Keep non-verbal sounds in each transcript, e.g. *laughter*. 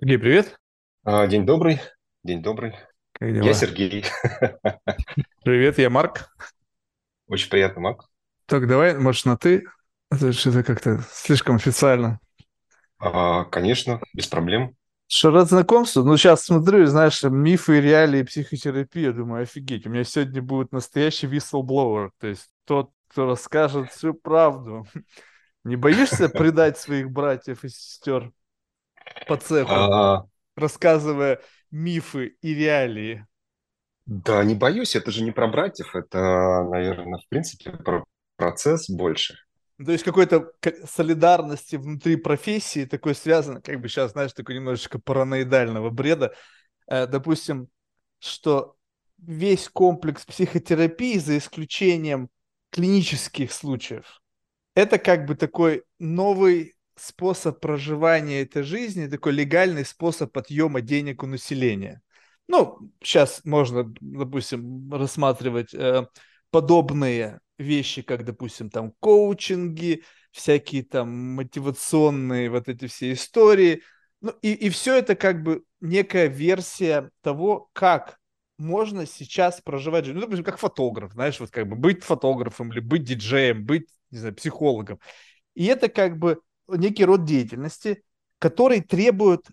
Сергей, привет. А, День добрый, день добрый. Как Я дела? Сергей. *laughs* Привет, я Марк. Очень приятно, Мак. Так, давай, может, на ты? Это что-то как-то слишком официально. А, Конечно, без проблем. Что, рад знакомству? Ну, сейчас смотрю, знаешь, мифы, и реалии психотерапии. Думаю, офигеть, у меня сегодня будет настоящий whistleblower. То есть тот, кто расскажет всю правду. *laughs* Не боишься предать своих братьев и сестер по цеху, А, рассказывая мифы и реалии? Да, не боюсь, это же не про братьев, это, наверное, в принципе про процесс больше. Ну, То есть какой-то солидарности внутри профессии такой связано, как бы сейчас, знаешь, такой немножечко параноидального бреда. Э, допустим, что весь комплекс психотерапии, за исключением клинических случаев, это как бы такой новый способ проживания этой жизни, такой легальный способ отъема денег у населения. Ну, сейчас можно, допустим, рассматривать э, подобные вещи, как, допустим, там коучинги, всякие там мотивационные вот эти все истории. Ну, и, и все это как бы некая версия того, как можно сейчас проживать жизнь. Ну, допустим, как фотограф, знаешь, вот как бы быть фотографом или быть диджеем, быть, не знаю, психологом. И это как бы некий род деятельности, который требует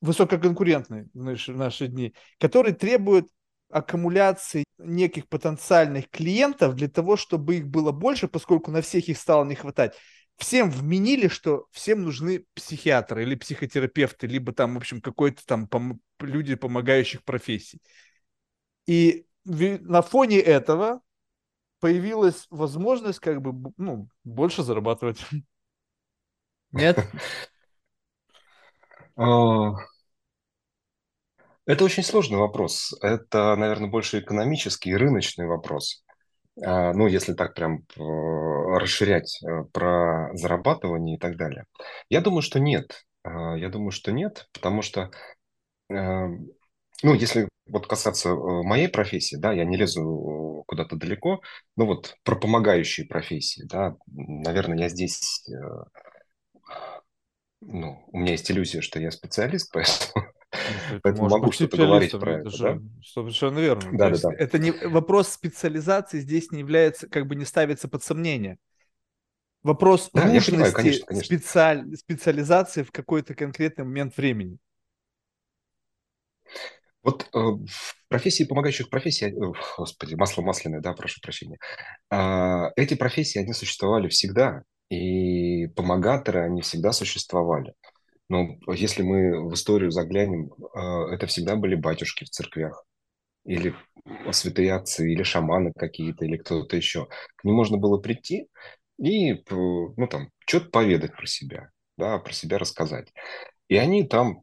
высококонкурентный в наши, наши дни, который требует аккумуляции неких потенциальных клиентов для того, чтобы их было больше, поскольку на всех их стало не хватать. Всем вменили, что всем нужны психиатры или психотерапевты, либо там, в общем, какой-то там пом- люди помогающих профессий. И на фоне этого появилась возможность как бы ну, больше зарабатывать. Нет? *laughs* А, Это очень сложный вопрос. Это, наверное, больше экономический и рыночный вопрос. А, Ну, если так прям э, расширять э, про зарабатывание и так далее. Я думаю, что нет. А, Я думаю, что нет, потому что э, Ну, если вот касаться моей профессии, да, я не лезу куда-то далеко, но вот про помогающие профессии, да, наверное, я здесь, ну, у меня есть иллюзия, что я специалист, *laughs* поэтому, Ну, поэтому могу что-то говорить про это это, да? же совершенно верно. То есть Да-да-да. это не вопрос специализации здесь не является, как бы не ставится под сомнение. Вопрос Да, я понимаю, нужности конечно, конечно. специаль... специализации в какой-то конкретный момент времени. Вот э, в профессии помогающих профессий, э, господи, масло масляное, да, прошу прощения, а, эти профессии, они существовали всегда, и помогаторы, они всегда существовали. Но если мы в историю заглянем, э, это всегда были батюшки в церквях, или святые отцы, или шаманы какие-то, или кто-то еще. К ним можно было прийти и, ну, там, что-то поведать про себя, да, про себя рассказать. И они там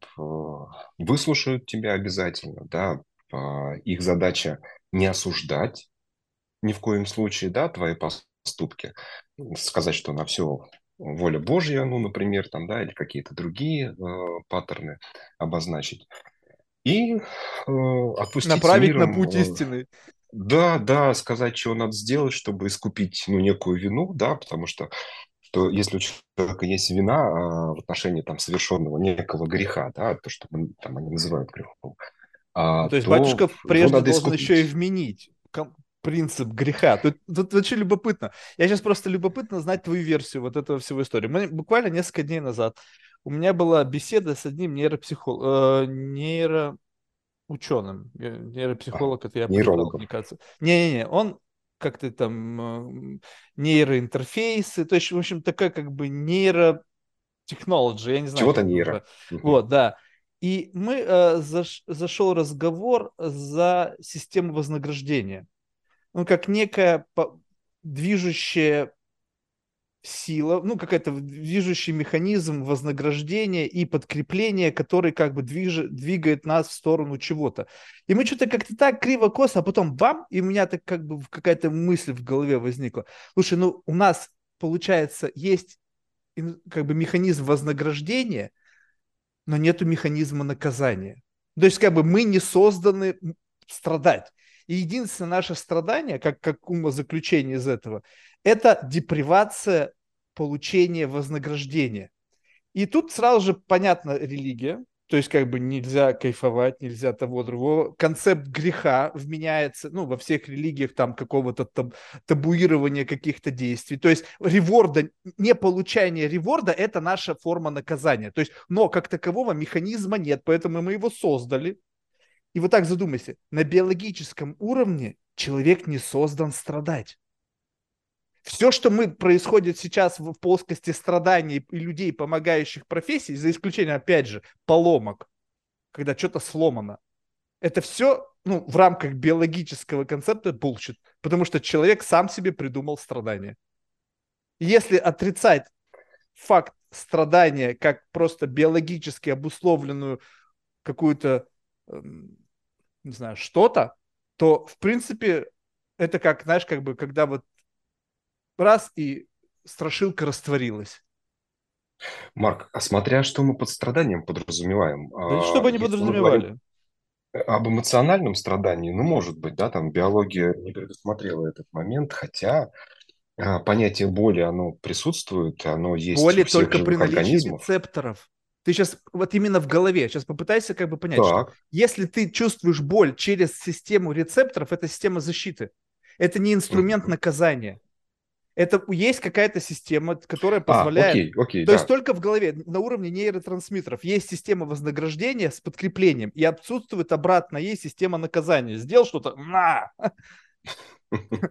выслушают тебя обязательно, да. А, Их задача не осуждать ни в коем случае, да, твои поступки, сказать, что на все воля Божья, ну, например, там, да, или какие-то другие э, паттерны обозначить. И э, отпустить Направить на миром, путь э, истины. да, да, сказать, что надо сделать, чтобы искупить, ну, некую вину, да, потому что, что если у человека есть вина а, в отношении там совершенного некого греха, да, то, что там они называют грехом, Ну, а, то есть то батюшка его прежде должен еще и искупить. вменить ком- принцип греха. Тут, тут очень любопытно. Я сейчас просто любопытно знать твою версию вот этого всего истории. Мы, буквально несколько дней назад у меня была беседа с одним нейропсихологом, ученым. Я- А, Нейропсихолог, это я мне кажется. Не-не-не, он как-то там э, нейроинтерфейсы, то есть, в общем, такая как бы нейротехнология, я не знаю, Чего-то нейро. Мгм. Вот, да. И мы э, заш- зашел разговор за систему вознаграждения. Ну, как некая движущая сила, ну, какая-то движущий механизм вознаграждения и подкрепления, который как бы движ... двигает нас в сторону чего-то. И мы что-то как-то так криво-косо, а потом бам, и у меня так как бы какая-то мысль в голове возникла. Слушай, ну, у нас, получается, есть как бы механизм вознаграждения, но нету механизма наказания. То есть как бы мы не созданы страдать. И единственное наше страдание, как, как умозаключение из этого, это депривация получения вознаграждения. И тут сразу же понятна религия, То есть как бы нельзя кайфовать, нельзя того другого. Концепт греха вменяется, ну, во всех религиях там какого-то таб- табуирования каких-то действий. То есть реворда, не получание реворда – это наша форма наказания. То есть, но как такового механизма нет, поэтому мы его создали. И вот так задумайся, на биологическом уровне человек не создан страдать. Все, что мы происходит сейчас в плоскости страданий и людей, помогающих профессий, за исключением, опять же, поломок, когда что-то сломано, это все ну, в рамках биологического концепта bullshit, потому что человек сам себе придумал страдания. Если отрицать факт страдания как просто биологически обусловленную какую-то, эм, не знаю, что-то, то, в принципе, это как, знаешь, как бы, когда вот раз и страшилка растворилась. Марк, а смотря что мы под страданием подразумеваем. Да что бы они подразумевали? Об эмоциональном страдании, ну, может быть, да, там биология не предусмотрела этот момент, хотя а, понятие боли, оно присутствует, оно есть Боли у всех только при наличии организмов. рецепторов. Ты сейчас вот именно в голове, сейчас попытайся как бы понять, что Так, если ты чувствуешь боль через систему рецепторов, это система защиты. Это не инструмент наказания. Это есть какая-то система, которая а, позволяет окей, окей, То да. есть только в голове, на уровне нейротрансмиттеров, есть система вознаграждения с подкреплением, и отсутствует обратно, есть система наказания. Сделал что-то, на! *laughs*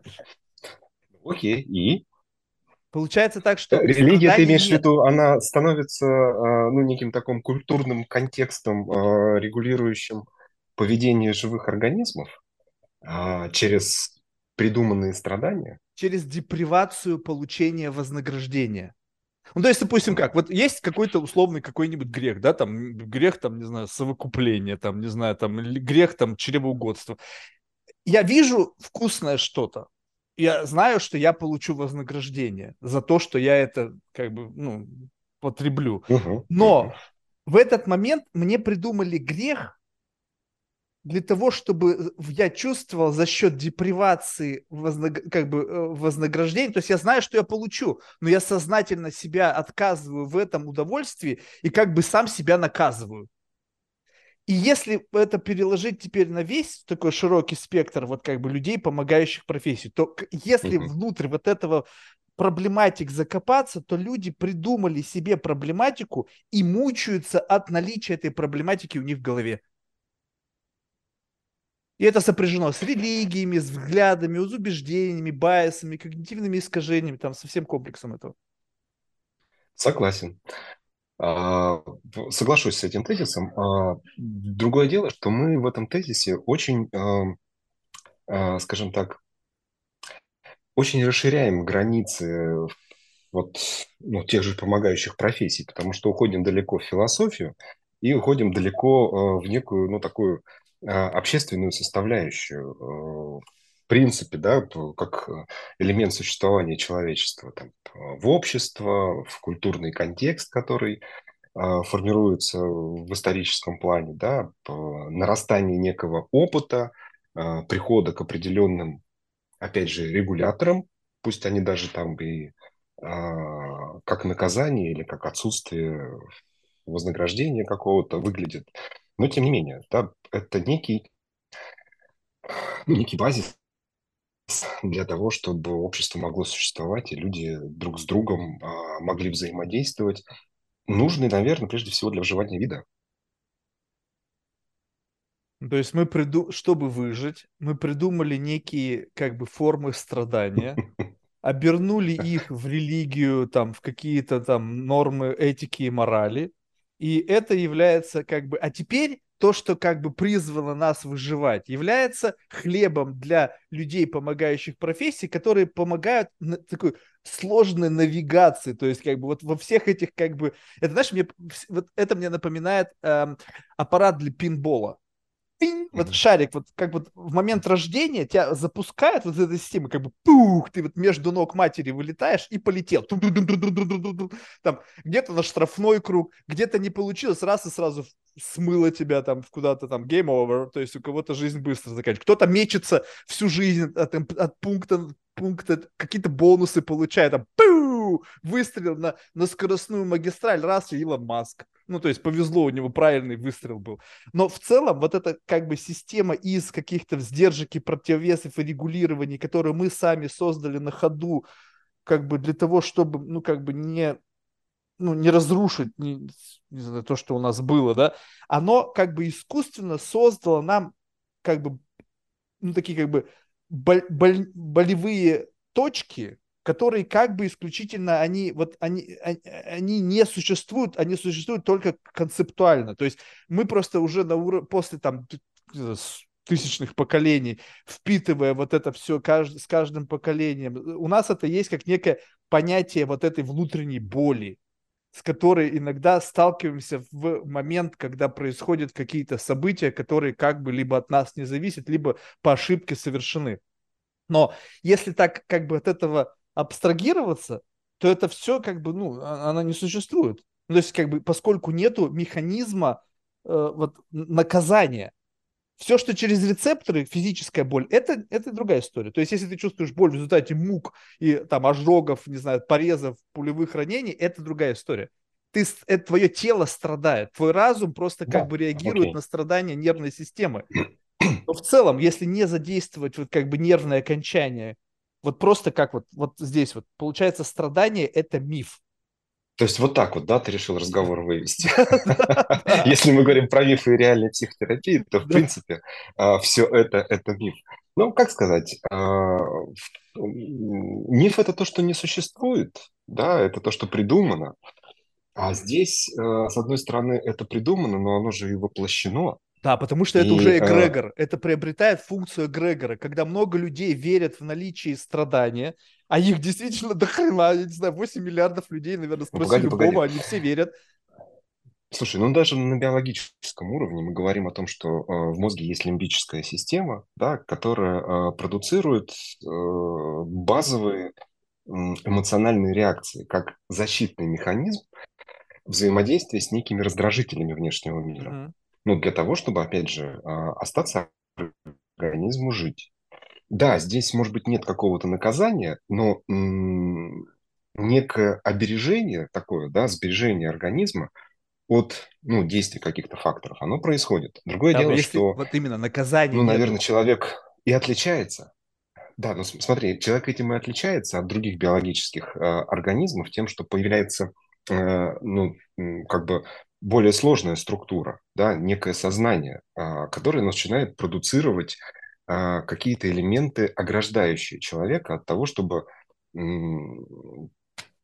Окей, и? Получается так, что Религия, ты имеешь в виду, она становится, а, ну, неким таким культурным контекстом, а, регулирующим поведение живых организмов а, через придуманные страдания? через депривацию получения вознаграждения. Ну, то есть, допустим, как, вот есть какой-то условный какой-нибудь грех, да, там, грех, там, не знаю, совокупление, там, не знаю, там, грех, там, чревоугодство. Я вижу вкусное что-то, я знаю, что я получу вознаграждение за то, что я это, как бы, ну, потреблю. Мгм, Но в этот момент мне придумали грех для того, чтобы я чувствовал за счет депривации вознаг- как бы, э, вознаграждения, то есть я знаю, что я получу, но я сознательно себя отказываю в этом удовольствии и как бы сам себя наказываю. И если это переложить теперь на весь такой широкий спектр вот как бы людей, помогающих профессии, то если Мгм. внутрь вот этого проблематик закопаться, то люди придумали себе проблематику и мучаются от наличия этой проблематики у них в голове. И это сопряжено с религиями, с взглядами, с убеждениями, байсами, когнитивными искажениями, там, со всем комплексом этого. Согласен. А, Соглашусь с этим тезисом. А, Другое дело, что мы в этом тезисе очень, а, скажем так, очень расширяем границы вот, ну, тех же помогающих профессий, потому что уходим далеко в философию и уходим далеко в некую, ну, такую общественную составляющую. Принципе, да, как э, элемент существования человечества там, э, в общество, в культурный контекст, который э, формируется в историческом плане, да, нарастание некого опыта, э, прихода к определенным, опять же, регуляторам, пусть они даже там и а, как наказание или как отсутствие вознаграждения какого-то выглядит. Но тем не менее, да, это некий, ну, некий базис для того, чтобы общество могло существовать, и люди друг с другом а, могли взаимодействовать. Нужный, наверное, прежде всего для выживания вида. То есть мы, приду... чтобы выжить, мы придумали некие как бы формы страдания, *laughs* обернули их в религию, там, в какие-то там нормы этики и морали, и это является как бы... А теперь то, что как бы призвано нас выживать, является хлебом для людей, помогающих профессий, которые помогают на такой сложной навигации, то есть как бы вот во всех этих как бы... Это, знаешь, мне, вот это мне напоминает эм, аппарат для пинбола пинь, вот шарик, вот как вот в момент рождения тебя запускает вот эта система, как бы пух, ты вот между ног матери вылетаешь и полетел. Там где-то на штрафной круг, где-то не получилось, раз и сразу смыло тебя там в куда-то там game over, то есть у кого-то жизнь быстро заканчивается. Кто-то мечется всю жизнь от, от пункта пункта, какие-то бонусы получает, там, пу, выстрелил на, на скоростную магистраль, раз, и Илон Маск. Ну, то есть повезло, у него правильный выстрел был. Но в целом вот эта как бы система из каких-то сдержек и противовесов и регулирований, которые мы сами создали на ходу, как бы для того, чтобы, ну, как бы не ну, не разрушить не, не знаю, то, что у нас было, да, оно как бы искусственно создало нам как бы, ну, такие как бы боль, боль, болевые точки, которые как бы исключительно они вот они, они они не существуют, они существуют только концептуально. То есть мы просто уже на уровне после там тысячных поколений, впитывая вот это все кажд, с каждым поколением, у нас это есть как некое понятие вот этой внутренней боли, с которой иногда сталкиваемся в момент, когда происходят какие-то события, которые как бы либо от нас не зависят, либо по ошибке совершены. Но если так как бы от этого абстрагироваться, то это все как бы, ну, а, она не существует. Ну, то есть как бы поскольку нету механизма э, вот наказания, все, что через рецепторы, физическая боль, это, это другая история. То есть, если ты чувствуешь боль в результате мук и там ожогов, не знаю, порезов, пулевых ранений, это другая история. Ты, это твое тело страдает, твой разум просто как да, бы реагирует окей. на страдания нервной системы. Но в целом, если не задействовать вот как бы нервное окончание, вот просто как вот, вот здесь вот, получается, страдание – это миф. То есть вот так вот, да, ты решил разговор вывести. *laughs* *laughs* Если мы говорим про мифы и реальной психотерапии, то, в принципе, а, все это – это миф. Ну, как сказать, а, миф – это то, что не существует, да, это то, что придумано. А здесь, а, с одной стороны, это придумано, но оно же и воплощено. Да, потому что и, это уже эгрегор. Э... Это приобретает функцию эгрегора, когда много людей верят в наличие страдания, а их действительно до хрена, я не знаю, 8 миллиардов людей, наверное, спроси погоди, любого, погоди. они все верят. Слушай, ну даже на биологическом уровне мы говорим о том, что э, в мозге есть лимбическая система, да, которая э, продуцирует э, базовые э, эмоциональные реакции, как защитный механизм взаимодействия с некими раздражителями внешнего мира. Mm-hmm ну, для того, чтобы, опять же, а, остаться организму жить. Да, здесь, может быть, нет какого-то наказания, но некое обережение такое, да, сбережение организма от ну, действий каких-то факторов, оно происходит. Другое да, дело, если что... Вот именно наказание Ну, наверное, человек и отличается. Да, ну смотри, человек этим и отличается от других биологических э, организмов тем, что появляется, э, ну, как бы более сложная структура, да, некое сознание, а, которое начинает продуцировать а, какие-то элементы, ограждающие человека от того, чтобы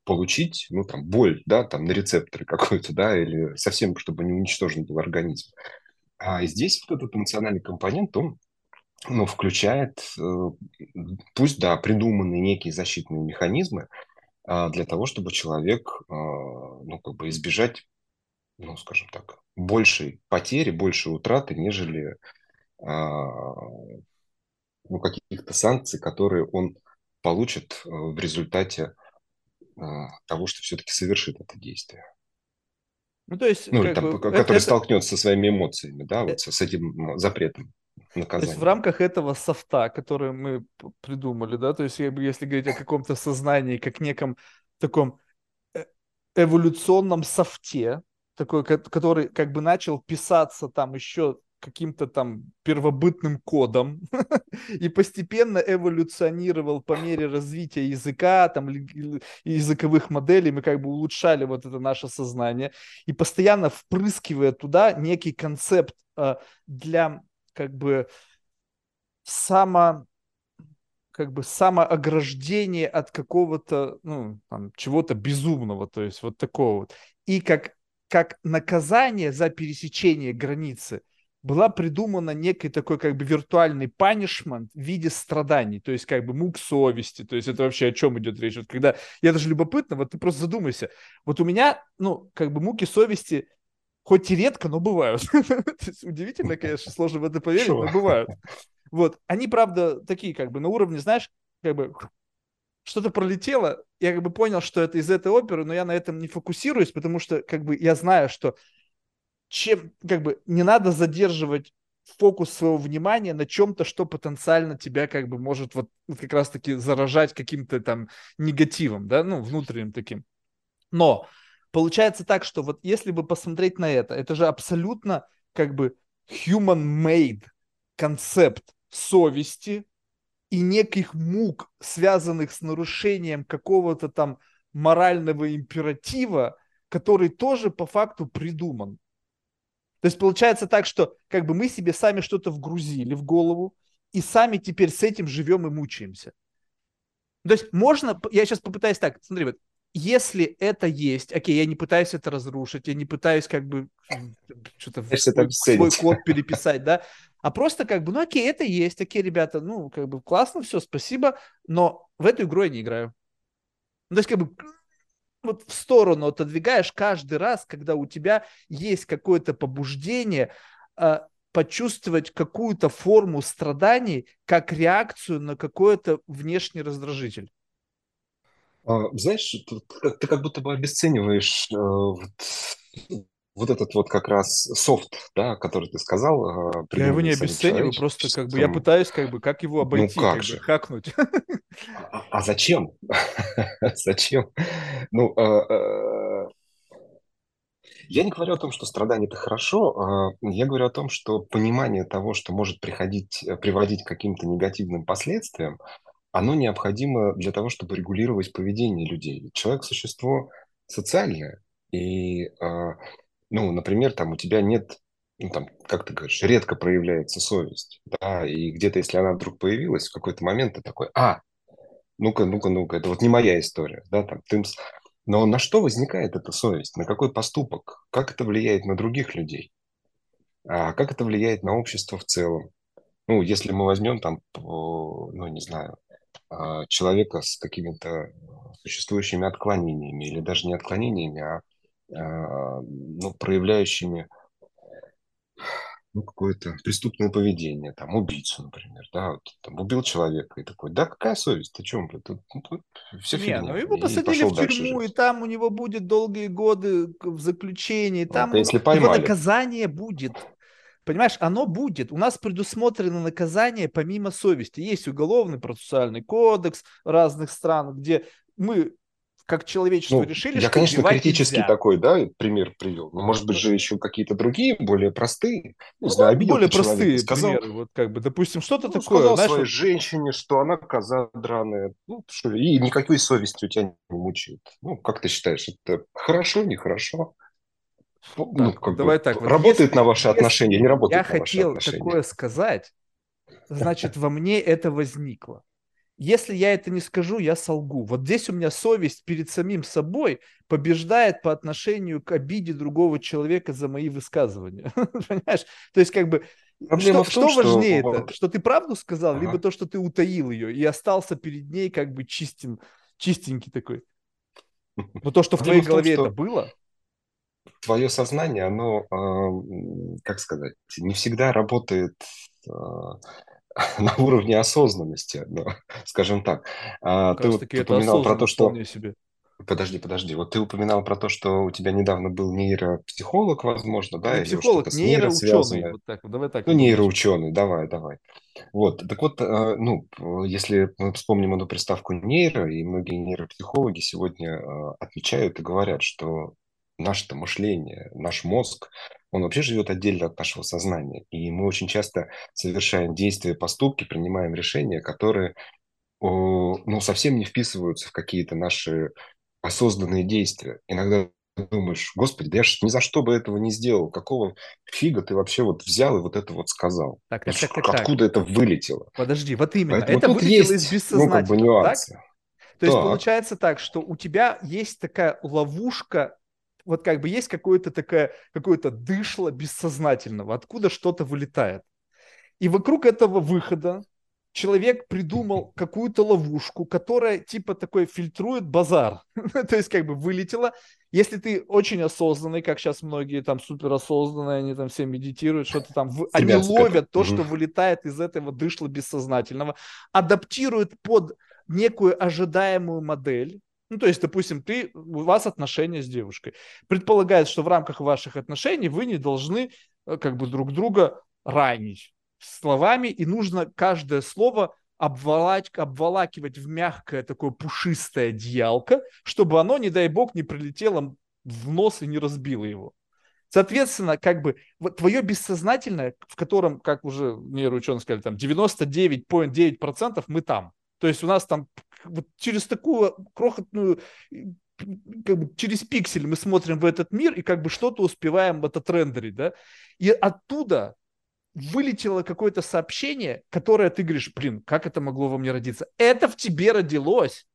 получить, ну, там, боль, да, там, на рецепторы какой-то, да, или совсем, чтобы не уничтожен был организм. А здесь вот этот эмоциональный компонент, он, ну, включает, э, пусть, да, придуманные некие защитные механизмы а, для того, чтобы человек, ну, как бы избежать ну, скажем так, большей потери, большей утраты, нежели а, ну, каких-то санкций, которые он получит э, в результате а, того, что все-таки совершит это действие. Ну, то есть, ну, там, бы, который это, столкнется со своими эмоциями, да, вот с, с этим запретом наказания. То есть в рамках этого софта, который мы придумали, да, то есть если говорить о каком-то сознании, как неком таком э, эволюционном софте, такой, который как бы начал писаться там еще каким-то там первобытным кодом *laughs* и постепенно эволюционировал по мере развития языка, там, языковых моделей, мы как бы улучшали вот это наше сознание и постоянно впрыскивая туда некий концепт э, для как бы само как бы самоограждение от какого-то, ну, там, чего-то безумного, то есть вот такого вот. И как как наказание за пересечение границы была придумана некий такой как бы виртуальный панишмент в виде страданий, то есть как бы мук совести, то есть это вообще о чем идет речь? Вот когда, я даже любопытно, вот ты просто задумайся, вот у меня, ну, как бы муки совести хоть и редко, но бывают. *laughs* Удивительно, конечно, сложно в это поверить, но бывают. Вот, они, правда, такие как бы на уровне, знаешь, как бы что-то пролетело, я как бы понял, что это из этой оперы, но я на этом не фокусируюсь, потому что как бы я знаю, что чем как бы не надо задерживать фокус своего внимания на чем-то, что потенциально тебя как бы может вот, вот как раз-таки заражать каким-то там негативом, да, ну, внутренним таким. Но Получается так, что вот если бы посмотреть на это, это же абсолютно как бы human-made концепт совести и неких мук, связанных с нарушением какого-то там морального императива, который тоже по факту придуман. То есть получается так, что как бы мы себе сами что-то вгрузили в голову, и сами теперь с этим живем и мучаемся. То есть можно, я сейчас попытаюсь так, смотри, вот, если это есть, окей, я не пытаюсь это разрушить, я не пытаюсь как бы что-то свой, свой код переписать, да, а просто как бы, ну окей, это есть, окей, ребята, ну как бы классно, все, спасибо, но в эту игру я не играю. Ну, то есть как бы вот в сторону отодвигаешь каждый раз, когда у тебя есть какое-то побуждение э, почувствовать какую-то форму страданий как реакцию на какой-то внешний раздражитель. А, знаешь, ты, ты как будто бы обесцениваешь э, вот, вот этот вот как раз софт, да, который ты сказал. Э, я его не обесцениваю, просто как бы я пытаюсь как бы как его ну обойти, ну, как, как же? бы хакнуть. А, а зачем? *laughs* зачем? Ну, э, э, я не говорю о том, что страдание это хорошо, я говорю о том, что понимание того, что может приходить, приводить к каким-то негативным последствиям, оно необходимо для того, чтобы регулировать поведение людей. Человек – существо социальное, и, ну, например, там у тебя нет, ну, там, как ты говоришь, редко проявляется совесть, да, и где-то, если она вдруг появилась, в какой-то момент ты такой, а, ну-ка, ну-ка, ну-ка, это вот не моя история, да, там, ты... Но на что возникает эта совесть? На какой поступок? Как это влияет на других людей? А как это влияет на общество в целом? Ну, если мы возьмем там, ну, не знаю, а, человека с какими-то существующими отклонениями, или даже не отклонениями, а ну, проявляющими ну, какое-то преступное поведение, там, убийцу, например, да, вот, там, убил человека и такой, да, какая совесть, ты чем, блядь, тут, тут ну, все Не, фигня. ну его посадили в тюрьму, и там у него будет долгие годы в заключении, там вот, если поймали. его наказание будет. Понимаешь, оно будет. У нас предусмотрено наказание помимо совести. Есть уголовный процессуальный кодекс разных стран, где мы как человечество ну, решили, я, что конечно, критический нельзя. такой, да, пример привел. Но, может быть, же еще какие-то другие, более простые. Не ну, знаю, обидел более простые сказал, примеры. Вот как бы, допустим, что-то ну, такое. Сказал знаешь, своей вот... женщине, что она коза драная. Ну, что, и никакой совести у тебя не мучает. Ну, как ты считаешь, это хорошо, нехорошо? Ну, ну, как давай бы, так. Вот работает если, на ваши если отношения, не работает Я хотел такое сказать, значит, во мне это возникло. Если я это не скажу, я солгу. Вот здесь у меня совесть перед самим собой побеждает по отношению к обиде другого человека за мои высказывания. *laughs* Понимаешь? То есть как бы Проблема что, том, что важнее что... это? Что ты правду сказал, ага. либо то, что ты утаил ее и остался перед ней как бы чистым, чистенький такой. *laughs* Но то, что в твоей голове это было, твое сознание, оно, как сказать, не всегда работает а, *laughs* на уровне осознанности, ну, скажем так. А ты вот упоминал про то, что... Себе. Подожди, подожди. Вот ты упоминал про то, что у тебя недавно был нейропсихолог, возможно, да? Не психолог, нейроученый. Вот так, давай так. Ну, нейроученый, давай, давай. Вот, так вот, а, ну, если мы вспомним эту приставку нейро, и многие нейропсихологи сегодня отмечают и говорят, что наше мышление, наш мозг, он вообще живет отдельно от нашего сознания. И мы очень часто совершаем действия, поступки, принимаем решения, которые ну, совсем не вписываются в какие-то наши осознанные действия. Иногда думаешь, господи, да я же ни за что бы этого не сделал. Какого фига ты вообще вот взял и вот это вот сказал? Так, так, так, так, Откуда так. это вылетело? Подожди, вот именно. Поэтому это вылетело есть, из бессознательного, ну, как бы нюансы. Так? То есть получается так, что у тебя есть такая ловушка вот как бы есть какое-то такое, какое-то дышло бессознательного, откуда что-то вылетает. И вокруг этого выхода человек придумал *laughs* какую-то ловушку, которая типа такой фильтрует базар. *laughs* То есть как бы вылетела. Если ты очень осознанный, как сейчас многие там суперосознанные, они там все медитируют, что-то там, в... они ловят то, что вылетает из этого дышла бессознательного, адаптируют под некую ожидаемую модель, ну, то есть, допустим, ты, у вас отношения с девушкой. Предполагается, что в рамках ваших отношений вы не должны э, как бы друг друга ранить словами, и нужно каждое слово обволач, обволакивать в мягкое такое пушистое одеялко, чтобы оно, не дай бог, не прилетело в нос и не разбила его. Соответственно, как бы вот твое бессознательное, в котором, как уже нейроученые сказали, там 99,9% мы там. То есть у нас там вот через такую крохотную как бы через пиксель мы смотрим в этот мир и как бы что-то успеваем это рендерить, да, и оттуда вылетело какое-то сообщение, которое ты говоришь, блин, как это могло во мне родиться? Это в тебе родилось.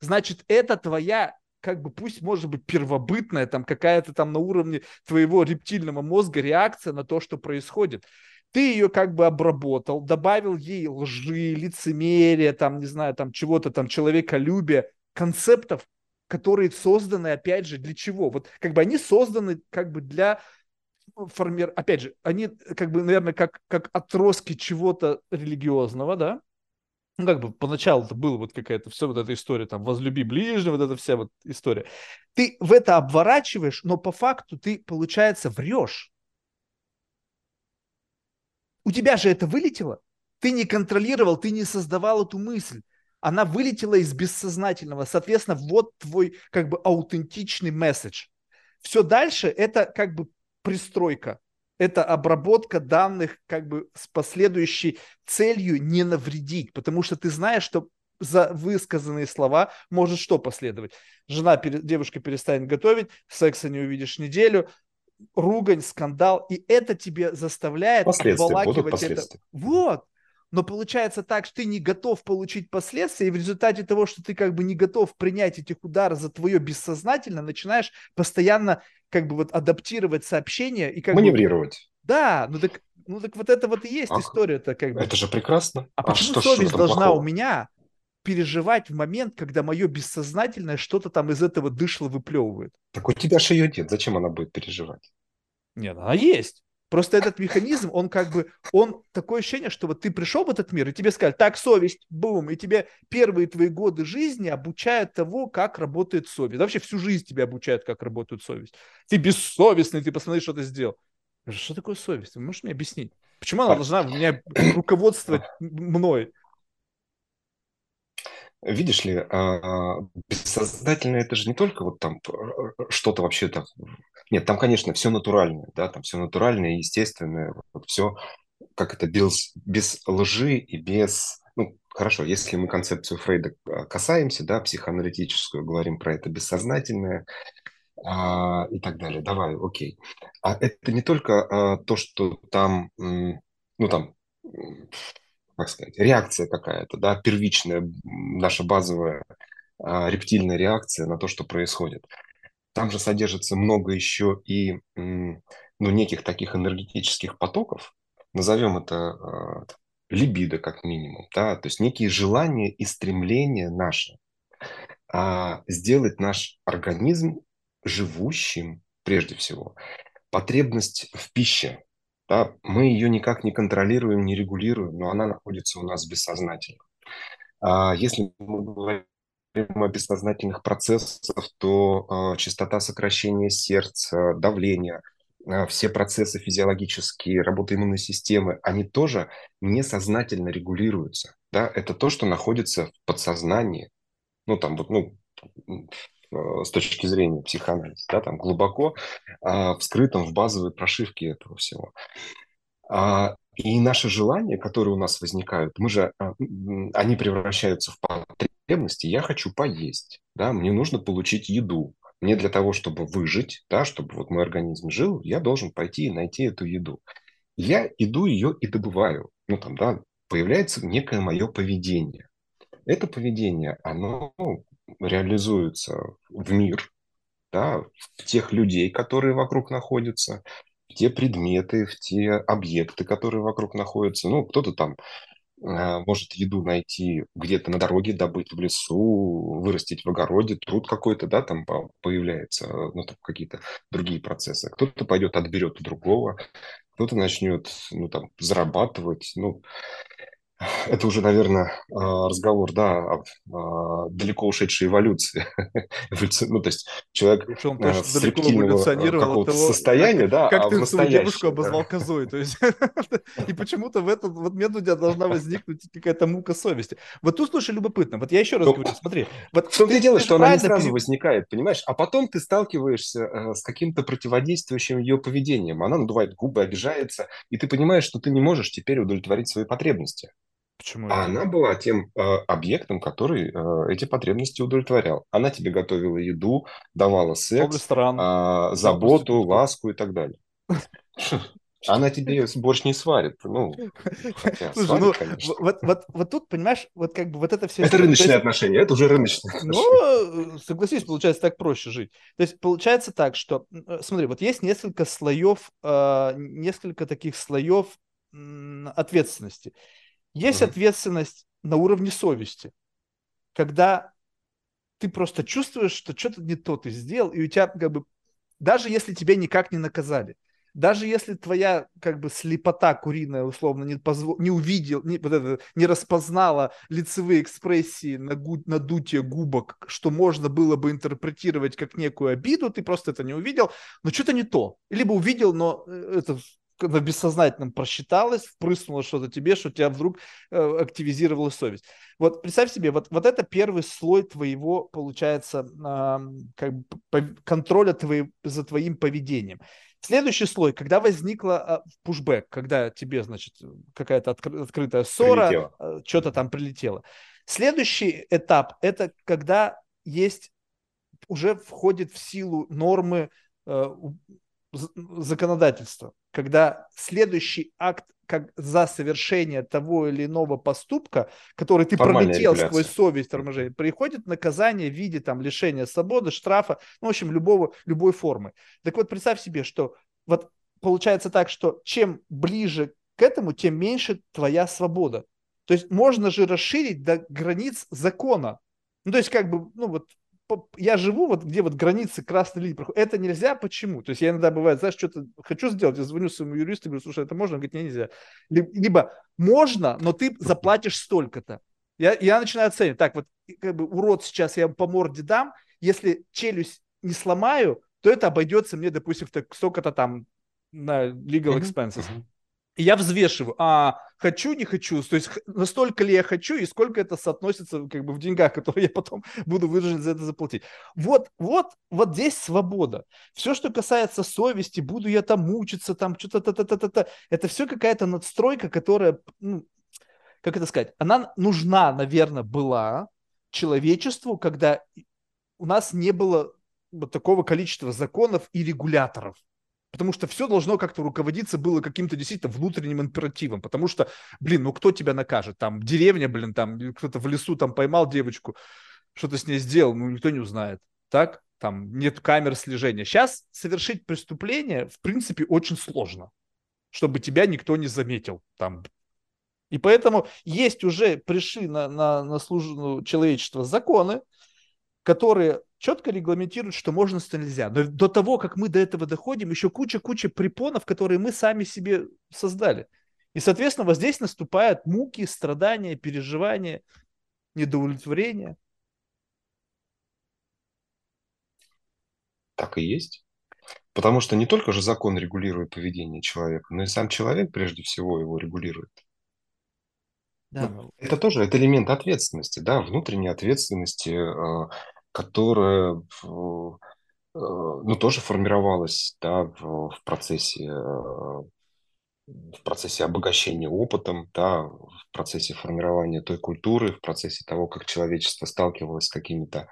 Значит, это твоя как бы пусть может быть первобытная, там какая-то там на уровне твоего рептильного мозга реакция на то, что происходит. Ты ее как бы обработал, добавил ей лжи, лицемерия, там, не знаю, там чего-то там, человеколюбия, концептов, которые созданы, опять же, для чего? Вот как бы они созданы как бы для формир... Опять же, они как бы, наверное, как, как отростки чего-то религиозного, да? ну, как бы поначалу это было вот какая-то все вот эта история, там, возлюби ближнего, вот эта вся вот история. Ты в это обворачиваешь, но по факту ты, получается, врешь. У тебя же это вылетело. Ты не контролировал, ты не создавал эту мысль. Она вылетела из бессознательного. Соответственно, вот твой как бы аутентичный месседж. Все дальше это как бы пристройка это обработка данных как бы с последующей целью не навредить, потому что ты знаешь, что за высказанные слова может что последовать. Жена, девушка перестанет готовить, секса не увидишь неделю, ругань, скандал, и это тебе заставляет обволакивать это. Вот. Но получается так, что ты не готов получить последствия, и в результате того, что ты как бы не готов принять этих ударов за твое бессознательно, начинаешь постоянно как бы вот адаптировать сообщения и как маневрировать. Бы... Да, ну так, ну так вот это вот и есть история-то как бы. Это же прекрасно. А, а почему что, совесть что должна плохого? у меня переживать в момент, когда мое бессознательное что-то там из этого дышло выплевывает? Так у тебя же ее нет. Зачем она будет переживать? Нет, она есть. Просто этот механизм, он как бы, он такое ощущение, что вот ты пришел в этот мир, и тебе сказали, так, совесть, бум, и тебе первые твои годы жизни обучают того, как работает совесть. Да, вообще всю жизнь тебя обучают, как работает совесть. Ты бессовестный, ты посмотри, что ты сделал. Что такое совесть? Вы можете мне объяснить? Почему она должна меня руководствовать мной? Видишь ли, а, бессознательно это же не только вот там что-то вообще-то... Нет, там, конечно, все натуральное, да, там все натуральное, естественное, вот все, как это, без, без лжи и без... Ну, хорошо, если мы концепцию Фрейда а, касаемся, да, психоаналитическую, говорим про это бессознательное, а, и так далее. Давай, окей. А это не только а, то, что там, ну там, как сказать, реакция какая-то, да, первичная, наша базовая а, рептильная реакция на то, что происходит. Там же содержится много еще и ну, неких таких энергетических потоков, назовем это а, либидо как минимум, да, то есть некие желания и стремления наши а, сделать наш организм живущим прежде всего. Потребность в пище, да, мы ее никак не контролируем, не регулируем, но она находится у нас бессознательно. А если мы говорим о бессознательных процессах, то э, частота сокращения сердца, давление, э, все процессы физиологические, работа иммунной системы, они тоже несознательно регулируются. Да? Это то, что находится в подсознании. Ну, там вот, ну, с точки зрения психоанализа, да, там глубоко а, вскрытом в базовой прошивке этого всего. А, и наши желания, которые у нас возникают, мы же, а, они превращаются в потребности. Я хочу поесть, да, мне нужно получить еду. Мне для того, чтобы выжить, да, чтобы вот мой организм жил, я должен пойти и найти эту еду. Я иду ее и добываю. Ну, там, да, появляется некое мое поведение. Это поведение, оно реализуется в мир, да, в тех людей, которые вокруг находятся, в те предметы, в те объекты, которые вокруг находятся. Ну, кто-то там э, может еду найти где-то на дороге, добыть в лесу, вырастить в огороде, труд какой-то, да, там появляется, ну, там какие-то другие процессы. Кто-то пойдет, отберет у другого, кто-то начнет, ну, там, зарабатывать, ну, Это уже, наверное, а, разговор, да, о далеко ушедшей эволюции. *laughs* Ну, то есть человек Причем э, точно с рептильного того, состояния, как, да, как а ты свою девушку обозвал козой. То есть, *laughs* и почему-то в этот вот момент у тебя должна возникнуть какая-то мука совести. Вот тут, слушай, любопытно. Вот я еще раз Ну, говорю, смотри, вот в том-то и дело, что она не сразу пере- возникает, понимаешь? А потом ты сталкиваешься э, с каким-то противодействующим ее поведением. Она надувает губы, обижается, и ты понимаешь, что ты не можешь теперь удовлетворить свои потребности. Почему А это? она была тем э, объектом, который э, эти потребности удовлетворял. Она тебе готовила еду, давала секс, э, заботу, ласку и так далее. Она тебе борщ не сварит. Ну, хотя Слушай, ну сварит, конечно. в- вот, вот, вот тут, понимаешь, вот как бы вот Это история. То рыночные есть, отношения, это уже рыночные отношения. ну, согласись, получается так проще жить. То есть получается так, что, э, смотри, вот есть несколько слоев, э, несколько таких слоев ответственности. Есть ответственность на уровне совести, когда ты просто чувствуешь, что что-то не то ты сделал, и у тебя как бы, даже если тебя никак не наказали, даже если твоя как бы слепота куриная условно не, позво- не увидел, не, вот это, не распознала лицевые экспрессии на гу- надутие губок, что можно было бы интерпретировать как некую обиду, ты просто это не увидел, но что-то не то. Либо увидел, но э, это на бессознательном просчиталось, впрыснуло что-то тебе, что у тебя вдруг э, активизировала совесть. Вот представь себе, вот, вот это первый слой твоего, получается, а, как бы по- контроля твои- за твоим поведением. Следующий слой, когда возникла пушбэк, когда тебе, значит, какая-то откры- открытая ссора, Прилетело. что-то там прилетело. Следующий этап – это когда есть, уже входит в силу нормы э, законодательства, когда следующий акт как за совершение того или иного поступка, который ты Формальная пролетел регуляция. сквозь совесть торможения, приходит наказание в виде там лишения свободы, штрафа, ну, в общем, любого, любой формы. Так вот, представь себе, что вот получается так, что чем ближе к этому, тем меньше твоя свобода. То есть можно же расширить до границ закона. Ну, то есть как бы, ну вот я живу вот где вот границы красной линии проходят. Это нельзя, почему? То есть я иногда бывает, знаешь, что-то хочу сделать, я звоню своему юристу, говорю, слушай, это можно? Он говорит, не, нельзя. Ли- Либо можно, но ты заплатишь столько-то. Я, я начинаю оценивать, так вот, как бы урод сейчас я по морде дам, если челюсть не сломаю, то это обойдется мне, допустим, в столько-то там на legal expenses. мгм. Я взвешиваю, а хочу, не хочу, то есть настолько ли я хочу и сколько это соотносится как бы в деньгах, *laughs* которые я потом буду вынужден за это заплатить. Вот, вот, вот здесь свобода. Все, что касается совести, буду я там мучиться, там что-то, та та та та это все какая-то надстройка, которая, ну, как это сказать, она нужна, наверное, была человечеству, когда у нас не было вот такого количества законов и регуляторов. Потому что все должно как-то руководиться было каким-то действительно внутренним императивом. Потому что, блин, ну кто тебя накажет? Там деревня, блин, там кто-то в лесу там поймал девочку, что-то с ней сделал, ну никто не узнает. Так? Там нет камер слежения. Сейчас совершить преступление, в принципе, очень сложно, чтобы тебя никто не заметил. Там. И поэтому есть уже, пришли на, на, на службу человечества законы, которые четко регламентируют, что можно, что нельзя. Но до того, как мы до этого доходим, еще куча-куча препонов, которые мы сами себе создали. И, соответственно, вот здесь наступают муки, страдания, переживания, недоудовлетворение. Так и есть. Потому что не только же закон регулирует поведение человека, но и сам человек прежде всего его регулирует. Да, Ну, ну, это тоже это элемент ответственности, да, внутренней ответственности, э, которая, э, э, ну, тоже формировалась, да, в, в процессе, э, в процессе обогащения опытом, да, в процессе формирования той культуры, в процессе того, как человечество сталкивалось с какими-то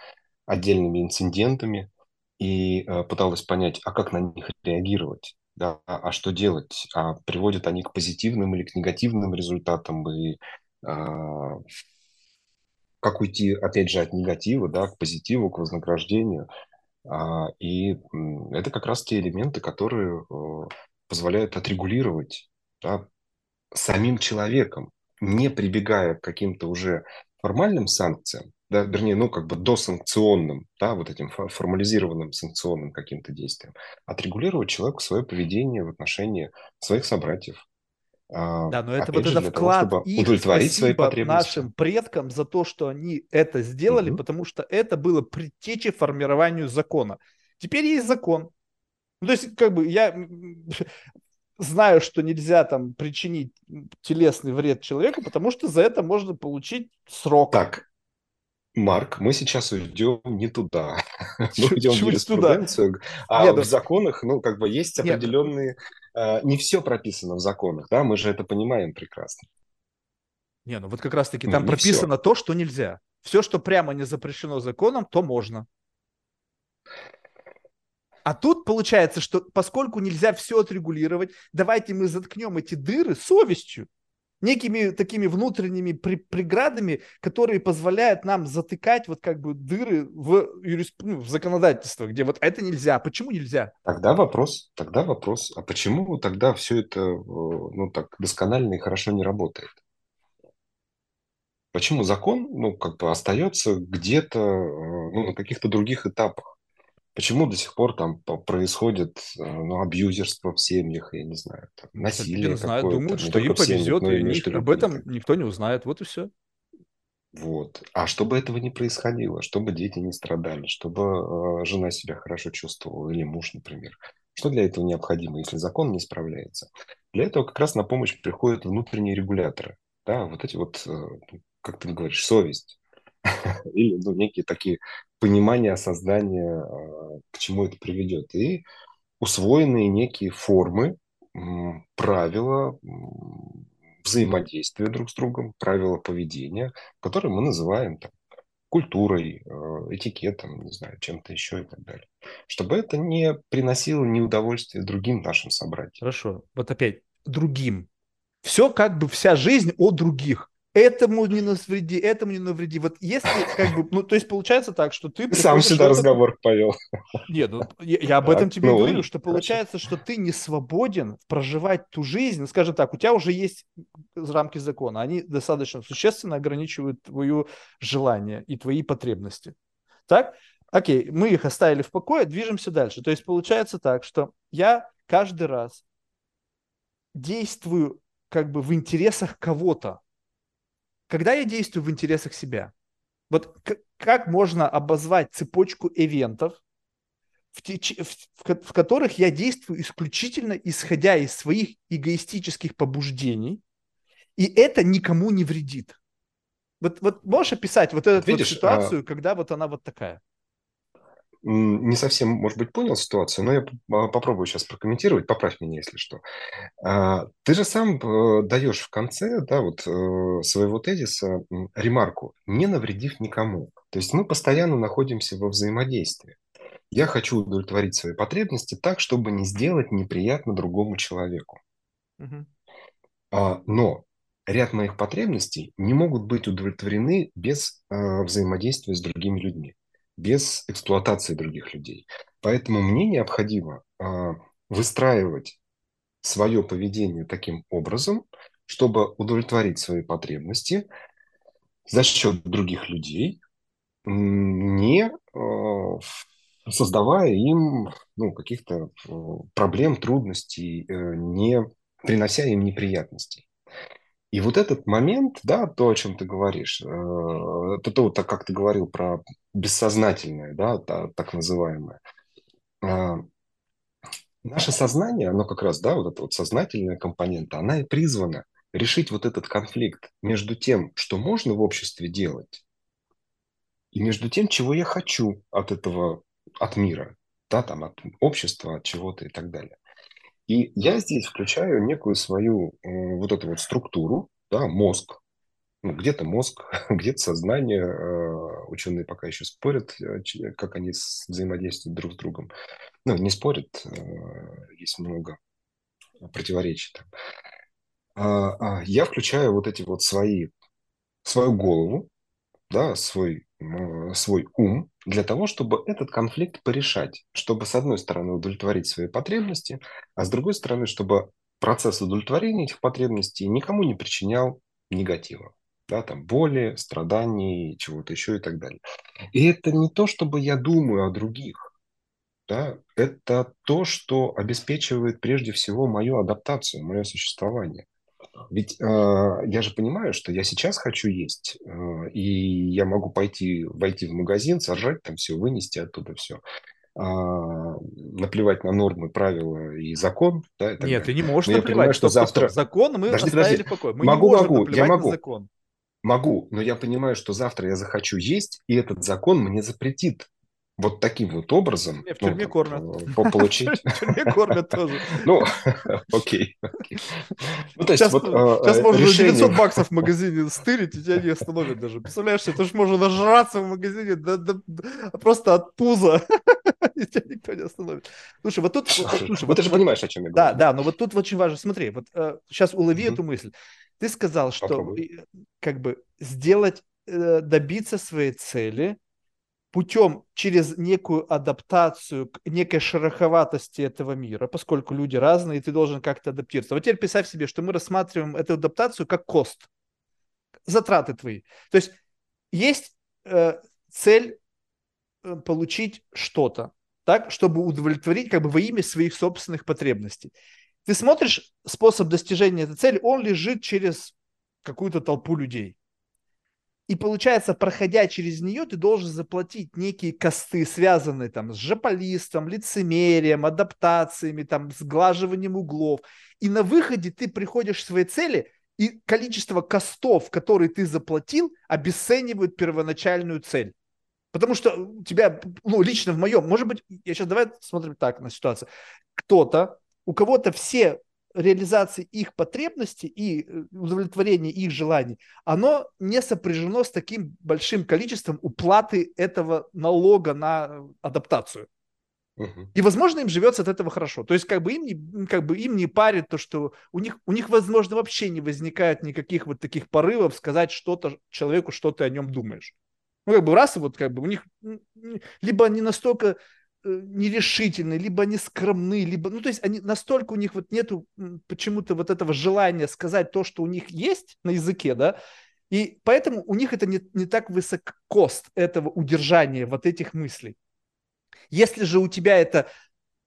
отдельными инцидентами и э, пыталось понять, а как на них реагировать, да, а, что делать, а приводят они к позитивным или к негативным результатам, и а, как уйти, опять же, от негатива, да, к позитиву, к вознаграждению. А, И это как раз те элементы, которые э, позволяют отрегулировать да, самим человеком, не прибегая к каким-то уже формальным санкциям, да, вернее, ну, как бы досанкционным, да, вот этим фо- формализированным санкционным каким-то действиям, отрегулировать человеку свое поведение в отношении своих собратьев, да, но это опять вот же, это вклад того, их, удовлетворить свои потребности. нашим предкам за то, что они это сделали, угу. потому что это было предтечей формированию закона. Теперь есть закон. Ну, то есть, как бы, я *laughs* знаю, что нельзя там причинить телесный вред человеку, потому что за это можно получить срок. Так, Марк, мы сейчас уйдем не туда. *laughs* Мы уйдем в юриспруденцию. А Нет, в законах, ну, как бы есть определенные... Нет. Не все прописано в законах, да, мы же это понимаем прекрасно. Не, ну вот как раз-таки там прописано все. то, что нельзя. Все, что прямо не запрещено законом, то можно. А тут получается, что поскольку нельзя все отрегулировать, давайте мы заткнем эти дыры совестью некими такими внутренними преградами, которые позволяют нам затыкать вот как бы дыры в, юрисп... ну, в законодательство, где вот это нельзя. Почему нельзя? Тогда вопрос, тогда вопрос, а почему тогда все это э, ну так досконально и хорошо не работает? Почему закон, ну, как бы остается где-то, э, ну, на каких-то других этапах? Почему до сих пор там происходит э, ну, абьюзерство в семьях, я не знаю, там, насилие не знаю, думают, что им повезет, семьях, и них, об этом никто не узнает, вот и все. Вот. А чтобы этого не происходило, чтобы дети не страдали, чтобы э, жена себя хорошо чувствовала, или муж, например, что для этого необходимо, если закон не справляется? Для этого как раз на помощь приходят внутренние регуляторы. Да, вот эти вот, э, как ты говоришь, совесть. *laughs* Или ну, некие такие понимания создания, а, к чему это приведет. И усвоенные некие формы, правила взаимодействия друг с другом, правила поведения, которые мы называем там, культурой, а, этикетом, не знаю, чем-то еще и так далее. Чтобы это не приносило неудовольствие другим нашим собратьям. Хорошо. Вот опять другим. Все как бы вся жизнь о других этому не навреди, этому не навреди. Вот если как бы, ну, то есть получается так, что ты... Сам сюда разговор повел. Нет, ну, я, я об этом тебе ну, говорю, что получается, что ты не свободен проживать ту жизнь, ну, скажем так, у тебя уже есть рамки закона, они достаточно существенно ограничивают твое желание и твои потребности. Так? Окей, мы их оставили в покое, движемся дальше. То есть получается так, что я каждый раз действую как бы в интересах кого-то, когда я действую в интересах себя, вот как можно обозвать цепочку ивентов, в, теч- в, в которых я действую исключительно исходя из своих эгоистических побуждений, и это никому не вредит. Вот, вот можешь описать вот эту Видишь, вот ситуацию, а... когда вот она вот такая? Не совсем, может быть, понял ситуацию, но я попробую сейчас прокомментировать, поправь меня, если что. А, ты же сам э, даешь в конце да, вот, э, своего тезиса ремарку, не навредив никому. То есть мы постоянно находимся во взаимодействии. Я хочу удовлетворить свои потребности так, чтобы не сделать неприятно другому человеку. Угу. Но ряд моих потребностей не могут быть удовлетворены без э, взаимодействия с другими людьми без эксплуатации других людей. Поэтому мне необходимо а, выстраивать свое поведение таким образом, чтобы удовлетворить свои потребности за счет других людей, не а, создавая им ну, каких-то а, проблем, трудностей, э, не принося им неприятностей. И вот этот момент, да, то, о чем ты говоришь, э, то, то так как ты говорил про бессознательное, да, так называемое, э, наше сознание, оно как раз, да, вот эта вот сознательная компонента, она и призвана решить вот этот конфликт между тем, что можно в обществе делать, и между тем, чего я хочу от этого, от мира, да, там, от общества, от чего-то и так далее. И я здесь включаю некую свою э, вот эту вот структуру, да, мозг. Ну, где-то мозг, *laughs* где-то сознание. Э, ученые пока еще спорят, э, как они взаимодействуют друг с другом. Ну, не спорят, есть много противоречий там. А, а я включаю вот эти вот свои, свою голову, да, свой, свой ум для того, чтобы этот конфликт порешать, чтобы, с одной стороны, удовлетворить свои потребности, а с другой стороны, чтобы процесс удовлетворения этих потребностей никому не причинял негатива. Да, там боли, страданий, чего-то еще и так далее. И это не то, чтобы я думаю о других. Да, это то, что обеспечивает прежде всего мою адаптацию, мое существование. Ведь э, я же понимаю, что я сейчас хочу есть, э, и я могу пойти, войти в магазин, сожрать там все, вынести оттуда все, а, наплевать на нормы, правила и закон, да, и Нет, далее. ты не можешь но наплевать. Я понимаю, что стоп, завтра... Стоп, закон мы подожди, оставили подожди. в покое. Мы могу, не могу, я могу. на закон. Могу, но я понимаю, что завтра я захочу есть, и этот закон мне запретит вот таким вот образом в тюрьме ну, кормят. Э, *laughs* получить. В тюрьме кормят тоже. Ну, *laughs* окей. Ну, то есть, вот, сейчас э, можно решение... 900 баксов в магазине стырить, и тебя не остановят даже. Представляешь, это же можно нажраться в магазине просто от пуза, *laughs* и тебя никто не остановит. Слушай, вот тут... Слушай, вот, ты же понимаешь, о чем я говорю. Да, да, но вот тут очень важно. Смотри, вот э, сейчас улови эту мысль. Ты сказал, что как бы сделать, добиться своей цели – путем через некую адаптацию к некой шероховатости этого мира, поскольку люди разные, и ты должен как-то адаптироваться. Вот теперь представь себе, что мы рассматриваем эту адаптацию как кост, затраты твои. То есть есть э, цель э, получить что-то, так, чтобы удовлетворить как бы во имя своих собственных потребностей. Ты смотришь способ достижения этой цели, он лежит через какую-то толпу людей. И получается, проходя через нее, ты должен заплатить некие косты, связанные там с жополистом, лицемерием, адаптациями, там, сглаживанием углов. И на выходе ты приходишь к своей цели, и количество костов, которые ты заплатил, обесценивают первоначальную цель. Потому что у тебя, ну, лично в моем, может быть, я сейчас давай смотрим так на ситуацию. Кто-то, у кого-то все реализации их потребностей и э, удовлетворения их желаний, оно не сопряжено с таким большим количеством уплаты этого налога на э, адаптацию. И, возможно, им живется от этого хорошо. То есть, как бы им не, как бы им не парит то, что у них, у них, возможно, вообще не возникает никаких вот таких порывов сказать что-то человеку, что ты о нем думаешь. Ну, как бы раз, вот как бы у них либо они настолько нерешительны, либо они скромны, либо, ну, то есть они настолько у них вот нету почему-то вот этого желания сказать то, что у них есть на языке, да, и поэтому у них это не, не так высок кост этого удержания вот этих мыслей. Если же у тебя это,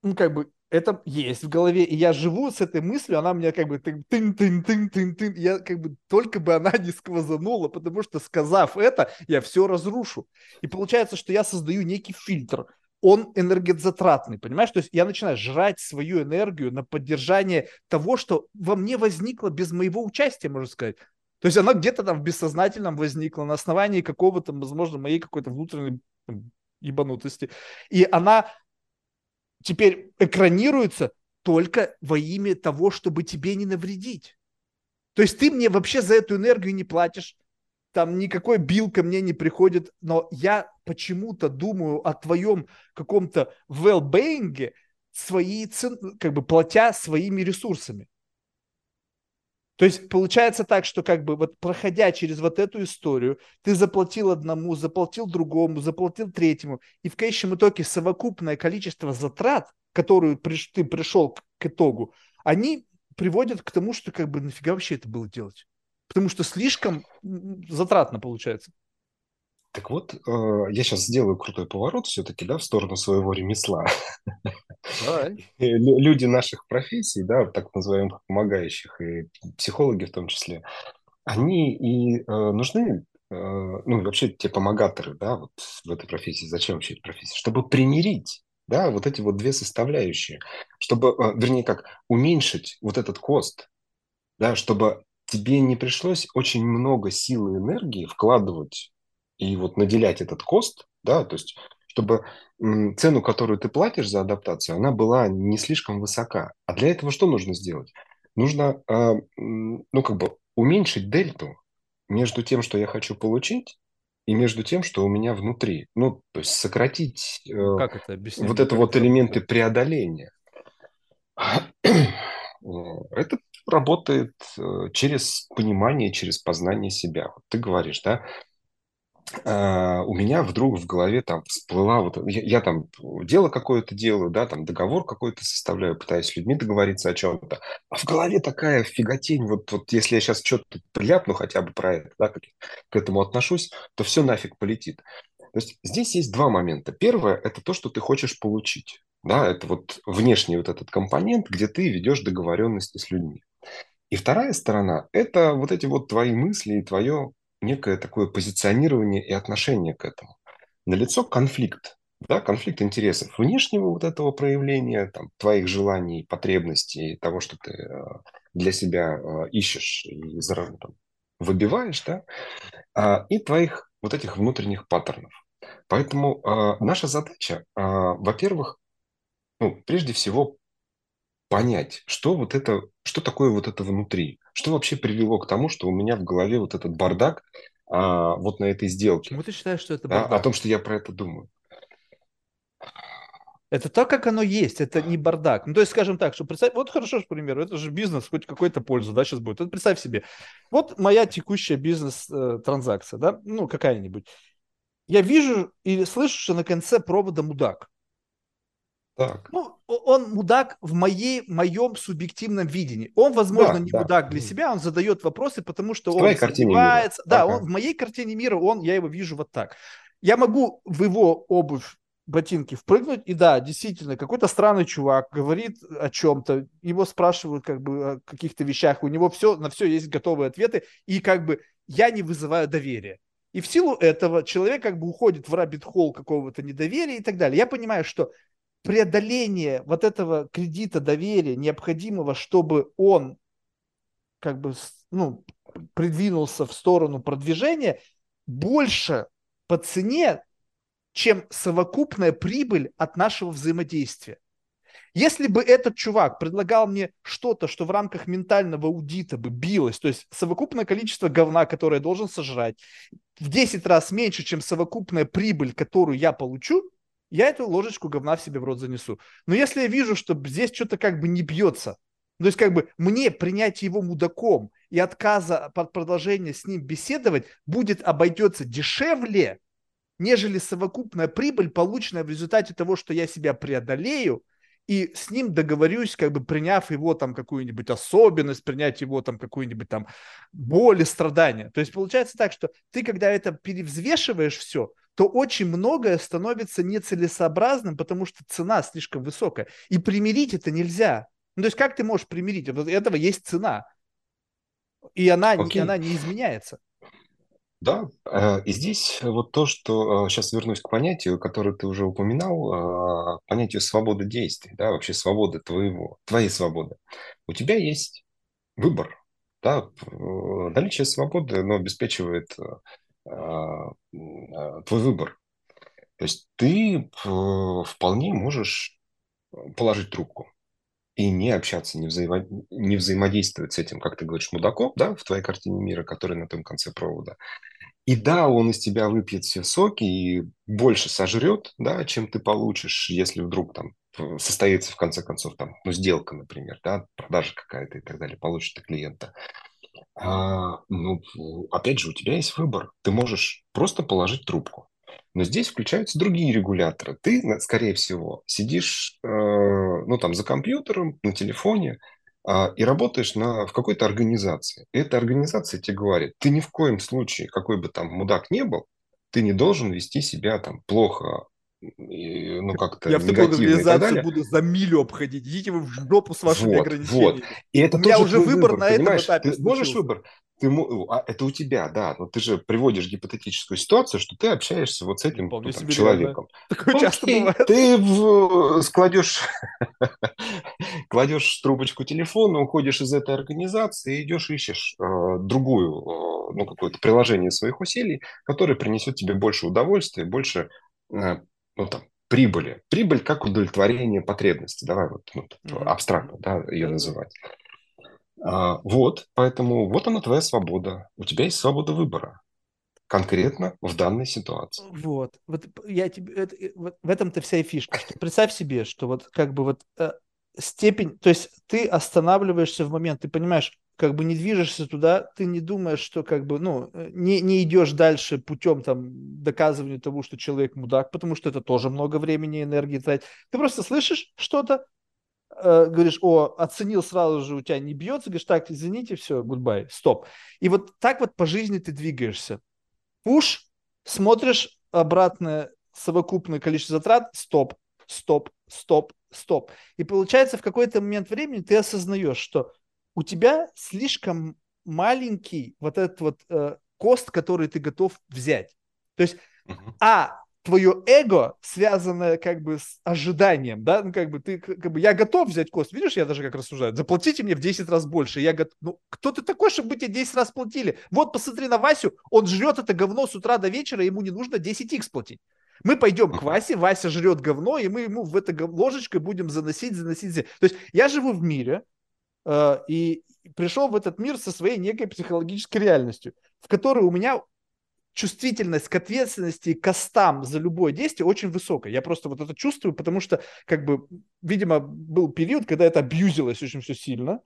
ну, как бы, это есть в голове, и я живу с этой мыслью, она мне как бы тын тын тын тын тын тын я как бы только бы она не сквозанула, потому что сказав это, я все разрушу. И получается, что я создаю некий фильтр – он энергозатратный, понимаешь? То есть я начинаю жрать свою энергию на поддержание того, что во мне возникло без моего участия, можно сказать. То есть она где-то там в бессознательном возникла на основании какого-то, возможно, моей какой-то внутренней ебанутости. И она теперь экранируется только во имя того, чтобы тебе не навредить. То есть ты мне вообще за эту энергию не платишь, там никакой бил ко мне не приходит, но я почему-то думаю о твоем каком-то well-being, свои цен, как бы платя своими ресурсами. То есть получается так, что как бы вот проходя через вот эту историю, ты заплатил одному, заплатил другому, заплатил третьему, и в конечном итоге совокупное количество затрат, которые ты пришел к итогу, они приводят к тому, что как бы нафига вообще это было делать? Потому что слишком затратно получается. Так вот, э, я сейчас сделаю крутой поворот все-таки, да, в сторону своего ремесла. Давай. Люди наших профессий, да, так называемых помогающих, и психологи в том числе, они и э, нужны, э, ну, вообще те помогаторы, да, вот в этой профессии. Зачем вообще эта профессия? Чтобы примирить, да, вот эти вот две составляющие. Чтобы, вернее, как, уменьшить вот этот кост, да, чтобы тебе не пришлось очень много сил и энергии вкладывать и вот наделять этот кост, да, то есть чтобы цену, которую ты платишь за адаптацию, она была не слишком высока. А для этого что нужно сделать? Нужно, а, ну, как бы уменьшить дельту между тем, что я хочу получить, и между тем, что у меня внутри. Ну, то есть сократить ну, как это объяснить? вот это вот элементы преодоления. *clears throat* Это работает э, через понимание, через познание себя. Вот ты говоришь, да, а, у меня вдруг в голове там всплыла вот я, я там дело какое-то делаю, да, там договор какой-то составляю, пытаюсь с людьми договориться о чем-то, а в голове такая фиготень, вот, вот если я сейчас что-то приляпну хотя бы про это, да, как, к этому отношусь, то все нафиг полетит. То есть здесь есть два момента. Первое – это то, что ты хочешь получить. Да, это вот внешний вот этот компонент, где ты ведешь договоренности с людьми. И вторая сторона – это вот эти вот твои мысли и твое некое такое позиционирование и отношение к этому. Налицо конфликт, да, конфликт интересов внешнего вот этого проявления, там, твоих желаний, потребностей, того, что ты э, для себя э, ищешь и там, выбиваешь, да, а, и твоих вот этих внутренних паттернов. Поэтому наша задача, во-первых, ну, прежде всего понять, что вот это, что такое вот это внутри, что вообще привело к тому, что у меня в голове вот этот бардак а, вот на этой сделке. Почему ты считаешь, что это бардак? Да, о том, что я про это думаю. Это то, как оно есть, это не бардак. Ну, то есть, скажем так, что представь, вот хорошо, к примеру, это же бизнес, хоть какой-то пользу, да, сейчас будет. Вот представь себе, вот моя текущая бизнес-транзакция, э, да, ну, какая-нибудь. Я вижу или слышу, что на конце провода мудак. Так. Ну, он мудак в моей, моем субъективном видении. Он, возможно, да, не да. мудак для себя, он задает вопросы, потому что в он сомневается. Да, ага. он в моей картине мира, он, я его вижу вот так. Я могу в его обувь ботинки впрыгнуть, и да, действительно, какой-то странный чувак говорит о чем-то, его спрашивают как бы о каких-то вещах, у него все, на все есть готовые ответы, и как бы я не вызываю доверия. И в силу этого человек как бы уходит в рабит-холл какого-то недоверия и так далее. Я понимаю, что преодоление вот этого кредита доверия необходимого, чтобы он как бы ну, придвинулся в сторону продвижения, больше по цене, чем совокупная прибыль от нашего взаимодействия. Если бы этот чувак предлагал мне что-то, что в рамках ментального аудита бы билось, то есть совокупное количество говна, которое я должен сожрать, в 10 раз меньше, чем совокупная прибыль, которую я получу, я эту ложечку говна в себе в рот занесу. Но если я вижу, что здесь что-то как бы не бьется, то есть как бы мне принять его мудаком и отказа от продолжения с ним беседовать будет обойдется дешевле, нежели совокупная прибыль, полученная в результате того, что я себя преодолею, и с ним договорюсь, как бы приняв его там какую-нибудь особенность, принять его там какую-нибудь там боль и страдания. То есть получается так, что ты, когда это перевзвешиваешь все, то очень многое становится нецелесообразным, потому что цена слишком высокая. И примирить это нельзя. Ну, то есть как ты можешь примирить? Вот этого есть цена. И она, okay. и она не изменяется. Да, э, и здесь вот то, что сейчас э, вернусь к понятию, которое ты уже упоминал, э, понятию свободы действий, да, вообще свободы твоего, твоей свободы. У тебя есть выбор, да, наличие свободы, но обеспечивает а, а, твой выбор. То есть ты э, вполне можешь положить трубку и не общаться, не, взаимо... не взаимодействовать с этим, как ты говоришь, мудаком, да, в твоей картине мира, который на том конце провода. И да, он из тебя выпьет все соки и больше сожрет, да, чем ты получишь, если вдруг там состоится в конце концов там, ну, сделка, например, да, продажа какая-то и так далее, получит ты клиента. А, ну, опять же, у тебя есть выбор. Ты можешь просто положить трубку. Но здесь включаются другие регуляторы. Ты, скорее всего, сидишь э, ну, там, за компьютером, на телефоне э, и работаешь на, в какой-то организации. И эта организация тебе говорит, ты ни в коем случае, какой бы там мудак не был, ты не должен вести себя там плохо ну, как-то Я в организации буду за милю обходить. Идите вы в жопу с вашими вот, ограничениями. Вот. И это У меня уже выбор, выбор на этом этапе Ты можешь выбор. Ты, а, это у тебя, да. Но ты же приводишь гипотетическую ситуацию, что ты общаешься вот с этим ну, там, человеком. Такое Окей, часто бывает. Ты в, складешь, *laughs* кладешь трубочку телефона, уходишь из этой организации, идешь ищешь э, другую, э, ну, какое-то приложение своих усилий, которое принесет тебе больше удовольствия, больше э, ну, там, прибыли. Прибыль как удовлетворение потребности. Давай вот ну, mm-hmm. абстрактно да, ее mm-hmm. называть. А, вот, поэтому вот она твоя свобода. У тебя есть свобода выбора конкретно в данной ситуации. Вот, вот я тебе, это, вот в этом-то вся и фишка. Что представь себе, что вот как бы вот э, степень, то есть ты останавливаешься в момент, ты понимаешь, как бы не движешься туда, ты не думаешь, что как бы, ну, э, не, не идешь дальше путем там доказывания того, что человек мудак, потому что это тоже много времени и энергии тратит. Ты просто слышишь что-то, э, говоришь, о, оценил сразу же, у тебя не бьется, говоришь, так, извините, все, гудбай, стоп. И вот так вот по жизни ты двигаешься. Пуш, смотришь обратное совокупное количество затрат, стоп, стоп, стоп, стоп. И получается, в какой-то момент времени ты осознаешь, что у тебя слишком маленький вот этот вот э, кост, который ты готов взять. То есть, а твое эго, связанное как бы с ожиданием, да, ну как бы ты, как бы я готов взять кост, видишь, я даже как рассуждаю, заплатите мне в 10 раз больше, я готов, ну кто ты такой, чтобы тебе 10 раз платили? Вот посмотри на Васю, он жрет это говно с утра до вечера, ему не нужно 10x платить. Мы пойдем к Васе, Вася жрет говно, и мы ему в это ложечкой будем заносить, заносить. То есть я живу в мире, и пришел в этот мир со своей некой психологической реальностью, в которой у меня чувствительность к ответственности, к костам за любое действие очень высокая. Я просто вот это чувствую, потому что, как бы, видимо, был период, когда это абьюзилось очень все сильно.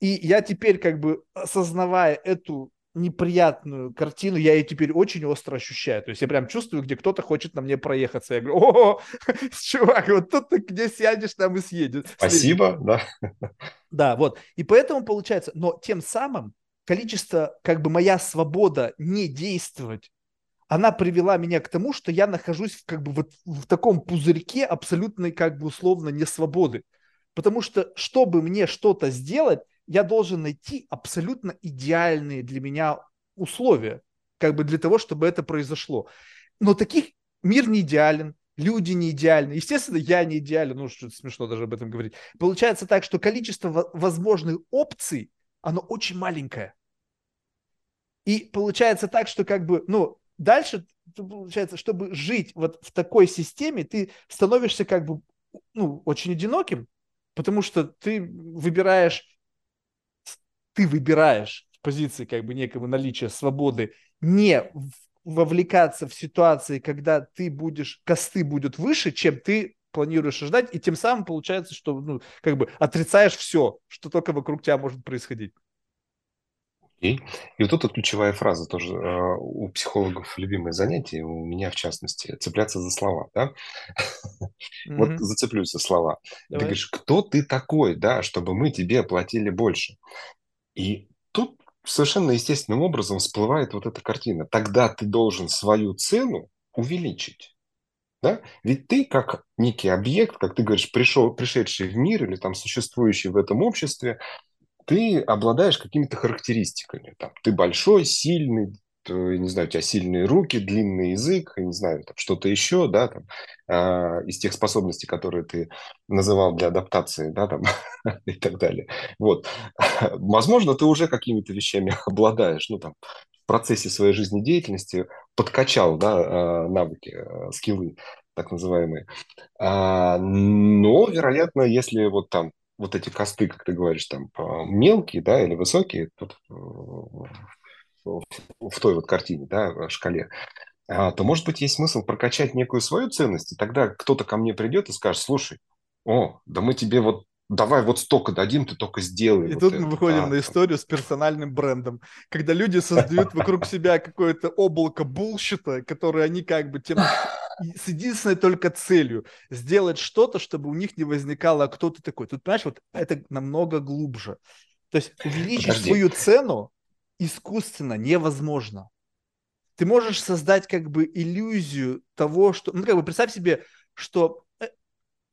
И я теперь, как бы, осознавая эту неприятную картину, я ее теперь очень остро ощущаю. То есть я прям чувствую, где кто-то хочет на мне проехаться. Я говорю, о, *laughs* чувак, вот тут ты где сядешь, там и съедешь. Спасибо, да. *laughs* Да, вот. И поэтому получается, но тем самым количество, как бы моя свобода не действовать, она привела меня к тому, что я нахожусь в, как бы вот в таком пузырьке абсолютной как бы условно несвободы. Потому что, чтобы мне что-то сделать, я должен найти абсолютно идеальные для меня условия, как бы для того, чтобы это произошло. Но таких мир не идеален, люди не идеальны. Естественно, я не идеален, ну, что смешно даже об этом говорить. Получается так, что количество возможных опций, оно очень маленькое. И получается так, что как бы, ну, дальше, получается, чтобы жить вот в такой системе, ты становишься как бы, ну, очень одиноким, потому что ты выбираешь ты выбираешь в позиции как бы некого наличия свободы не вовлекаться в ситуации, когда ты будешь, косты будут выше, чем ты планируешь ждать, и тем самым получается, что ну, как бы отрицаешь все, что только вокруг тебя может происходить. И, и вот тут ключевая фраза тоже э, у психологов любимое занятие, у меня в частности, цепляться за слова, да? *laughs* Вот зацеплюсь за слова. Ты говоришь, кто ты такой, да, чтобы мы тебе платили больше? И тут совершенно естественным образом всплывает вот эта картина. Тогда ты должен свою цену увеличить. Да? Ведь ты как некий объект, как ты говоришь, пришел, пришедший в мир или там существующий в этом обществе, ты обладаешь какими-то характеристиками. Там, ты большой, сильный, не знаю, у тебя сильные руки, длинный язык, не знаю, что-то еще, да, там, э, из тех способностей, которые ты называл для адаптации, да, там, *laughs* и так далее. Вот. *laughs* Возможно, ты уже какими-то вещами *laughs* обладаешь, ну, там, в процессе своей жизнедеятельности подкачал, да, э, навыки, э, скиллы, так называемые. А, но, вероятно, если вот там вот эти косты, как ты говоришь, там мелкие, да, или высокие, тут в той вот картине, да, шкале, а, то, может быть, есть смысл прокачать некую свою ценность, и тогда кто-то ко мне придет и скажет, слушай, о, да мы тебе вот давай вот столько дадим, ты только сделай. И вот тут это. мы выходим а, на историю с персональным брендом, когда люди создают вокруг себя какое-то облако булщита, которое они как бы тем с единственной только целью сделать что-то, чтобы у них не возникало, а кто ты такой. Тут, понимаешь, вот это намного глубже. То есть увеличить Подожди. свою цену искусственно невозможно. Ты можешь создать как бы иллюзию того, что... Ну, как бы представь себе, что э,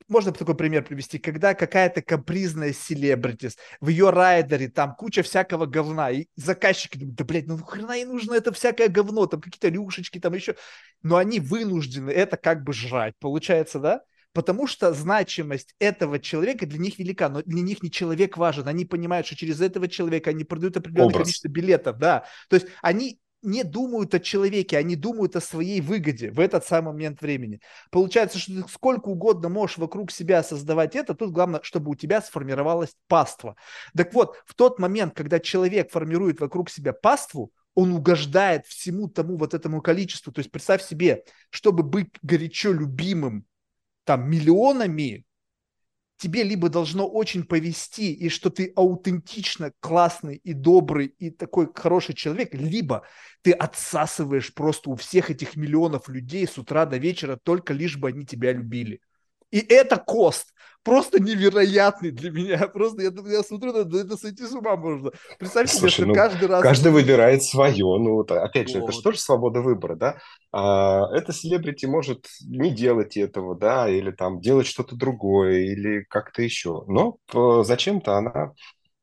можно такой пример привести, когда какая-то капризная селебритис, в ее райдере там куча всякого говна, и заказчики думают, да, блядь, ну хрена ей нужно это всякое говно, там какие-то рюшечки, там еще, но они вынуждены это как бы жрать, получается, да? Потому что значимость этого человека для них велика, но для них не человек важен. Они понимают, что через этого человека они продают определенное Образ. количество билетов, да. То есть они не думают о человеке, они думают о своей выгоде в этот самый момент времени. Получается, что ты сколько угодно можешь вокруг себя создавать это, тут главное, чтобы у тебя сформировалась паства. Так вот, в тот момент, когда человек формирует вокруг себя паству, он угождает всему тому вот этому количеству. То есть представь себе, чтобы быть горячо любимым там миллионами, тебе либо должно очень повести, и что ты аутентично классный и добрый и такой хороший человек, либо ты отсасываешь просто у всех этих миллионов людей с утра до вечера только лишь бы они тебя любили. И это кост просто невероятный для меня. Просто я, я смотрю, на это сойти с ума можно. Представь себе, что ну, каждый раз... Каждый выбирает свое. Ну, вот, опять же, вот. это же тоже свобода выбора, да? А, это селебрити может не делать этого, да, или там делать что-то другое, или как-то еще. Но зачем-то она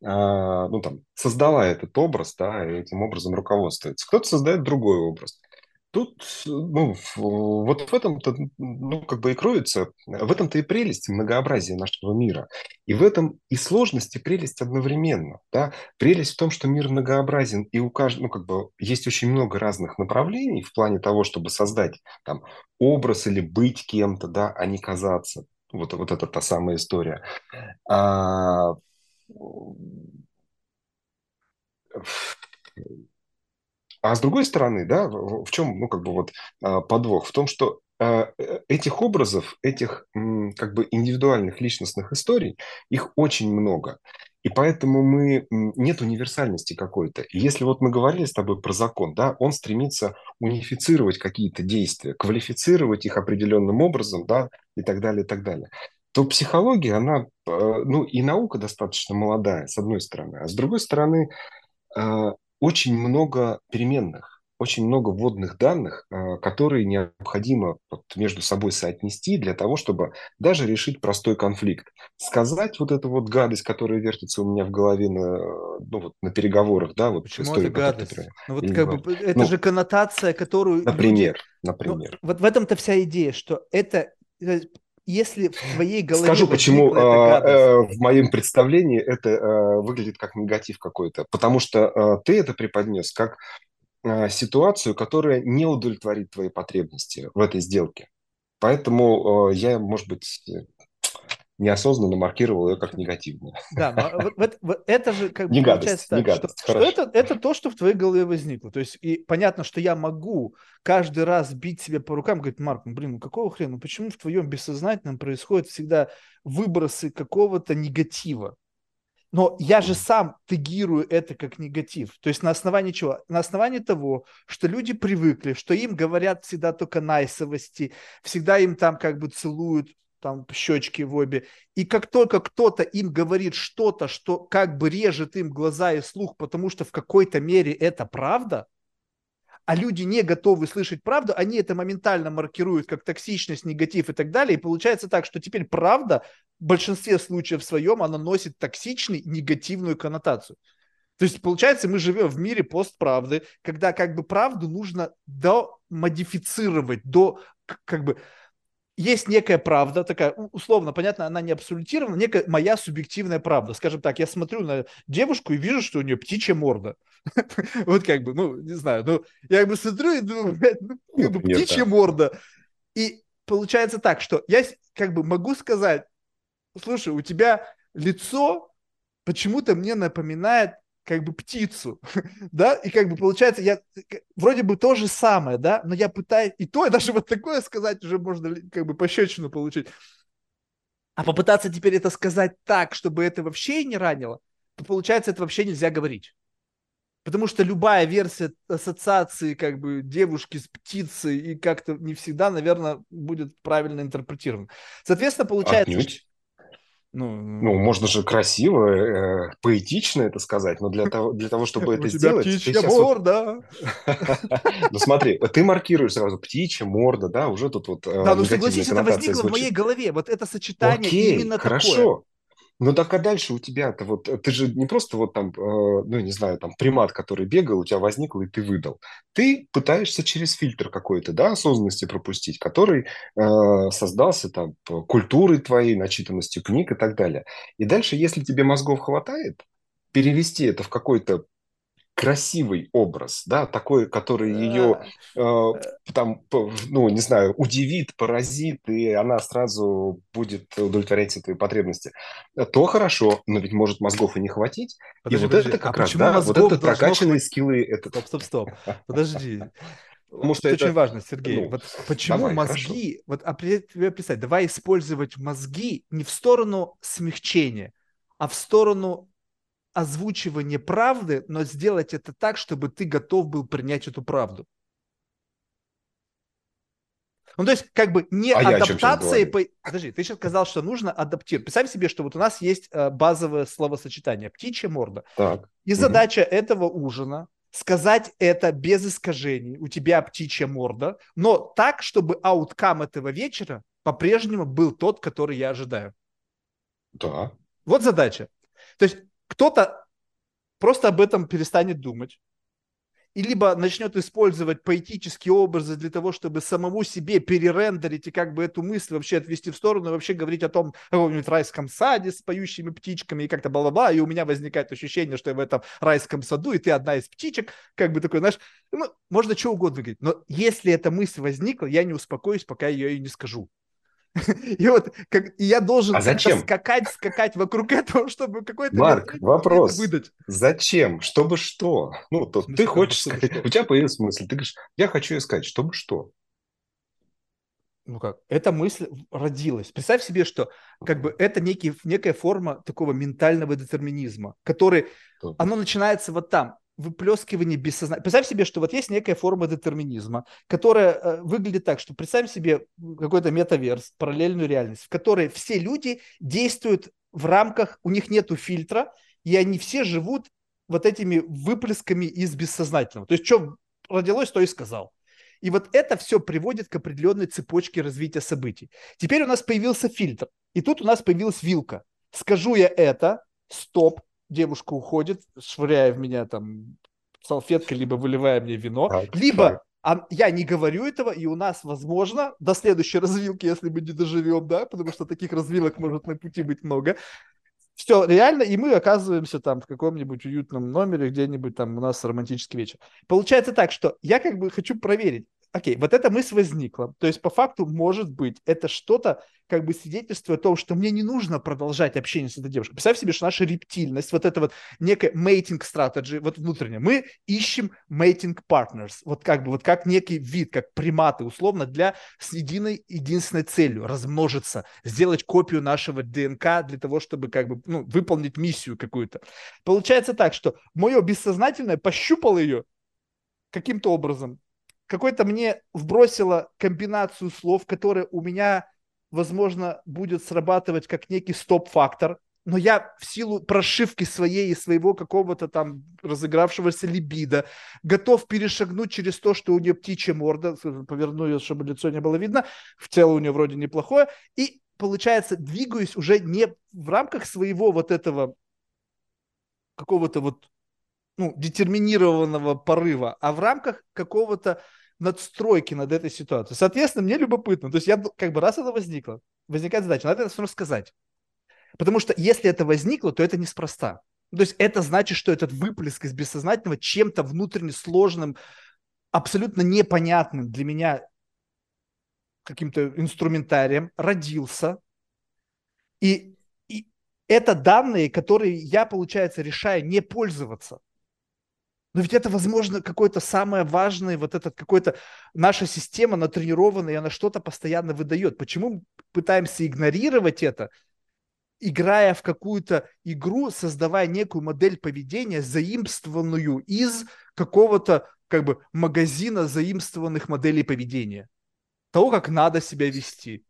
ну, там, создала этот образ, да, и этим образом руководствуется. Кто-то создает другой образ. Тут, ну, вот в этом-то, ну, как бы и кроется, в этом-то и прелесть многообразия нашего мира. И в этом и сложность, и прелесть одновременно, да. Прелесть в том, что мир многообразен, и у каждого, ну, как бы, есть очень много разных направлений в плане того, чтобы создать там образ или быть кем-то, да, а не казаться. Вот, вот это та самая история. А, а с другой стороны, да, в чем, ну, как бы вот а, подвох? В том, что а, э, этих образов, этих как бы индивидуальных личностных историй, их очень много. И поэтому мы, нет универсальности какой-то. если вот мы говорили с тобой про закон, да, он стремится унифицировать какие-то действия, квалифицировать их определенным образом, да, и так далее, и так далее то психология, она, а, ну, и наука достаточно молодая, с одной стороны, а с другой стороны, очень много переменных, очень много вводных данных, а, которые необходимо между собой соотнести для того, чтобы даже решить простой конфликт. Сказать вот эту вот гадость, которая вертится у меня в голове на, ну, вот, на переговорах, да, вот Почему историю, это гадость? Которая, ну, вот как бы, это ну, же коннотация, которую Например, люди... например. Ну, вот в этом-то вся идея, что это если в твоей голове... Скажу, почему э, э, в моем представлении это э, выглядит как негатив какой-то. Потому что э, ты это преподнес как э, ситуацию, которая не удовлетворит твои потребности в этой сделке. Поэтому э, я, может быть, неосознанно маркировал ее как негативную. Да, но *laughs* вот, вот, это же как бы не получается гадость, так, не гадость, что, что это, это то, что в твоей голове возникло. То есть и понятно, что я могу каждый раз бить себя по рукам, говорить, Марк, ну блин, ну какого хрена, ну почему в твоем бессознательном происходят всегда выбросы какого-то негатива? Но я же сам тегирую это как негатив. То есть на основании чего? На основании того, что люди привыкли, что им говорят всегда только найсовости, всегда им там как бы целуют там щечки в обе. И как только кто-то им говорит что-то, что как бы режет им глаза и слух, потому что в какой-то мере это правда, а люди не готовы слышать правду, они это моментально маркируют как токсичность, негатив и так далее. И получается так, что теперь правда в большинстве случаев своем она носит токсичный, негативную коннотацию. То есть, получается, мы живем в мире постправды, когда как бы правду нужно домодифицировать, до как бы есть некая правда, такая, условно, понятно, она не абсолютирована, некая моя субъективная правда. Скажем так, я смотрю на девушку и вижу, что у нее птичья морда. *laughs* Вот как бы, ну, не знаю, ну, я как бы смотрю и думаю, *laughs* ну, ну птичья морда. И получается так, что я как бы могу сказать, слушай, у тебя лицо почему-то мне напоминает как бы птицу, *laughs* да, и как бы получается, я вроде бы то же самое, да, но я пытаюсь, и то, и даже вот такое сказать уже можно как бы пощечину получить. А попытаться теперь это сказать так, чтобы это вообще не ранило, то получается, это вообще нельзя говорить. Потому что любая версия ассоциации как бы девушки с птицей и как-то не всегда, наверное, будет правильно интерпретирована. Соответственно, получается... Отнюдь. Ну, ну, можно же красиво, э, поэтично это сказать, но для того, для того чтобы *laughs* это сделать... птичья морда! *laughs* Ну смотри, ты маркируешь сразу птичья морда, да, уже тут вот э, Да, ну согласись, это возникло в моей голове, вот это сочетание именно такое. хорошо. Ну так а дальше у тебя-то вот, ты же не просто вот там, э, ну не знаю, там примат, который бегал, у тебя возникл и ты выдал. Ты пытаешься через фильтр какой-то, да, осознанности пропустить, который э, создался там культурой твоей, начитанностью книг и так далее. И дальше, если тебе мозгов хватает, перевести это в какой-то красивый образ, да, такой, который ее э, там, ну, не знаю, удивит, поразит, и она сразу будет удовлетворять свои потребности, то хорошо, но ведь может мозгов и не хватить. Подожди, и вот подожди, это как а раз, да, вот это прокачанные хватить? скиллы. Это... Стоп, стоп, стоп, *laughs* подожди. Потому что это, очень важно, Сергей. Ну, вот почему давай, мозги, хорошо. вот а тебе представь, давай использовать мозги не в сторону смягчения, а в сторону озвучивание правды, но сделать это так, чтобы ты готов был принять эту правду. Ну, то есть, как бы не а адаптация... По... Подожди, ты сейчас сказал, что нужно адаптировать. Представь себе, что вот у нас есть э, базовое словосочетание «птичья морда». Так. И угу. задача этого ужина сказать это без искажений. У тебя птичья морда, но так, чтобы ауткам этого вечера по-прежнему был тот, который я ожидаю. Да. Вот задача. То есть кто-то просто об этом перестанет думать, и либо начнет использовать поэтические образы для того, чтобы самому себе перерендерить и как бы эту мысль вообще отвести в сторону, и вообще говорить о том каком-нибудь райском саде с поющими птичками и как-то бла-бла-бла, и у меня возникает ощущение, что я в этом райском саду, и ты одна из птичек, как бы такой, знаешь, ну, можно что угодно говорить, но если эта мысль возникла, я не успокоюсь, пока я ее не скажу. *laughs* И вот как, и я должен а зачем? скакать, скакать вокруг этого, чтобы какой-то... Марк, вопрос. Выдать. Зачем? Чтобы что? Ну, то ты хочешь сказать... Что? У тебя появилась мысль, ты говоришь, я хочу искать, чтобы что? ну как, эта мысль родилась. Представь себе, что как бы это некий, некая форма такого ментального детерминизма, который, оно начинается вот там выплескивание бессознательного. Представь себе, что вот есть некая форма детерминизма, которая э, выглядит так, что представь себе какой-то метаверс, параллельную реальность, в которой все люди действуют в рамках, у них нету фильтра, и они все живут вот этими выплесками из бессознательного. То есть, что родилось, то и сказал. И вот это все приводит к определенной цепочке развития событий. Теперь у нас появился фильтр, и тут у нас появилась вилка. Скажу я это, стоп, девушка уходит, швыряя в меня там салфеткой, либо выливая мне вино, так, либо так. А я не говорю этого, и у нас, возможно, до следующей развилки, если мы не доживем, да, потому что таких развилок может на пути быть много, все реально, и мы оказываемся там в каком-нибудь уютном номере, где-нибудь там у нас романтический вечер. Получается так, что я как бы хочу проверить, окей, вот эта мысль возникла. То есть, по факту, может быть, это что-то, как бы свидетельствует о том, что мне не нужно продолжать общение с этой девушкой. Представь себе, что наша рептильность, вот это вот некая mating strategy, вот внутренняя, мы ищем mating partners, вот как бы, вот как некий вид, как приматы, условно, для с единой, единственной целью, размножиться, сделать копию нашего ДНК для того, чтобы как бы, ну, выполнить миссию какую-то. Получается так, что мое бессознательное пощупало ее каким-то образом, какой-то мне вбросило комбинацию слов, которая у меня, возможно, будет срабатывать как некий стоп-фактор, но я в силу прошивки своей и своего какого-то там разыгравшегося либида готов перешагнуть через то, что у нее птичья морда, поверну ее, чтобы лицо не было видно, в тело у нее вроде неплохое, и получается, двигаюсь уже не в рамках своего вот этого какого-то вот ну, детерминированного порыва, а в рамках какого-то надстройки над этой ситуацией. Соответственно, мне любопытно. То есть я как бы раз это возникло, возникает задача, надо это рассказать. Потому что если это возникло, то это неспроста. То есть это значит, что этот выплеск из бессознательного чем-то внутренне сложным, абсолютно непонятным для меня каким-то инструментарием родился. И, и это данные, которые я, получается, решаю не пользоваться. Но ведь это, возможно, какое-то самое важное, вот этот какой-то наша система натренированная, и она что-то постоянно выдает. Почему мы пытаемся игнорировать это, играя в какую-то игру, создавая некую модель поведения, заимствованную из какого-то как бы магазина заимствованных моделей поведения, того, как надо себя вести.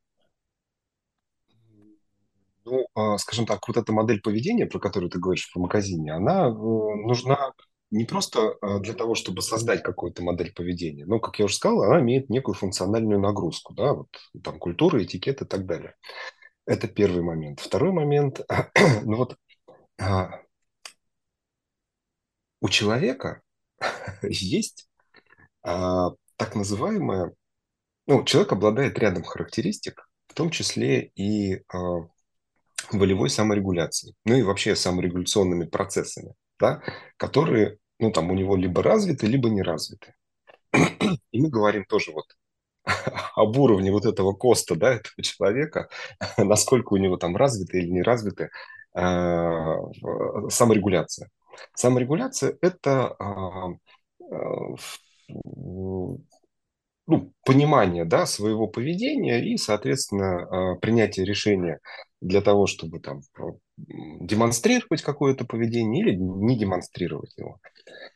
Ну, а, скажем так, вот эта модель поведения, про которую ты говоришь в магазине, она э, нужна не просто а, для того, чтобы создать какую-то модель поведения, но, как я уже сказал, она имеет некую функциональную нагрузку, да, вот там культура, этикет и так далее. Это первый момент. Второй момент, *clears throat* ну вот а, у человека *laughs* есть а, так называемая, ну, человек обладает рядом характеристик, в том числе и волевой саморегуляцией, ну и вообще саморегуляционными процессами, да, которые ну, там у него либо развиты, либо не развиты. *clears throat* И мы говорим тоже вот *laughs* об уровне вот этого коста, да, этого человека, *laughs* насколько у него там развиты или не развиты э, саморегуляция. Саморегуляция – это э, э, ну, понимание да, своего поведения и, соответственно, принятие решения для того, чтобы там демонстрировать какое-то поведение или не демонстрировать его.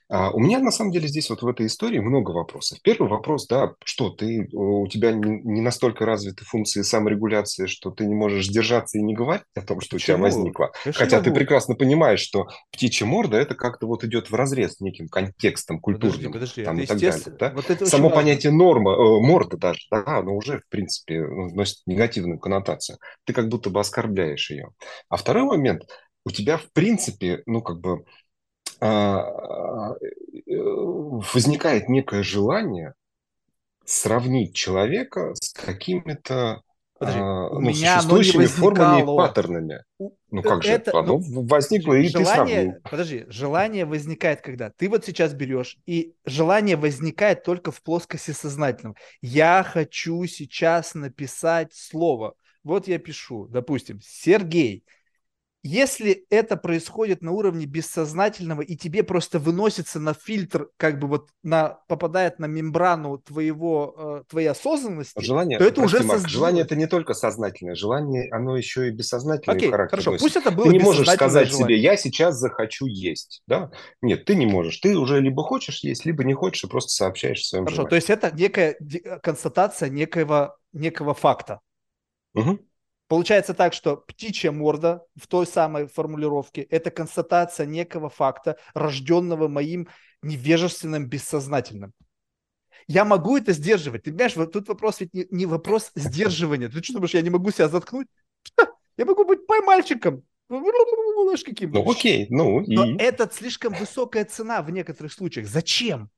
А у меня на самом деле здесь вот в этой истории много вопросов. Первый вопрос, да, что ты, у тебя не, не настолько развиты функции саморегуляции, что ты не можешь сдержаться и не говорить о том, что Почему? у тебя возникло. Конечно Хотя могу. ты прекрасно понимаешь, что птичья морда это как-то вот идет в разрез с неким контекстом культурным. Подожди, подожди, там, и так далее, да? вот это Само понятие норма, э, морда даже, да, оно уже в принципе носит негативную коннотацию. Ты как будто бы оскорбляешь ее. А второй момент – у тебя в принципе, ну как бы возникает некое желание сравнить человека с какими-то Подожди, а, у ну, меня не существующими формами и паттернами. Ну э, как же, это, оно ну, возникло, и ты сравнил. желание, подожди, желание возникает когда? Ты вот сейчас берешь, и желание возникает только в плоскости сознательном. Я хочу сейчас написать слово. Вот я пишу, допустим, Сергей. Если это происходит на уровне бессознательного, и тебе просто выносится на фильтр, как бы вот на, попадает на мембрану твоего, э, твоей осознанности, Желание, то это прости, уже Марк, создалось. желание это не только сознательное, желание, оно еще и бессознательное Окей, характер хорошо, носит. пусть это было Ты не можешь сказать желание. себе, я сейчас захочу есть, да? Нет, ты не можешь. Ты уже либо хочешь есть, либо не хочешь, и просто сообщаешь о своем Хорошо, желании. то есть это некая констатация некоего, некого факта. Мгм. Получается так, что птичья морда в той самой формулировке – это констатация некого факта, рожденного моим невежественным бессознательным. Я могу это сдерживать. Ты понимаешь, вот тут вопрос ведь не, не вопрос сдерживания. Ты что думаешь, я не могу себя заткнуть? Я могу быть поймальчиком. Каким. Ну окей, ну Но и... это слишком высокая цена в некоторых случаях. Зачем?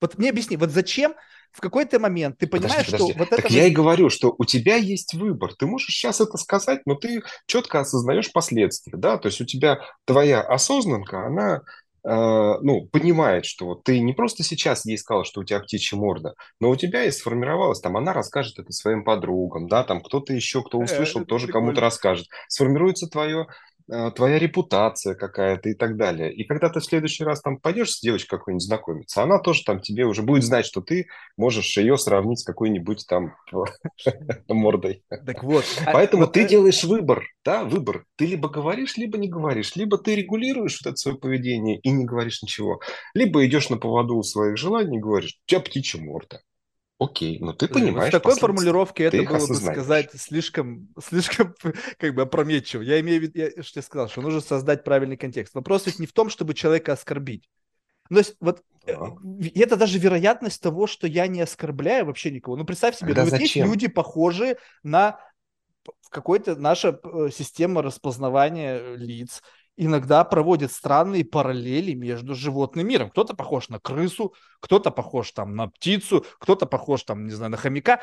Вот мне объясни, вот зачем в какой-то момент ты понимаешь, Подожди, подожди. что вот так это... я и говорю, что у тебя есть выбор. Ты можешь сейчас это сказать, но ты четко осознаешь последствия, да? То есть у тебя твоя осознанка, она э, ну, понимает, что вот ты не просто сейчас ей сказал, что у тебя птичья морда, но у тебя и сформировалась, там, она расскажет это своим подругам, да, там, кто-то еще, кто Э, услышал, это тоже прикольно. кому-то расскажет. Сформируется твое э, твоя репутация какая-то и так далее. И когда ты в следующий раз там пойдешь с девочкой какой-нибудь знакомиться, она тоже там тебе уже будет знать, что ты можешь ее сравнить с какой-нибудь там *laughs* мордой. Так вот. а Поэтому ты э, делаешь выбор, да, выбор. Ты либо говоришь, либо не говоришь, либо ты регулируешь вот это свое поведение и не говоришь ничего, либо идешь на поводу своих желаний и говоришь, у тебя птичья морда. Окей, но ты понимаешь в такой последствия, формулировке это было бы сказать слишком, *laughs* слишком как бы опрометчиво. Я имею в виду, я что я сказал, что нужно создать правильный контекст. Вопрос ведь не в том, чтобы человека оскорбить. Ну, то есть вот э, Да. и это даже вероятность того, что я не оскорбляю вообще никого. Ну, представь себе, Тогда ну, вот есть люди, похожие на в какой-то наша э, система распознавания э, лиц иногда проводит странные параллели между животным миром. Кто-то похож на крысу, кто-то похож там на птицу, кто-то похож там, не знаю, на хомяка.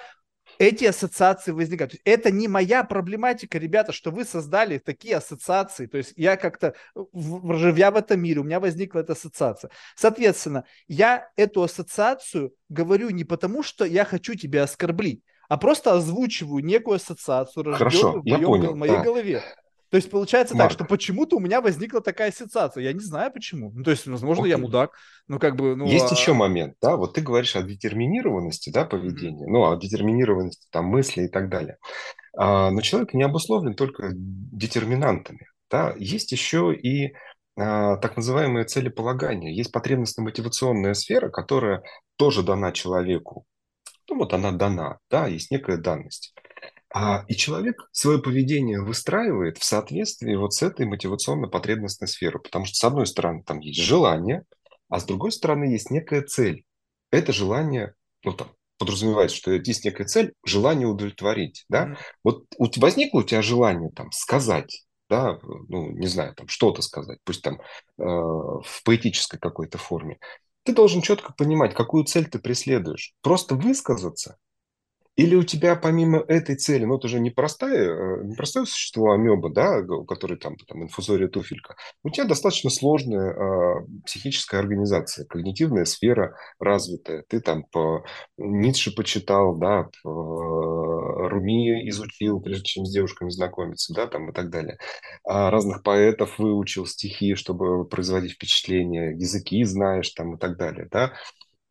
Эти ассоциации возникают. Есть Это не моя проблематика, ребята, что вы создали такие ассоциации. То есть я как-то, в- живя в этом мире, у меня возникла эта ассоциация. Соответственно, я эту ассоциацию говорю не потому, что я хочу тебя оскорбить, а просто озвучиваю некую ассоциацию, Хорошо, рожденную в я моем понял, гол- моей да. голове. То есть получается Марк. так, что почему-то у меня возникла такая ассоциация. Я не знаю почему. Ну, то есть, возможно, я Окей. мудак. Ну, как бы, ну... Есть а- еще момент, да, вот ты говоришь о детерминированности, да, поведения, ну, о детерминированности там мысли и так далее. А, но человек не обусловлен только детерминантами, да, есть еще и а, так называемые целеполагания, есть потребностно-мотивационная сфера, которая тоже дана человеку. Ну, вот она дана, да, есть некая данность. А, и человек свое поведение выстраивает в соответствии вот с этой мотивационно-потребностной сферой, потому что, с одной стороны, там есть желание, а с другой стороны, есть некая цель. Это желание, ну, там, подразумевается, что есть некая цель, желание удовлетворить, да. Мгм. Вот возникло у тебя желание, там, сказать, да, ну, не знаю, там, что-то сказать, пусть там э, в поэтической какой-то форме. Ты должен четко понимать, какую цель ты преследуешь. Просто высказаться или у тебя помимо этой цели, ну это же не простое, не простое существо амеба, да, у которой там, там инфузория туфелька, у тебя достаточно сложная э, психическая организация, когнитивная сфера развитая. Ты там по Ницше почитал, да, по Руми изучил, прежде чем с девушками знакомиться, да, там и так далее. А разных поэтов выучил стихи, чтобы производить впечатление, языки знаешь там и так далее, да.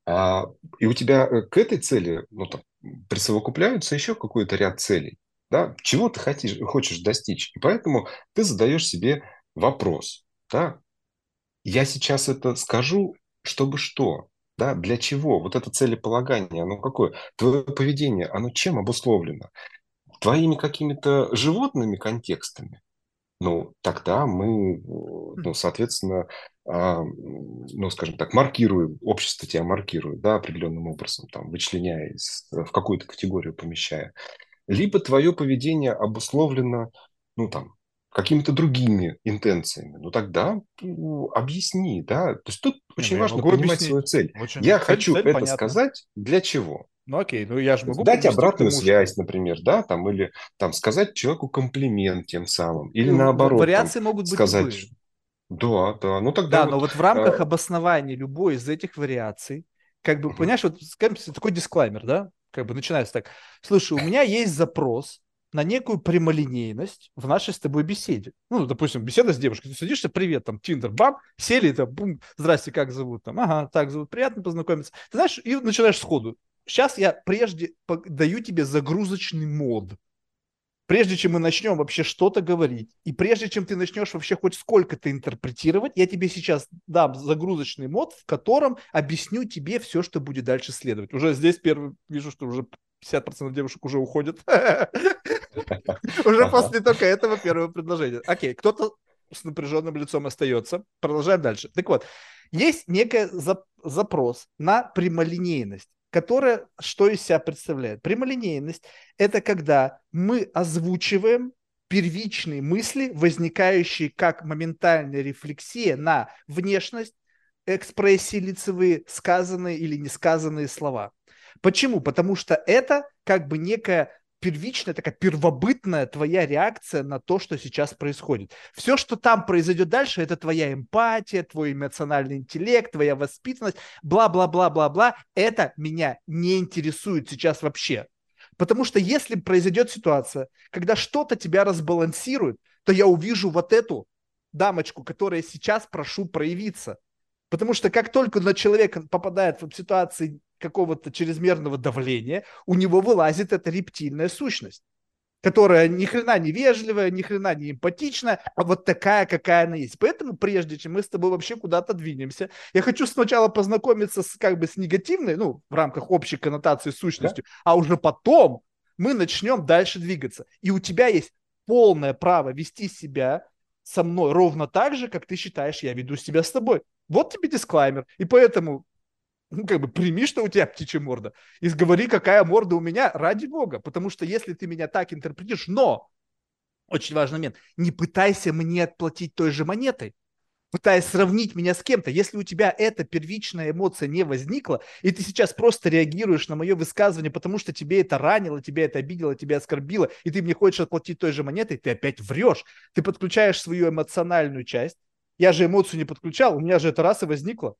А, и у тебя э, к этой цели ну, там, присовокупляются еще какой-то ряд целей. Да? Чего ты хочешь, хочешь достичь? И поэтому ты задаешь себе вопрос. Да? Я сейчас это скажу, чтобы что? Да? Для чего? Вот это целеполагание, оно какое? Твое поведение, оно чем обусловлено? Твоими какими-то животными контекстами? Ну, тогда мы, ну, соответственно, а, ну, скажем так, маркируем, общество тебя маркирует, да, определенным образом, там, вычленяя, из, в какую-то категорию помещая. Либо твое поведение обусловлено, ну, там, какими-то другими интенциями, ну тогда ну, объясни, да. То есть тут очень ну, важно понимать объяснить. свою цель. Очень... Я цель, хочу цель, это понятно. сказать для чего? Ну окей, ну я же могу дать обратную тому, связь, что... например, да, там или там сказать человеку комплимент тем самым, или ну, наоборот. Вариации там, могут быть сказать, любые. Да, да, ну тогда. Да, вот, но вот в рамках а... обоснования любой из этих вариаций, как бы, угу. понимаешь, вот скажем, такой дисклаймер, да, как бы начинается так. Слушай, у меня есть запрос на некую прямолинейность в нашей с тобой беседе. Ну, допустим, беседа с девушкой. Ты садишься, привет, там, Тиндер, бам, сели, там, бум, здрасте, как зовут, там, ага, так зовут, приятно познакомиться. Ты знаешь, и начинаешь сходу. Сейчас я прежде даю тебе загрузочный мод. Прежде чем мы начнем вообще что-то говорить, и прежде чем ты начнешь вообще хоть сколько-то интерпретировать, я тебе сейчас дам загрузочный мод, в котором объясню тебе все, что будет дальше следовать. Уже здесь первый вижу, что уже 50% девушек уже уходят. *laughs* *laughs* Уже после только этого первого предложения. Окей, кто-то с напряженным лицом остается. Продолжаем дальше. Так вот, есть некий запрос на прямолинейность которая что из себя представляет? Прямолинейность – это когда мы озвучиваем первичные мысли, возникающие как моментальная рефлексия на внешность, экспрессии лицевые, сказанные или несказанные слова. Почему? Потому что это как бы некая первичная, такая первобытная твоя реакция на то, что сейчас происходит. Все, что там произойдет дальше, это твоя эмпатия, твой эмоциональный интеллект, твоя воспитанность, бла-бла-бла-бла-бла. Это меня не интересует сейчас вообще. Потому что если произойдет ситуация, когда что-то тебя разбалансирует, то я увижу вот эту дамочку, которая сейчас прошу проявиться. Потому что как только на человека попадает в ситуации какого-то чрезмерного давления, у него вылазит эта рептильная сущность которая ни хрена не вежливая, ни хрена не эмпатичная, а вот такая, какая она есть. Поэтому прежде чем мы с тобой вообще куда-то двинемся, я хочу сначала познакомиться с как бы с негативной, ну, в рамках общей коннотации сущностью, да? а уже потом мы начнем дальше двигаться. И у тебя есть полное право вести себя со мной ровно так же, как ты считаешь, я веду себя с тобой. Вот тебе дисклаймер. И поэтому ну, как бы прими, что у тебя птичья морда, и говори, какая морда у меня, ради бога. Потому что если ты меня так интерпретируешь, но, очень важный момент, не пытайся мне отплатить той же монетой, пытаясь сравнить меня с кем-то. Если у тебя эта первичная эмоция не возникла, и ты сейчас просто реагируешь на мое высказывание, потому что тебе это ранило, тебя это обидело, тебя оскорбило, и ты мне хочешь отплатить той же монетой, ты опять врешь. Ты подключаешь свою эмоциональную часть. Я же эмоцию не подключал, у меня же это раз и возникло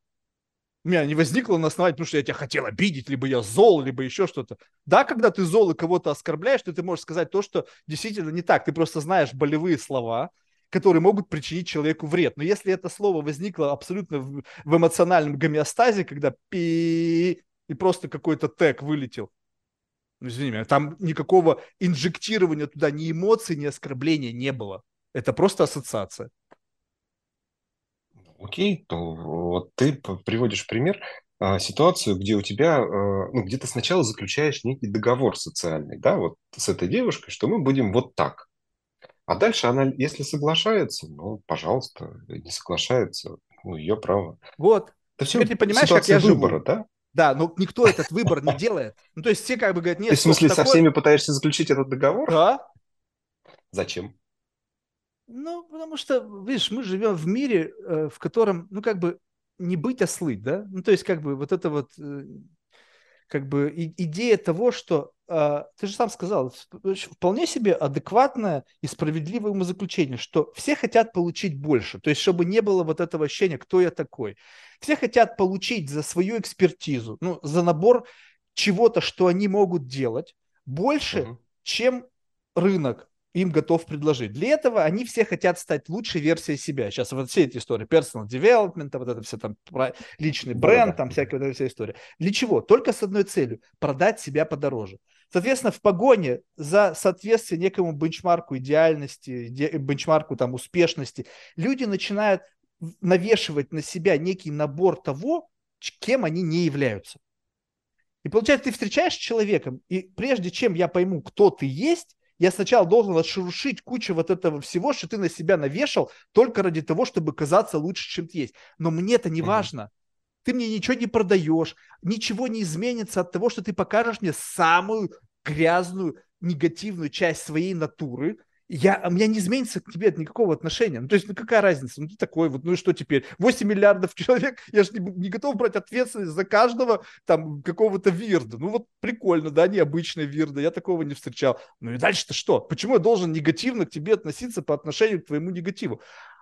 у меня не возникло на основании, потому что я тебя хотел обидеть, либо я зол, либо еще что-то. Да, когда ты зол и кого-то оскорбляешь, то ты можешь сказать то, что действительно не так. Ты просто знаешь болевые слова, которые могут причинить человеку вред. Но если это слово возникло абсолютно в, в эмоциональном гомеостазе, когда пи и просто какой-то тег вылетел, ну, извини меня, там никакого инжектирования туда ни эмоций, ни оскорбления не было. Это просто ассоциация. Окей, то вот ты приводишь пример а, ситуацию, где у тебя, а, ну, где ты сначала заключаешь некий договор социальный, да, вот с этой девушкой, что мы будем вот так. А дальше она, если соглашается, ну, пожалуйста, не соглашается, ну, ее право. Вот. Это все ты понимаешь, как я выбора, живу. да? Да, но никто этот выбор не делает. Ну, то есть все как бы говорят, нет, Ты в смысле со всеми пытаешься заключить этот договор? Да. Зачем? Ну, потому что, видишь, мы живем в мире, э, в котором, ну, как бы не быть, а слыть, да? Ну, то есть, как бы вот это вот, э, как бы идея того, что, а, ты же сам сказал, вполне себе адекватное и справедливое умозаключение, что все хотят получить больше, то есть, чтобы не было вот этого ощущения, кто я такой. Все хотят получить за свою экспертизу, ну, за набор чего-то, что они могут делать, больше, uh-huh. чем рынок им готов предложить. Для этого они все хотят стать лучшей версией себя. Сейчас вот все эти истории, personal development, вот это все там, личный бренд, да, там всякая вот эта вся история. Для чего? Только с одной целью – продать себя подороже. Соответственно, в погоне за соответствие некому бенчмарку идеальности, бенчмарку там успешности, люди начинают навешивать на себя некий набор того, кем они не являются. И получается, ты встречаешь человеком, и прежде чем я пойму, кто ты есть, я сначала должен отшуршить кучу вот этого всего, что ты на себя навешал, только ради того, чтобы казаться лучше, чем ты есть. Но мне это не mm-hmm. важно. Ты мне ничего не продаешь, ничего не изменится от того, что ты покажешь мне самую грязную, негативную часть своей натуры, я, у меня не изменится к тебе никакого отношения. Ну, то есть, ну, какая разница? Ну, ты такой вот, ну и что теперь? 8 миллиардов *laughs* человек, я же не, не готов брать ответственность за каждого там какого-то вирда. Ну, вот прикольно, да, необычный вирда, я такого не встречал. Ну и дальше-то что? Почему я должен негативно к тебе относиться по отношению к твоему негативу?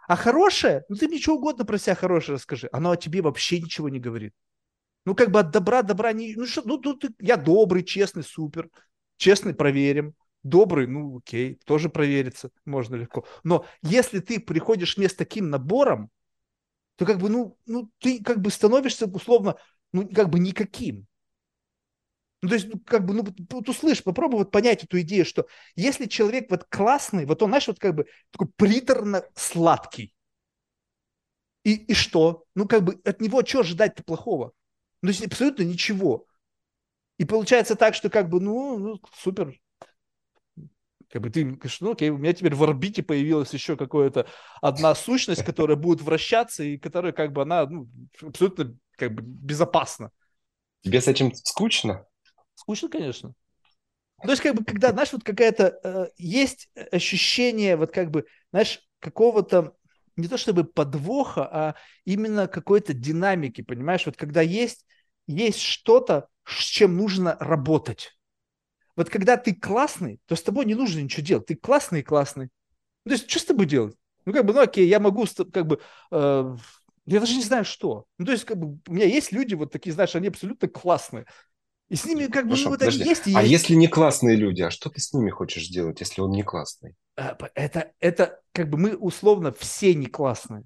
А хорошее, ну ты что угодно про себя хорошее расскажи, оно о тебе вообще ничего не говорит. Ну, как бы от добра добра не... Ну, что, ну, ну ты, я добрый, честный, супер. Честный, проверим добрый, ну окей, тоже проверится, можно легко. Но если ты приходишь не с таким набором, то как бы, ну, ну ты как бы становишься условно, ну, как бы никаким. Ну, то есть, ну, как бы, ну, вот услышь, попробуй вот понять эту идею, что если человек вот классный, вот он, знаешь, вот как бы такой приторно-сладкий, и, и что? Ну, как бы от него что ожидать-то плохого? Ну, то есть абсолютно ничего. И получается так, что как бы, ну, ну супер, как бы ты говоришь, ну окей, у меня теперь в орбите появилась еще какая-то одна сущность, которая будет вращаться и которая как бы она ну, абсолютно как бы безопасна. Тебе с этим скучно? Скучно, конечно. То есть, как бы, когда, знаешь, вот какая-то э, есть ощущение, вот как бы, знаешь, какого-то не то чтобы подвоха, а именно какой-то динамики, понимаешь? Вот когда есть, есть что-то, с чем нужно работать вот когда ты классный, то с тобой не нужно ничего делать. Ты классный и классный. Ну, то есть, что с тобой делать? Ну, как бы, ну, окей, я могу, как бы, э, я даже не знаю, что. Ну, то есть, как бы, у меня есть люди вот такие, знаешь, они абсолютно классные. И с ними как бы Хорошо, ну, вот они есть и А есть. если не классные люди, а что ты с ними хочешь сделать, если он не классный? А, это, это как бы мы условно все не классные.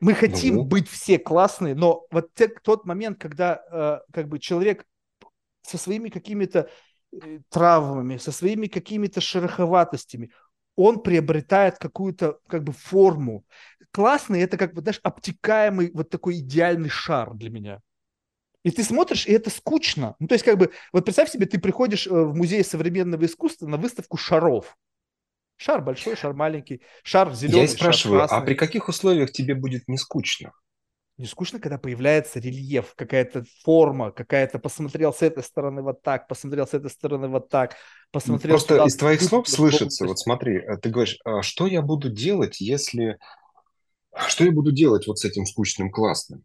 Мы хотим ну. быть все классные, но вот те, тот момент, когда э, как бы человек со своими какими-то Э, травмами, со своими какими-то шероховатостями, он приобретает какую-то как бы форму. Классный это как бы, знаешь, обтекаемый вот такой идеальный шар для меня. И ты смотришь, и это скучно. Ну, то есть, как бы, вот представь себе, ты приходишь э, в музей современного искусства на выставку шаров. Шар большой, шар маленький, шар зеленый, Я спрашиваю, а при каких условиях тебе будет не скучно? Не скучно, когда появляется рельеф, какая-то форма, какая-то посмотрел с этой стороны вот так, посмотрел с этой стороны вот так, посмотрел Просто туда, из твоих слов слышится, вот смотри, э, ты говоришь, а что я буду делать, если... Что я буду делать вот с этим скучным классным?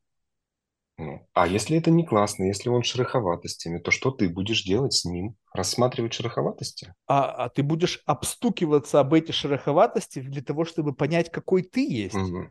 Ну, а если это не классно, если он шероховатостями, то что ты будешь делать с ним? Рассматривать шероховатости? А, а ты будешь обстукиваться об эти шероховатости для того, чтобы понять, какой ты есть. Угу.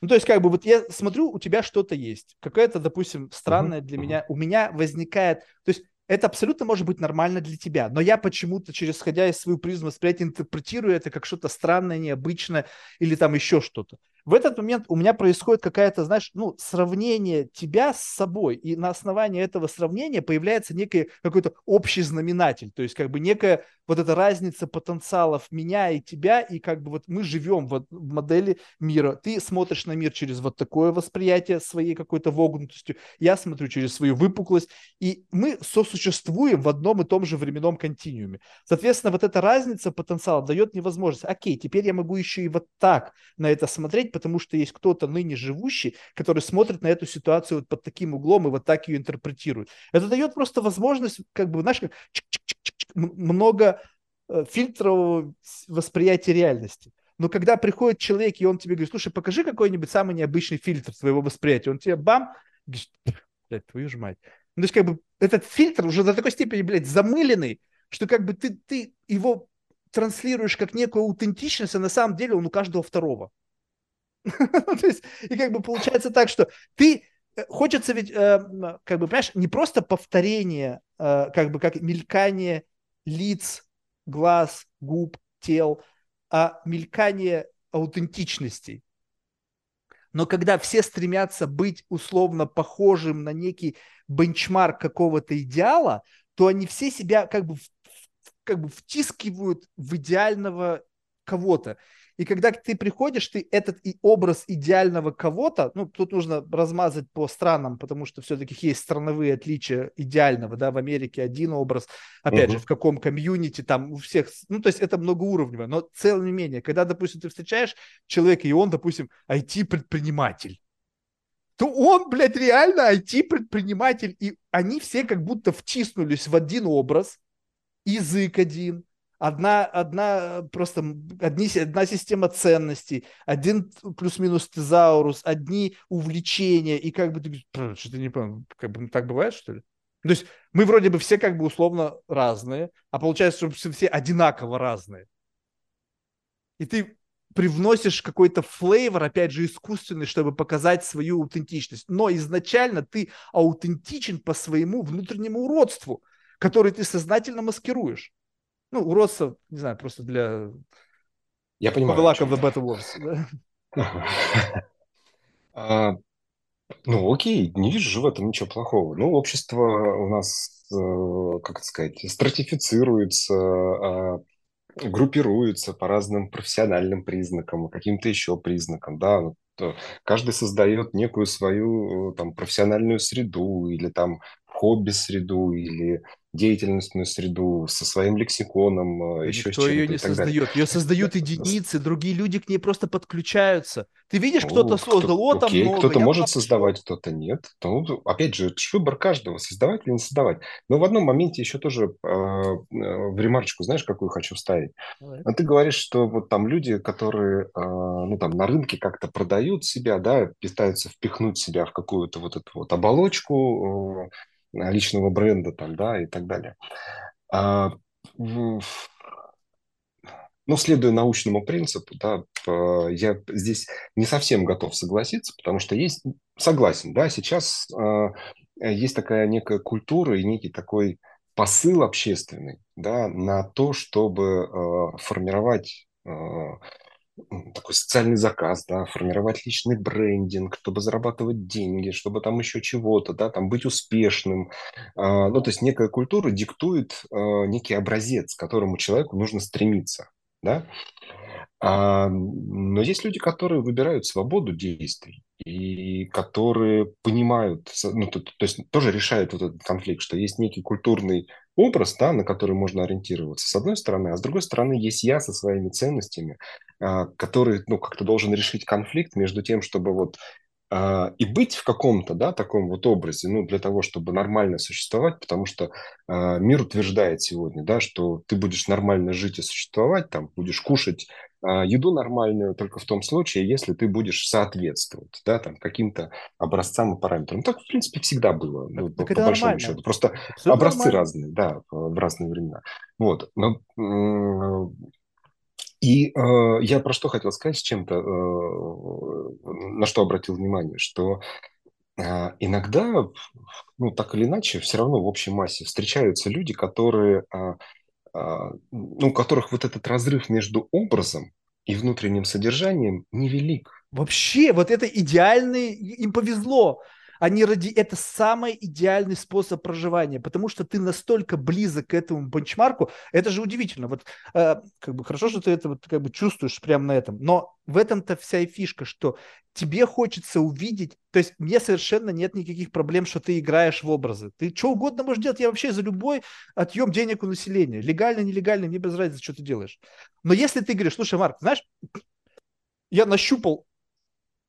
Ну, то есть, как бы, вот я смотрю, у тебя что-то есть. Какая-то, допустим, странная uh-huh, для uh-huh. меня. У меня возникает... То есть, это абсолютно может быть нормально для тебя. Но я почему-то, через исходя из свою призму восприятия, интерпретирую это как что-то странное, необычное или там еще что-то в этот момент у меня происходит какая-то, знаешь, ну, сравнение тебя с собой, и на основании этого сравнения появляется некий какой-то общий знаменатель, то есть как бы некая вот эта разница потенциалов меня и тебя, и как бы вот мы живем вот в модели мира. Ты смотришь на мир через вот такое восприятие своей какой-то вогнутостью, я смотрю через свою выпуклость, и мы сосуществуем в одном и том же временном континууме. Соответственно, вот эта разница потенциала дает мне возможность, окей, теперь я могу еще и вот так на это смотреть, потому что есть кто-то ныне живущий, который смотрит на эту ситуацию вот под таким углом и вот так ее интерпретирует. Это дает просто возможность, как бы, знаешь, как много э, фильтрового восприятия реальности. Но когда приходит человек, и он тебе говорит, слушай, покажи какой-нибудь самый необычный фильтр своего восприятия, он тебе бам, говорит, блядь, твою же мать. Ну, то есть, как бы, этот фильтр уже до такой степени, блядь, замыленный, что как бы ты, ты его транслируешь как некую аутентичность, а на самом деле он у каждого второго. *laughs* То есть, и как бы получается так, что ты хочется ведь, э, как бы, понимаешь, не просто повторение, э, как бы, как мелькание лиц, глаз, губ, тел, а мелькание аутентичности. Но когда все стремятся быть условно похожим на некий бенчмарк какого-то идеала, то они все себя как бы, как бы втискивают в идеального кого-то. И когда ты приходишь, ты этот и образ идеального кого-то, ну, тут нужно размазать по странам, потому что все-таки есть страновые отличия идеального, да, в Америке один образ, опять uh-huh. же, в каком комьюнити, там у всех, ну, то есть это многоуровнево, но тем не менее, когда, допустим, ты встречаешь человека, и он, допустим, IT-предприниматель, то он, блядь, реально IT-предприниматель, и они все как будто втиснулись в один образ, язык один, одна, одна просто одни, одна система ценностей, один плюс-минус тезаурус, одни увлечения, и как бы ты что-то не понял, как бы так бывает, что ли? То есть мы вроде бы все как бы условно разные, а получается, что все одинаково разные. И ты привносишь какой-то флейвор, опять же, искусственный, чтобы показать свою аутентичность. Но изначально ты аутентичен по своему внутреннему уродству, который ты сознательно маскируешь. Ну, уродство, не знаю, просто для... Я понимаю. Лака в Better Words. *laughs* Да? А, ну, окей, не вижу в этом ничего плохого. Ну, общество у нас, э, как это сказать, стратифицируется, а, группируются по разным профессиональным признакам, каким-то еще признакам, да, э, каждый создает некую свою э, там профессиональную среду или там хобби-среду или деятельностную среду со своим лексиконом, э, еще Никто ее не создает. Далее. Ее создают *laughs* единицы, другие люди к ней просто подключаются. Ты видишь, кто-то создал, о, там много. Кто-то может создавать, кто-то нет. Ну, опять же, это выбор каждого, создавать или не создавать. Но в одном моменте еще тоже э, в ремарочку, знаешь, какую хочу вставить? Давай. А ты говоришь, что вот там люди, которые э, ну, там, на рынке как-то продают себя, да, пытаются впихнуть себя в какую-то вот эту вот оболочку, личного бренда там, да, и так далее. А, ну, следуя научному принципу, да, я здесь не совсем готов согласиться, потому что есть, согласен, да, сейчас э, есть такая некая культура и некий такой посыл общественный, да, на то, чтобы э, формировать такой социальный заказ, да, формировать личный брендинг, чтобы зарабатывать деньги, чтобы там еще чего-то, да, там быть успешным. А, ну, то есть некая культура диктует а, некий образец, к которому человеку нужно стремиться, да. А, но есть люди, которые выбирают свободу действий и которые понимают, ну, то, то есть тоже решают вот этот конфликт, что есть некий культурный образ, да, на который можно ориентироваться, с одной стороны, а с другой стороны есть я со своими ценностями, а, который, ну, как-то должен решить конфликт между тем, чтобы вот и быть в каком-то, да, таком вот образе, ну, для того, чтобы нормально существовать, потому что а, мир утверждает сегодня, да, что ты будешь нормально жить и существовать, там, будешь кушать а, еду нормальную только в том случае, если ты будешь соответствовать, да, там, каким-то образцам и параметрам. Так, в принципе, всегда было, ну, по, по большому нормально. счету. Просто Все образцы нормально. разные, да, в разные времена. Вот, но и э, я про что хотел сказать с чем-то, э, на что обратил внимание, что э, иногда, ну так или иначе, все равно в общей массе встречаются люди, которые, э, э, ну, у которых вот этот разрыв между образом и внутренним содержанием невелик. Вообще, вот это идеальный, им повезло они ради... Это самый идеальный способ проживания, потому что ты настолько близок к этому бенчмарку. Это же удивительно. Вот э, как бы хорошо, что ты это вот как бы чувствуешь прямо на этом. Но в этом-то вся и фишка, что тебе хочется увидеть, то есть мне совершенно нет никаких проблем, что ты играешь в образы. Ты что угодно можешь делать, я вообще за любой отъем денег у населения. Легально, нелегально, мне без разницы, что ты делаешь. Но если ты говоришь, слушай, Марк, знаешь, я нащупал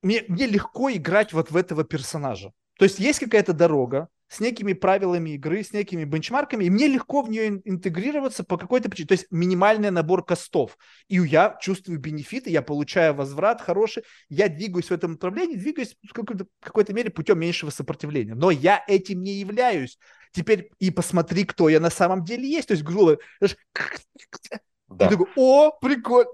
мне, мне легко играть вот в этого персонажа. То есть есть какая-то дорога с некими правилами игры, с некими бенчмарками, и мне легко в нее интегрироваться по какой-то причине. То есть минимальный набор костов. И я чувствую бенефиты, я получаю возврат хороший, я двигаюсь в этом направлении, двигаюсь в какой-то, какой-то мере путем меньшего сопротивления. Но я этим не являюсь. Теперь и посмотри, кто я на самом деле есть. То есть, грубо да. И такой, о, прикольно.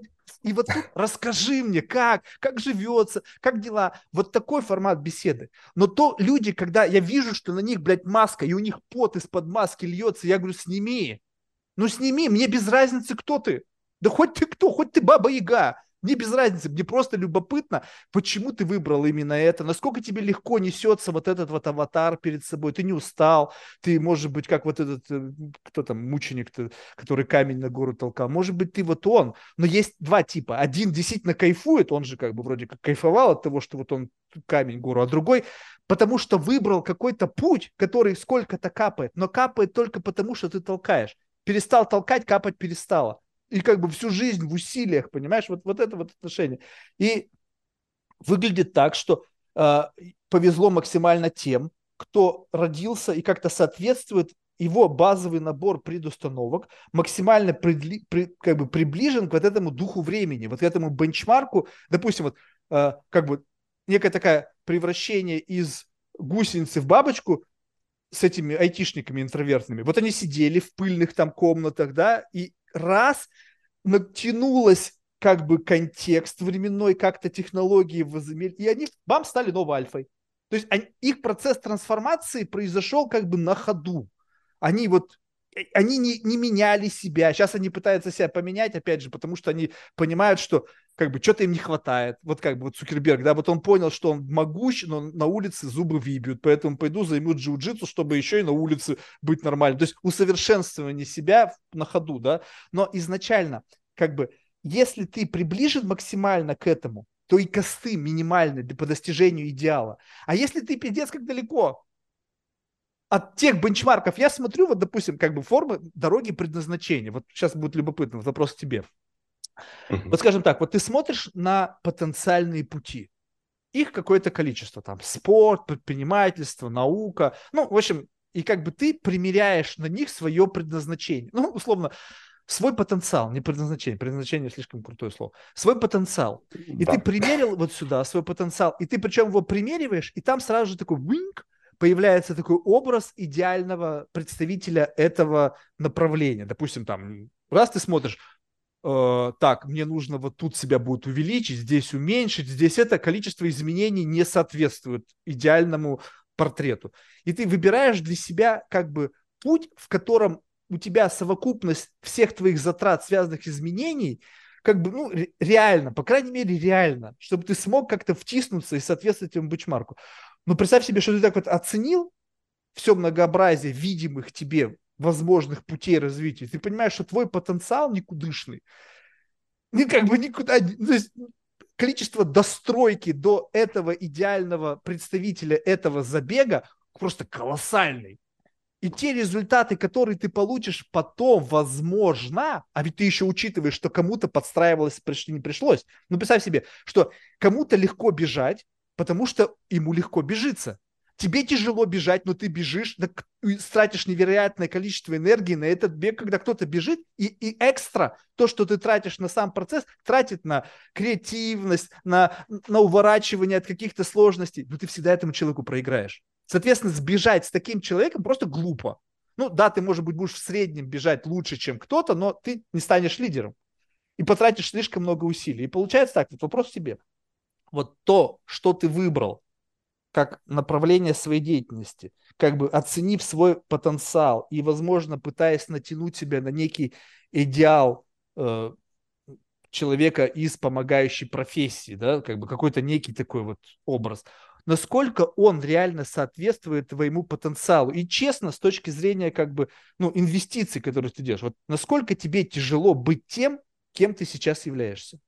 И вот расскажи мне, как, как живется, как дела. Вот такой формат беседы. Но то люди, когда я вижу, что на них, блядь, маска, и у них пот из-под маски льется, я говорю, сними. Ну сними, мне без разницы, кто ты. Да хоть ты кто, хоть ты баба-яга. Мне без разницы, мне просто любопытно, почему ты выбрал именно это, насколько тебе легко несется вот этот вот аватар перед собой, ты не устал, ты, может быть, как вот этот, э, кто там, мученик, который камень на гору толкал, может быть, ты вот он, но есть два типа, один действительно кайфует, он же как бы вроде как кайфовал от того, что вот он камень гору, а другой потому что выбрал какой-то путь, который сколько-то капает, но капает только потому, что ты толкаешь. Перестал толкать, капать перестало и как бы всю жизнь в усилиях, понимаешь, вот, вот это вот отношение. И выглядит так, что э, повезло максимально тем, кто родился и как-то соответствует его базовый набор предустановок максимально придли, при, как бы приближен к вот этому духу времени, вот к этому бенчмарку, допустим, вот э, как бы некое такое превращение из гусеницы в бабочку с этими айтишниками интровертными. Вот они сидели в пыльных там комнатах, да, и раз натянулась как бы контекст временной, как-то технологии возымели, и они, бам, стали новой альфой. То есть они, их процесс трансформации произошел как бы на ходу. Они вот они не, не меняли себя. Сейчас они пытаются себя поменять, опять же, потому что они понимают, что как бы что-то им не хватает. Вот как бы вот Цукерберг, да, вот он понял, что он могущ, но на улице зубы выбьют, поэтому пойду займу джиу-джитсу, чтобы еще и на улице быть нормальным. То есть усовершенствование себя на ходу, да. Но изначально, как бы, если ты приближен максимально к этому, то и косты минимальны по достижению идеала. А если ты пиздец как далеко, от тех бенчмарков, я смотрю, вот, допустим, как бы формы дороги предназначения. Вот сейчас будет любопытно, вопрос к тебе. Uh-huh. Вот скажем так, вот ты смотришь на потенциальные пути. Их какое-то количество, там, спорт, предпринимательство, наука. Ну, в общем, и как бы ты примеряешь на них свое предназначение. Ну, условно, свой потенциал, не предназначение, предназначение слишком крутое слово, свой потенциал. И да. ты примерил вот сюда свой потенциал, и ты причем его примериваешь, и там сразу же такой винк, появляется такой образ идеального представителя этого направления. Допустим, там, раз ты смотришь, э, так, мне нужно вот тут себя будет увеличить, здесь уменьшить, здесь это количество изменений не соответствует идеальному портрету. И ты выбираешь для себя как бы путь, в котором у тебя совокупность всех твоих затрат, связанных изменений, как бы, ну, реально, по крайней мере, реально, чтобы ты смог как-то втиснуться и соответствовать этому бучмарку. Но представь себе, что ты так вот оценил все многообразие видимых тебе возможных путей развития. Ты понимаешь, что твой потенциал никудышный. Ну, как бы никуда... То есть, количество достройки до этого идеального представителя этого забега просто колоссальный. И те результаты, которые ты получишь потом, возможно, а ведь ты еще учитываешь, что кому-то подстраивалось, не пришлось. Ну, представь себе, что кому-то легко бежать, потому что ему легко бежится. Тебе тяжело бежать, но ты бежишь, тратишь невероятное количество энергии на этот бег, когда кто-то бежит, и, и экстра, то, что ты тратишь на сам процесс, тратит на креативность, на, на уворачивание от каких-то сложностей, но ты всегда этому человеку проиграешь. Соответственно, сбежать с таким человеком просто глупо. Ну да, ты, может быть, будешь в среднем бежать лучше, чем кто-то, но ты не станешь лидером. И потратишь слишком много усилий. И получается так, вот вопрос тебе. Вот то, что ты выбрал как направление своей деятельности, как бы оценив свой потенциал и, возможно, пытаясь натянуть себя на некий идеал э, человека из помогающей профессии, да, как бы какой-то некий такой вот образ – насколько он реально соответствует твоему потенциалу. И честно, с точки зрения как бы, ну, инвестиций, которые ты делаешь, вот насколько тебе тяжело быть тем, кем ты сейчас являешься?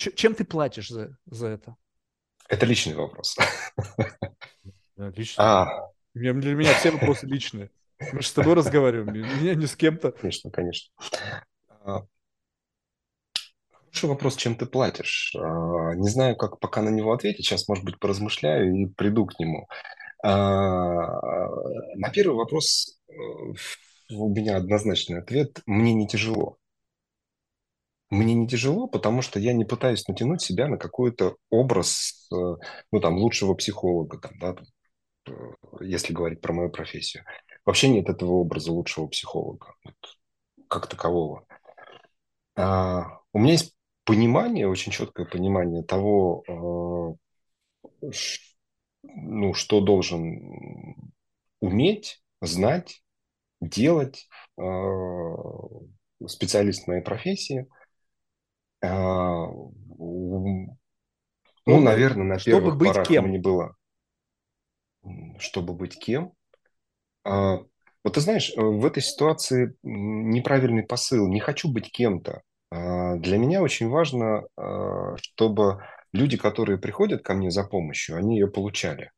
Ч- чем ты платишь за, за это? Это личный вопрос. Личный. А. Для меня все вопросы личные. Мы же с тобой разговариваем, меня не с кем-то. Конечно, конечно. А, Хороший вопрос, чем ты платишь. А, не знаю, как пока на него ответить. Сейчас, может быть, поразмышляю и приду к нему. На первый вопрос э, у меня однозначный ответ. Мне не тяжело. Мне не тяжело, потому что я не пытаюсь натянуть себя на какой-то образ, э, ну, там, лучшего психолога, там, да, э, если говорить про мою профессию. Вообще нет этого образа лучшего психолога, вот, как такового. А, у меня есть понимание, очень четкое понимание того, э, ну, что должен уметь, знать, делать специалист моей профессии. Э, ну, наверное, на чтобы первых быть порах кем? не было. Чтобы быть кем? Вот ты знаешь, в этой ситуации неправильный посыл. Не хочу быть кем-то. А, для меня очень важно, а, чтобы люди, которые приходят ко мне за помощью, они ее получали.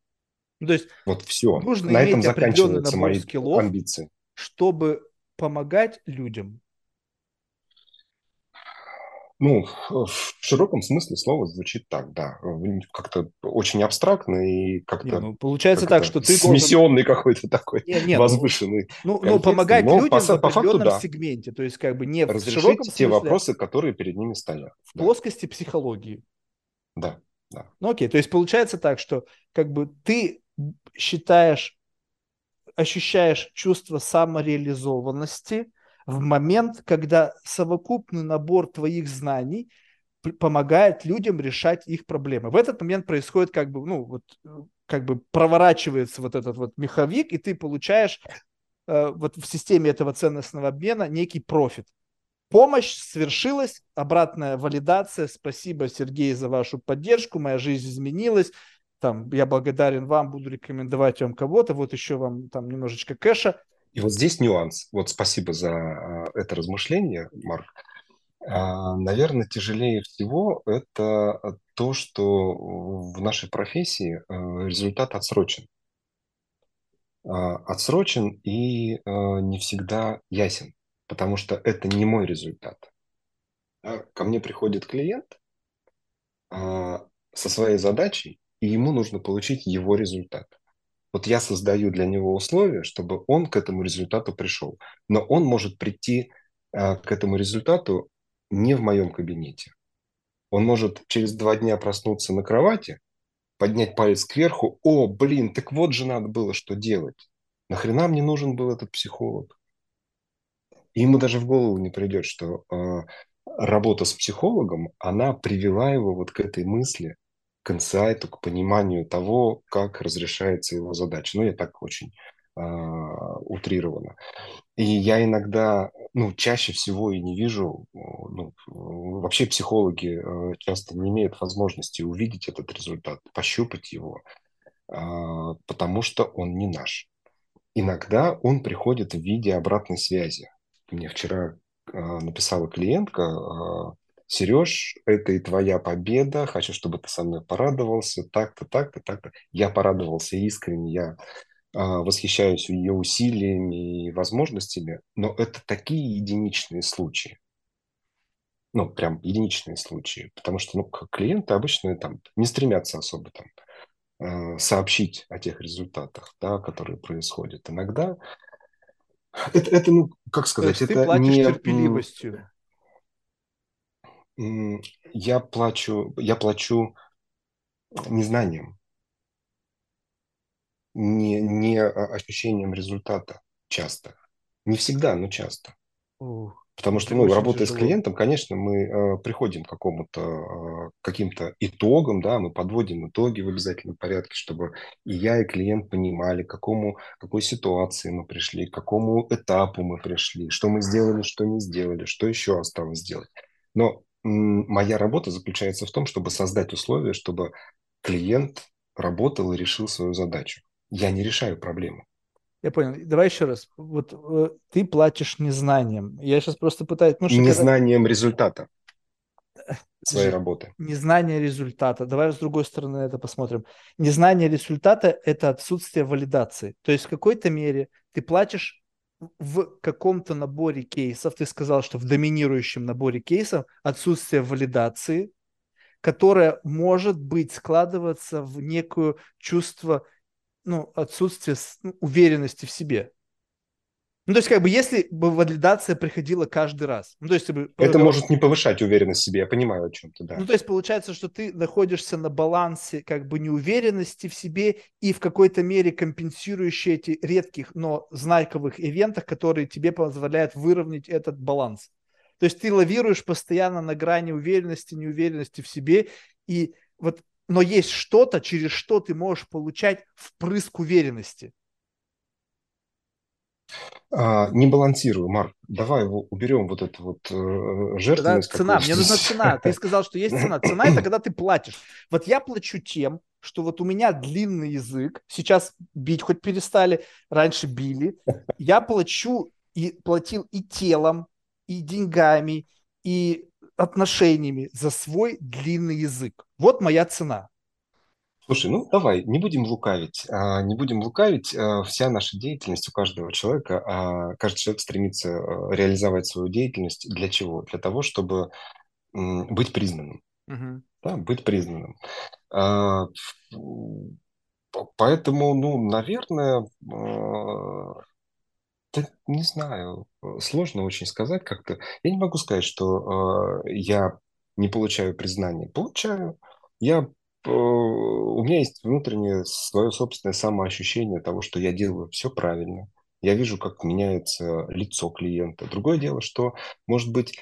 Ну, то есть вот все. Нужно На этом заканчиваются мои скиллов, амбиции. Чтобы помогать людям. Ну, в широком смысле слова звучит так, да. Как-то очень абстрактно и как-то... Не, ну, получается как так, что ты смиссионный должен... какой-то такой, не, не, возвышенный. Ну, ну, помогать но людям по, в определенном по факту, да. сегменте, то есть как бы не Разрешить в широком те смысле, вопросы, которые перед ними стоят. в да. плоскости психологии. Да, да. Ну окей, то есть получается так, что как бы ты считаешь, ощущаешь чувство самореализованности в момент, когда совокупный набор твоих знаний помогает людям решать их проблемы. В этот момент происходит как бы, ну, вот, как бы проворачивается вот этот вот меховик, и ты получаешь э, вот в системе этого ценностного обмена некий профит. Помощь свершилась, обратная валидация. Спасибо, Сергей, за вашу поддержку. Моя жизнь изменилась. Там, я благодарен вам, буду рекомендовать вам кого-то. Вот еще вам там немножечко кэша. И вот здесь нюанс. Вот спасибо за а, это размышление, Марк. А, наверное, тяжелее всего это то, что в нашей профессии результат отсрочен. А, отсрочен и не всегда ясен, потому что это не мой результат. Ко мне приходит клиент со своей задачей, и ему нужно получить его результат. Вот я создаю для него условия, чтобы он к этому результату пришел. Но он может прийти к этому результату не в моем кабинете. Он может через два дня проснуться на кровати, поднять палец кверху, о, блин, так вот же надо было что делать. Нахрена мне нужен был этот психолог? И ему даже в голову не придет, что э, работа с психологом, она привела его вот к этой мысли, к инсайту, к пониманию того, как разрешается его задача. Ну, я так очень э, утрированно. И я иногда, ну, чаще всего и не вижу, ну, вообще психологи э, часто не имеют возможности увидеть этот результат, пощупать его, а, потому что он не наш. Иногда он приходит в виде обратной связи. Мне вчера а, написала клиентка, Сереж, это и твоя победа, хочу, чтобы ты со мной порадовался, так-то, так-то, так-то. Я порадовался искренне, я а, восхищаюсь ее усилиями и возможностями, но это такие единичные случаи. Ну, прям единичные случаи. Потому что ну, клиенты обычно там не стремятся особо там а, сообщить о тех результатах, да, которые происходят. Иногда это, это ну, как сказать, То есть это ты платишь не... терпеливостью. Я плачу, я плачу незнанием не, не ощущением результата часто. Не всегда, но часто. Ух, Потому что, ну, работая тяжело. с клиентом, конечно, мы э, приходим к какому-то, э, каким-то итогам, да, мы подводим итоги в обязательном порядке, чтобы и я, и клиент понимали, к какому, какой ситуации мы пришли, к какому этапу мы пришли, что мы сделали, что не сделали, что еще осталось сделать. Но моя работа заключается в том, чтобы создать условия, чтобы клиент работал и решил свою задачу я не решаю проблему. Я понял. Давай еще раз. Вот э, ты платишь незнанием. Я сейчас просто пытаюсь... Ну, незнанием когда... результата своей работы. Незнание результата. Давай с другой стороны это посмотрим. Незнание результата – это отсутствие валидации. То есть в какой-то мере ты платишь в каком-то наборе кейсов, ты сказал, что в доминирующем наборе кейсов отсутствие валидации, которое может быть складываться в некое чувство ну, отсутствие ну, уверенности в себе. Ну, то есть, как бы, если бы валидация приходила каждый раз. Ну, то есть, бы, Это может не повышать уверенность в себе, я понимаю, о чем ты, да. Ну, то есть, получается, что ты находишься на балансе, как бы, неуверенности в себе и в какой-то мере компенсирующие эти редких, но знаковых ивентах, которые тебе позволяют выровнять этот баланс. То есть, ты лавируешь постоянно на грани уверенности, неуверенности в себе, и вот но есть что-то, через что ты можешь получать впрыск уверенности. А, не балансирую, Марк. Давай уберем вот эту вот э. Да, цена, мне нужна цена. Ты *laughs* сказал, что есть цена. Цена это когда ты платишь. Вот я плачу тем, что вот у меня длинный язык. Сейчас бить хоть перестали, раньше били. Я плачу и платил и телом, и деньгами, и отношениями за свой длинный язык. Вот моя цена. Слушай, ну давай, не будем лукавить. А, не будем лукавить. А, вся наша деятельность у каждого человека, а, каждый человек стремится реализовать свою деятельность для чего? Для того, чтобы быть признанным. Угу. Да, быть признанным. А, поэтому, ну, наверное, а, да, не знаю, сложно очень сказать как-то. Я не могу сказать, что э, я не получаю признания. Получаю. Я, у меня есть внутреннее свое собственное самоощущение того, что я делаю все правильно. Я вижу, как меняется лицо клиента. Другое дело, что, может быть,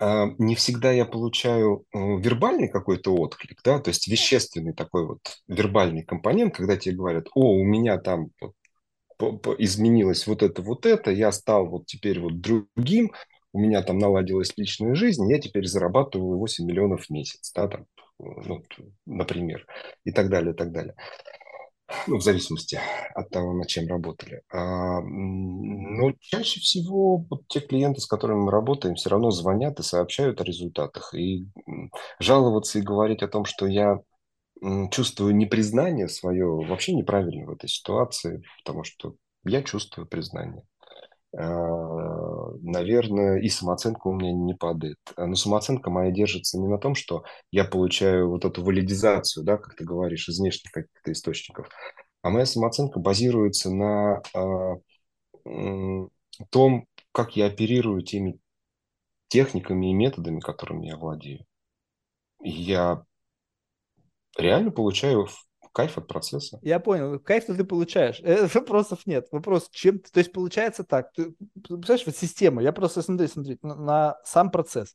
э, не всегда я получаю э, вербальный какой-то отклик, да, то есть вещественный такой вот вербальный компонент, когда тебе говорят, о, у меня там изменилось вот это, вот это, я стал вот теперь вот другим, у меня там наладилась личная жизнь, я теперь зарабатываю 8 миллионов в месяц, да, там, ну, например, и так далее, и так далее. Ну, в зависимости от того, над чем работали. А, но чаще всего вот те клиенты, с которыми мы работаем, все равно звонят и сообщают о результатах. И жаловаться и говорить о том, что я чувствую непризнание свое вообще неправильно в этой ситуации, потому что я чувствую признание. А, наверное, и самооценка у меня не падает. А, но самооценка моя держится не на том, что я получаю вот эту валидизацию, да, как ты говоришь, из внешних каких-то источников, а моя самооценка базируется на а, том, как я оперирую теми техниками и методами, которыми я владею. Я реально получаю кайф от процесса. Я понял, кайф-то ты получаешь. Э, вопросов нет. Вопрос, чем То есть получается так, ты, представляешь, вот система, я просто смотри, смотри, на, на сам процесс.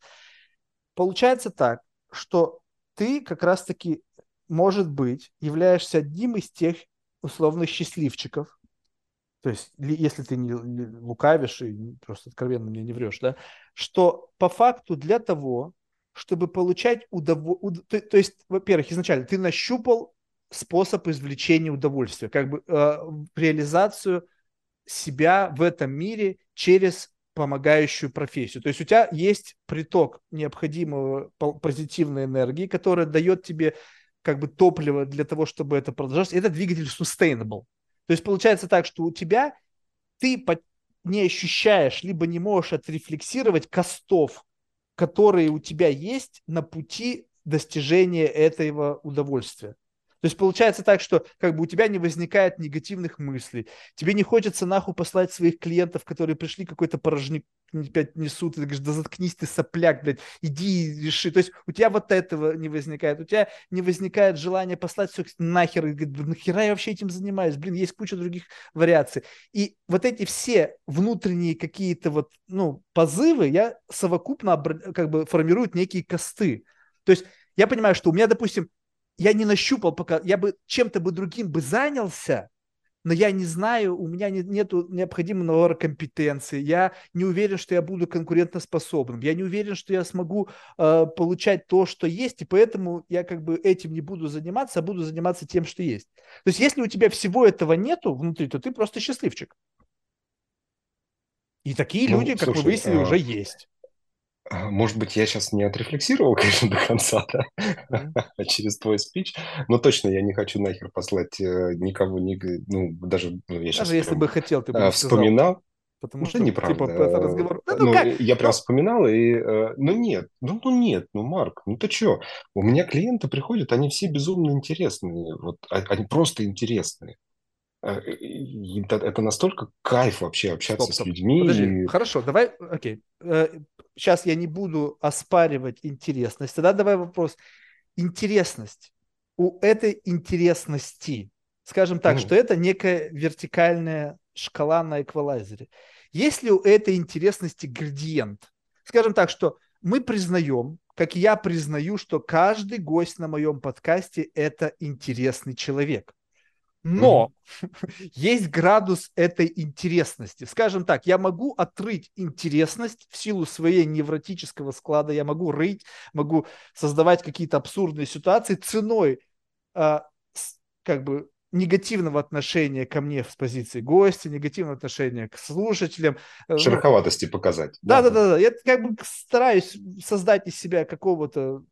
Получается так, что ты как раз-таки, может быть, являешься одним из тех условных счастливчиков, то есть если ты не лукавишь и просто откровенно мне не врешь, да, что по факту для того, чтобы получать удовольствие. То, то есть, во-первых, изначально ты нащупал способ извлечения удовольствия, как бы э, реализацию себя в этом мире через помогающую профессию. То есть у тебя есть приток необходимого позитивной энергии, которая дает тебе как бы топливо для того, чтобы это продолжалось. Это двигатель sustainable. То есть получается так, что у тебя ты не ощущаешь, либо не можешь отрефлексировать костов которые у тебя есть на пути достижения этого удовольствия. То есть получается так, что как бы у тебя не возникает негативных мыслей, тебе не хочется нахуй послать своих клиентов, которые пришли какой-то порожник опять несут, и ты говоришь, да заткнись ты, сопляк, блядь, иди и реши. То есть у тебя вот этого не возникает, у тебя не возникает желания послать все нахер, и говорит, нахера я вообще этим занимаюсь, блин, есть куча других вариаций. И вот эти все внутренние какие-то вот, ну, позывы, я совокупно как бы формируют некие косты. То есть я понимаю, что у меня, допустим, я не нащупал пока, я бы чем-то бы другим бы занялся, но я не знаю, у меня нет нету необходимого набора компетенции, я не уверен, что я буду конкурентоспособным, я не уверен, что я смогу э, получать то, что есть, и поэтому я как бы этим не буду заниматься, а буду заниматься тем, что есть. То есть если у тебя всего этого нету внутри, то ты просто счастливчик. И такие ну, люди, как слушай, мы выяснили, а... уже есть. А, может быть, я сейчас не отрефлексировал, *laughs* конечно, до конца, да, mm-hmm. *laughs* через твой спич, но точно я не хочу нахер послать э, никого, ни, ну, даже ну, я сейчас Даже если бы хотел, ты бы а, вспоминал. Потому что, неправда. типа, это разговор... Да, ну, ну, как? Я прям ну... вспоминал, и, э, ну, нет, ну, ну, нет, ну, Марк, ну, ты что? У меня клиенты приходят, они все безумно интересные, вот, а, они просто интересные. Э, это настолько кайф вообще общаться стоп, стоп. с людьми. Подожди, и... хорошо, давай, окей сейчас я не буду оспаривать интересность. Тогда давай вопрос. Интересность. У этой интересности, скажем так, mm. что это некая вертикальная шкала на эквалайзере. Есть ли у этой интересности градиент? Скажем так, что мы признаем, как я признаю, что каждый гость на моем подкасте – это интересный человек. Но mm-hmm. *laughs* есть градус этой интересности. Скажем так, я могу отрыть интересность в силу своей невротического склада, я могу рыть, могу создавать какие-то абсурдные ситуации ценой а, с, как бы негативного отношения ко мне с позиции гостя, негативного отношения к слушателям. Э, ну, Шероховатости показать. Да, да, да, да. Я как бы стараюсь создать из себя какого-то,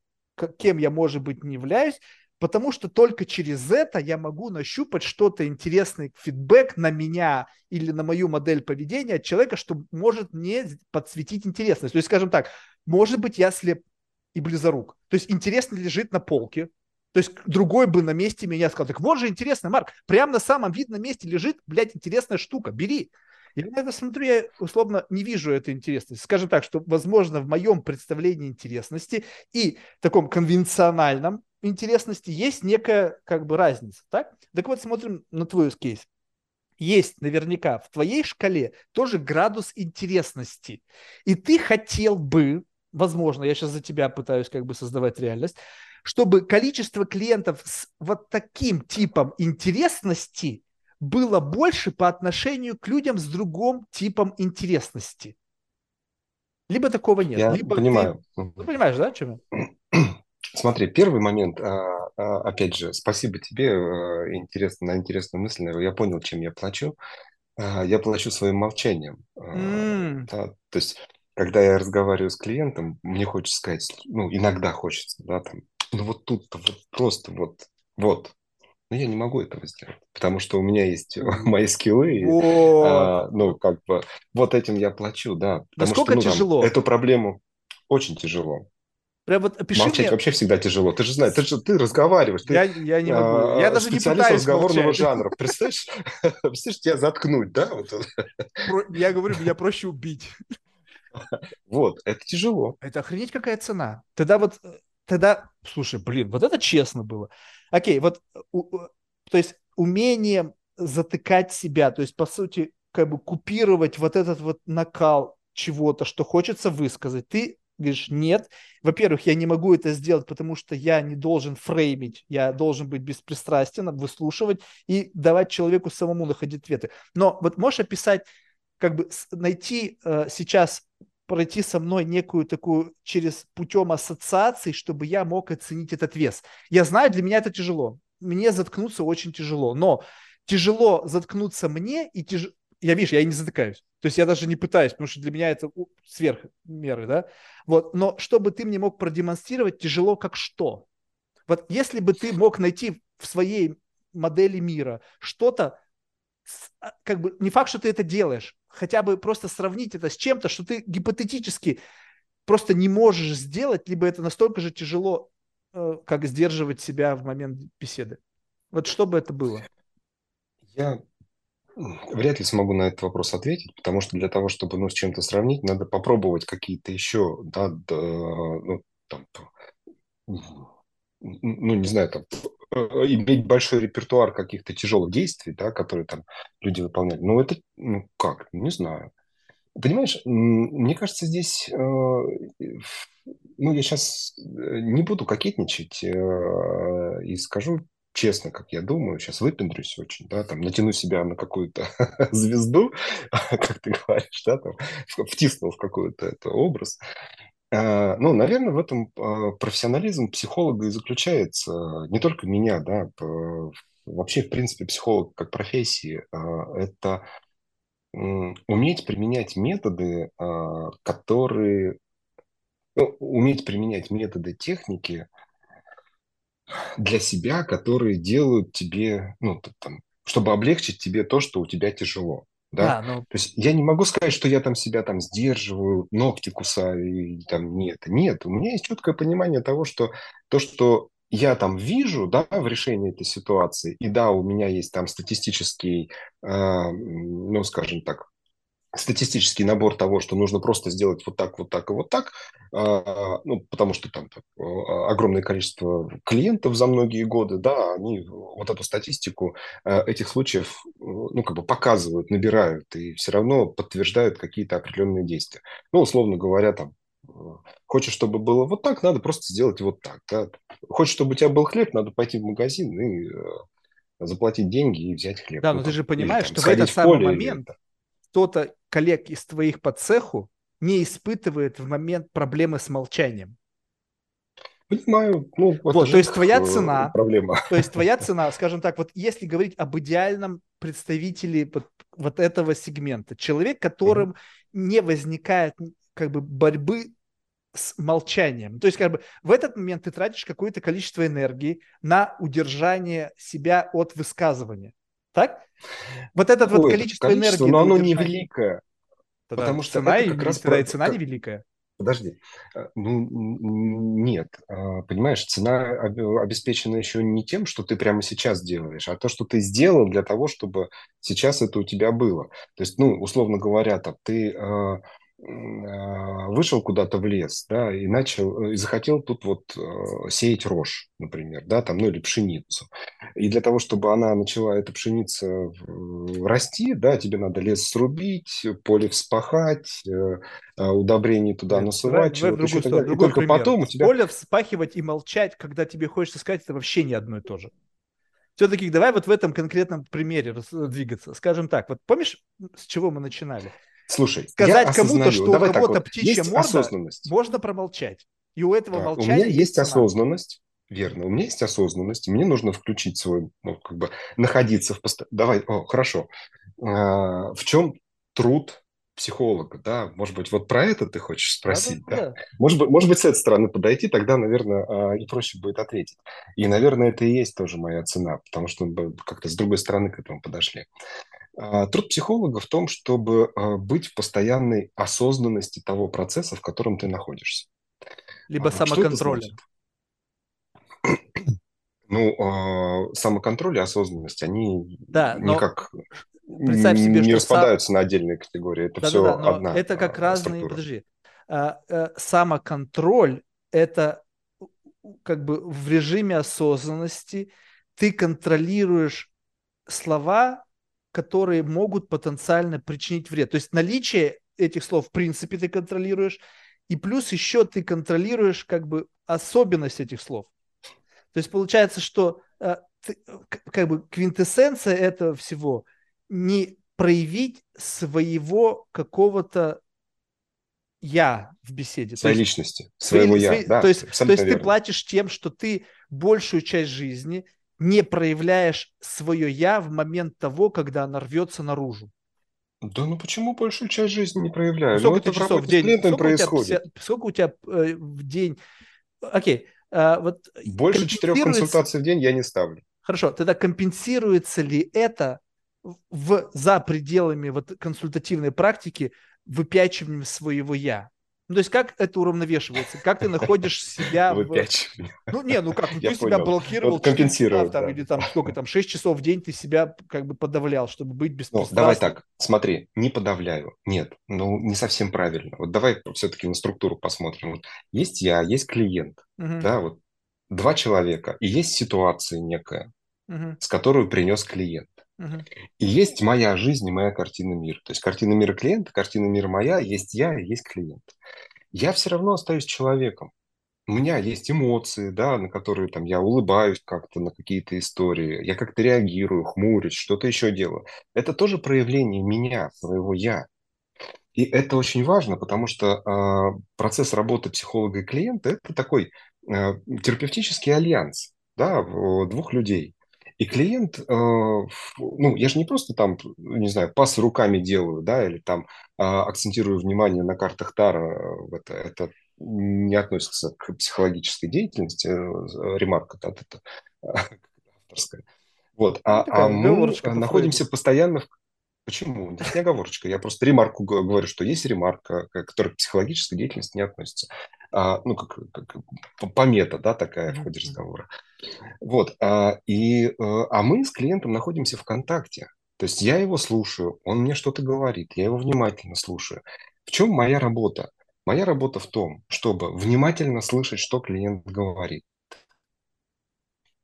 кем я, может быть, не являюсь, потому что только через это я могу нащупать что-то интересный фидбэк на меня или на мою модель поведения от человека, что может мне подсветить интересность. То есть, скажем так, может быть, я слеп и близорук. То есть интересно лежит на полке, то есть другой бы на месте меня сказал, так вот же интересно, Марк, прямо на самом видном месте лежит, блядь, интересная штука, бери. Я на это смотрю, я условно не вижу этой интересности. Скажем так, что, возможно, в моем представлении интересности и таком конвенциональном интересности есть некая как бы разница, так? Так вот, смотрим на твой кейс. Есть наверняка в твоей шкале тоже градус интересности. И ты хотел бы, возможно, я сейчас за тебя пытаюсь как бы создавать реальность, чтобы количество клиентов с вот таким типом интересности было больше по отношению к людям с другим типом интересности. Либо такого нет. Я либо понимаю. Ты... Ну, понимаешь, да, чем Смотри, первый момент, а, а, опять же, спасибо тебе, э, интересно, на интересную мысль, я понял, чем я плачу. А, я плачу своим молчанием. Mm. Да, то есть, когда я разговариваю с клиентом, мне хочется сказать, ну, иногда хочется, да, там, ну вот тут вот просто вот, вот. Но я не могу этого сделать, потому что у меня есть *laughs* мои скиллы. И, а, ну, как бы, вот этим я плачу, да. Насколько что, ну, тяжело? Там, эту проблему очень тяжело. Прям вот опиши Молчать мне... вообще всегда тяжело. Ты же знаешь, ты же ты разговариваешь. Ты, я, я не могу. Я а, даже не пытаюсь разговорного молчать. жанра. Представляешь, *laughs* представляешь, тебя заткнуть, да? Вот. Я говорю, меня проще убить. Вот, это тяжело. Это охренеть какая цена. Тогда вот тогда, слушай, блин, вот это честно было. Окей, вот, у, то есть умение затыкать себя, то есть, по сути, как бы купировать вот этот вот накал чего-то, что хочется высказать. Ты говоришь, нет. Во-первых, я не могу это сделать, потому что я не должен фреймить, я должен быть беспристрастен, выслушивать и давать человеку самому находить ответы. Но вот можешь описать, как бы найти э, сейчас пройти со мной некую такую через путем ассоциаций, чтобы я мог оценить этот вес. Я знаю, для меня это тяжело. Мне заткнуться очень тяжело, но тяжело заткнуться мне и тяж... я, видишь, я не затыкаюсь. То есть я даже не пытаюсь, потому что для меня это сверх меры, да. Вот, но чтобы ты мне мог продемонстрировать, тяжело как что. Вот если бы ты мог найти в своей модели мира что-то, а, как бы не факт, что ты это делаешь, хотя бы просто сравнить это с чем-то, что ты гипотетически просто не можешь сделать, либо это настолько же тяжело, э, как сдерживать себя в момент беседы. Вот что бы это было? Я вряд ли смогу на этот вопрос ответить, потому что для того, чтобы ну, с чем-то сравнить, надо попробовать какие-то еще, да, да ну, там, ну, не знаю, там, э, иметь большой репертуар каких-то тяжелых действий, да, которые там люди выполняли. Ну, это, ну, как, не знаю. Понимаешь, мне кажется, здесь, э, ну, я сейчас э, не буду кокетничать и скажу честно, как я думаю, сейчас выпендрюсь очень, да, там, натяну себя на какую-то *laughs* звезду, *laughs* как ты говоришь, да, там, втиснул в какой-то это образ, Э, ну, наверное, в этом э, профессионализм психолога и заключается. Не только меня, да, вообще, в принципе, психолог как профессии э, – это уметь применять методы, которые, ну, уметь применять методы техники для себя, которые делают тебе, ну, там, чтобы облегчить тебе то, что у тебя тяжело. Да? А, ну... То есть я не могу сказать, что я там себя там сдерживаю, ногти кусаю и там нет. Нет, у меня есть четкое понимание того, что то, что я там вижу, да, в решении этой ситуации, и да, у меня есть там статистический, э, ну, скажем так, статистический набор того, что нужно просто сделать вот так, вот так и вот так, а, ну, потому что там а, огромное количество клиентов за многие годы, да, они вот эту статистику а, этих случаев, ну, как бы показывают, набирают и все равно подтверждают какие-то определенные действия. Ну, условно говоря, там, хочешь, чтобы было вот так, надо просто сделать вот так, да. Хочешь, чтобы у тебя был хлеб, надо пойти в магазин и заплатить деньги и взять хлеб. Да, но ну, ты же понимаешь, или, там, что в этот самый момент кто-то коллег из твоих по цеху не испытывает в момент проблемы с молчанием. Понимаю. Ну, вот, то есть твоя цена, проблема. то есть твоя цена, скажем так, вот если говорить об идеальном представителе вот, вот этого сегмента, человек, которым mm-hmm. не возникает как бы борьбы с молчанием. То есть как бы в этот момент ты тратишь какое-то количество энергии на удержание себя от высказывания. Так? Вот это вот количество, количество энергии. Но оно невеликое. Тогда потому что цена, это как раз тогда про... и цена невеликая. Подожди. Э, ну, нет. А, понимаешь, цена обеспечена еще не тем, что ты прямо сейчас делаешь, а то, что ты сделал для того, чтобы сейчас это у тебя было. То есть, ну, условно говоря, там, ты а, вышел куда-то в лес, да, и начал, и захотел тут вот э, сеять рожь, например, да, там, ну или пшеницу. И для того, чтобы она начала, эта пшеница расти, да, тебе надо лес срубить, поле вспахать, э, а, удобрений туда насувать. Давай, вот, сторону, и только пример. потом у тебя... Поле вспахивать и молчать, когда тебе хочется сказать, это вообще не одно и то же. Все-таки давай вот в этом конкретном примере двигаться. Скажем так, вот помнишь, с чего мы начинали? Слушай, сказать кому-то, что Давай у кого-то вот. птичья есть морда, осознанность. можно промолчать. И у этого а, молчания У меня есть, есть осознанность. Верно, у меня есть осознанность, мне нужно включить свой, ну, как бы, находиться в постоянном... Давай, о, хорошо. А, в чем труд психолога, да? Может быть, вот про это ты хочешь спросить, да? да? да. Может, быть, может быть, с этой стороны подойти, тогда, наверное, а, и проще будет ответить. И, наверное, это и есть тоже моя цена, потому что мы как-то с другой стороны к этому подошли. А, труд психолога в том, чтобы а, быть в постоянной осознанности того процесса, в котором ты находишься. Либо а, самоконтроль. *clears throat* Ну, самоконтроль и осознанность, они да, никак представь себе, не что распадаются сам... на отдельные категории. Это да, все да, да, одна Это как разные... Структура. Подожди. Э, самоконтроль – это как бы в режиме осознанности ты контролируешь слова, которые могут потенциально причинить вред. То есть наличие этих слов в принципе ты контролируешь, и плюс еще ты контролируешь как бы особенность этих слов. То есть получается, что э, ты, как бы квинтэссенция этого всего не проявить своего какого-то я в беседе. Своей личности, своего я. Своей, да, то есть, то есть ты платишь тем, что ты большую часть жизни не проявляешь свое я в момент того, когда она рвется наружу. Да ну почему большую часть жизни не проявляю? Сколько ну, ты часов в день? Сколько происходит? У тебя, сколько у тебя э, в день? Окей. Э, вот Больше четырех консультаций в день я не ставлю. Хорошо. Тогда компенсируется ли это в, за пределами вот консультативной практики выпячиванием своего «я». Ну, то есть как это уравновешивается? Как ты находишь себя *laughs* в... Ну, не, ну как, ну, ты себя блокировал. Вот да. Или там сколько там, 6 часов в день ты себя как бы подавлял, чтобы быть беспристрастным. Ну, давай так, смотри, не подавляю. Нет, ну не совсем правильно. Вот давай все-таки на структуру посмотрим. Вот есть я, есть клиент, угу. да, вот два человека, и есть ситуация некая, угу. с которой принес клиент. И есть моя жизнь и моя картина мира. То есть картина мира клиента, картина мира моя, есть я и есть клиент. Я все равно остаюсь человеком. У меня есть эмоции, да, на которые там я улыбаюсь как-то на какие-то истории, я как-то реагирую, хмурюсь, что-то еще делаю. Это тоже проявление меня, своего я. И это очень важно, потому что э, процесс работы психолога и клиента это такой э, терапевтический альянс да, двух людей. И клиент, э, ну, я же не просто там, не знаю, пас руками делаю, да, или там а, акцентирую внимание на картах Тара, это, это не относится к психологической деятельности, э, ремарка, да, это *laughs* авторская. Вот, а, ну, а мы находимся постоянно в Почему? Это не оговорочка. Я просто ремарку говорю, что есть ремарка, которая к психологической деятельности не относится. А, ну, как, как помета, да, такая в ходе разговора. Вот. А, и, э, а мы с клиентом находимся в контакте. То есть я его слушаю, он мне что-то говорит, я его внимательно слушаю. В чем моя работа? Моя работа в том, чтобы внимательно слышать, что клиент говорит.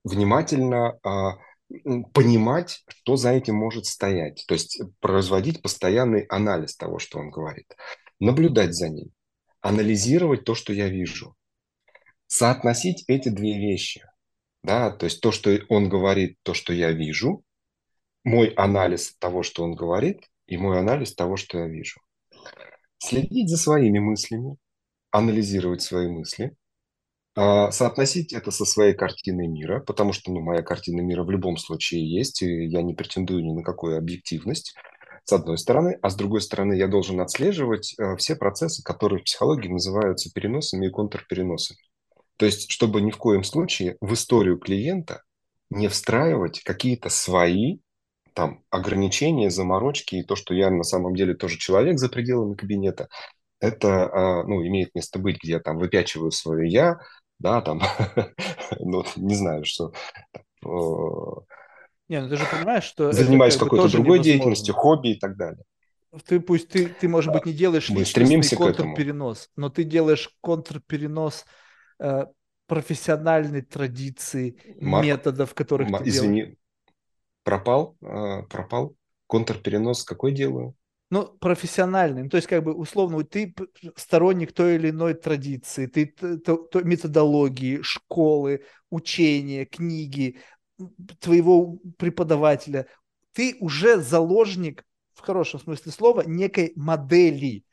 Внимательно а, понимать, что за этим может стоять. То есть производить постоянный анализ того, что он говорит. Наблюдать за ним. Анализировать то, что я вижу. Соотносить эти две вещи. Да, то есть то, что он говорит, то, что я вижу, мой анализ того, что он говорит, и мой анализ того, что я вижу. Следить за своими мыслями, анализировать свои мысли – соотносить это со своей картиной мира, потому что ну, моя картина мира в любом случае есть, и я не претендую ни на какую объективность, с одной стороны, а с другой стороны я должен отслеживать э, все процессы, которые в психологии называются переносами и контрпереносами. То есть, чтобы ни в коем случае в историю клиента не встраивать какие-то свои там ограничения, заморочки и то, что я на самом деле тоже человек за пределами кабинета, это, ну, имеет место быть, где я там выпячиваю свое «я», да, там, *laughs* ну, не знаю, что не, ну ты же понимаешь, что занимаюсь какой-то другой деятельностью, хобби и так далее. Ты пусть ты, ты может быть, не делаешь Мы стремимся контрперенос, но ты делаешь контрперенос э, профессиональной традиции, Марк, методов, которых М- ты Извини, делаешь. пропал, э, пропал. Контрперенос какой делаю? Ну, профессиональный. Ну, то есть, как бы, условно, ты сторонник той или иной традиции, ты то, то, методологии, школы, учения, книги, твоего преподавателя. Ты уже заложник, в хорошем смысле слова, некой модели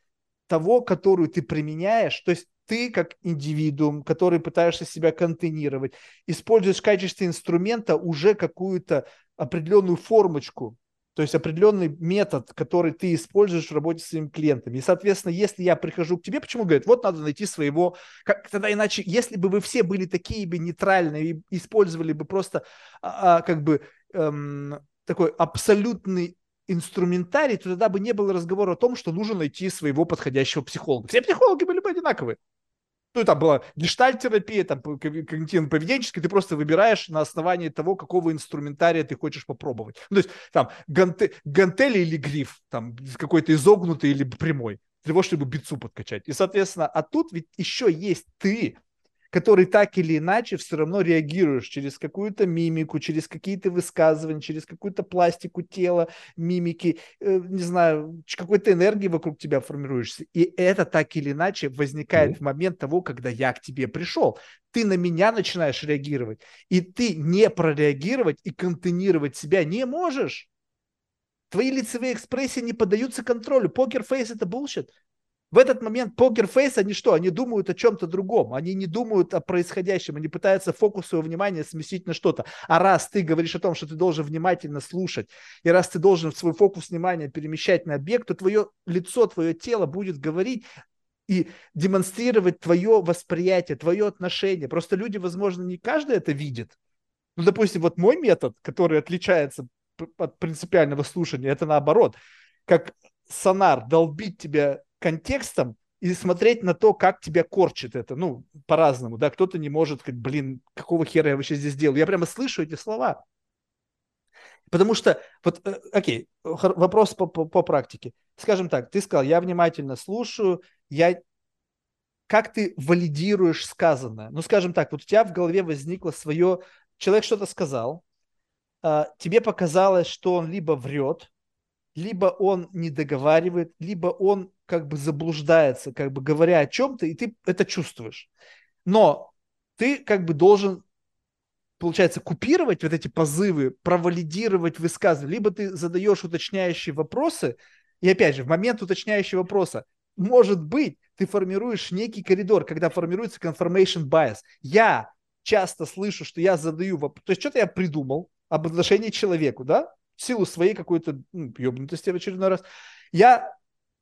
того, которую ты применяешь. То есть ты как индивидуум, который пытаешься себя контейнировать, используешь в качестве инструмента уже какую-то определенную формочку, то есть определенный метод, который ты используешь в работе с своими клиентами. И, соответственно, если я прихожу к тебе, почему говорят, вот надо найти своего, как, тогда иначе, если бы вы все были такие бы нейтральные и использовали бы просто а, а, как бы эм, такой абсолютный инструментарий, то тогда бы не было разговора о том, что нужно найти своего подходящего психолога. Все психологи были бы одинаковые. Ну, там была гештальтерапия, там когнитивно-поведенческая, ты просто выбираешь на основании того, какого инструментария ты хочешь попробовать. Ну, то есть там ганте, гантели или гриф, там какой-то изогнутый или прямой, для того, чтобы бицу подкачать. И, соответственно, а тут ведь еще есть ты, который так или иначе все равно реагируешь через какую-то мимику, через какие-то высказывания, через какую-то пластику тела, мимики, э, не знаю, какой-то энергии вокруг тебя формируешься. И это так или иначе возникает mm. в момент того, когда я к тебе пришел. Ты на меня начинаешь реагировать, и ты не прореагировать и контейнировать себя не можешь. Твои лицевые экспрессии не поддаются контролю. Покер-фейс – это bullshit. В этот момент покерфейс, они что? Они думают о чем-то другом. Они не думают о происходящем. Они пытаются фокус своего внимания сместить на что-то. А раз ты говоришь о том, что ты должен внимательно слушать, и раз ты должен свой фокус внимания перемещать на объект, то твое лицо, твое тело будет говорить и демонстрировать твое восприятие, твое отношение. Просто люди, возможно, не каждый это видит. Ну, допустим, вот мой метод, который отличается от принципиального слушания, это наоборот. Как сонар долбить тебя контекстом и смотреть на то, как тебя корчит это, ну, по-разному, да, кто-то не может, как, блин, какого хера я вообще здесь делаю, я прямо слышу эти слова, потому что, вот, э, окей, вопрос по, по, по практике, скажем так, ты сказал, я внимательно слушаю, я как ты валидируешь сказанное? Ну, скажем так, вот у тебя в голове возникло свое... Человек что-то сказал, а, тебе показалось, что он либо врет, либо он не договаривает, либо он как бы заблуждается, как бы говоря о чем-то, и ты это чувствуешь. Но ты как бы должен, получается, купировать вот эти позывы, провалидировать высказывания. Либо ты задаешь уточняющие вопросы, и опять же, в момент уточняющего вопроса, может быть, ты формируешь некий коридор, когда формируется confirmation bias. Я часто слышу, что я задаю вопрос, то есть что-то я придумал об отношении к человеку, да, в силу своей какой-то ну, ебнутости в очередной раз. Я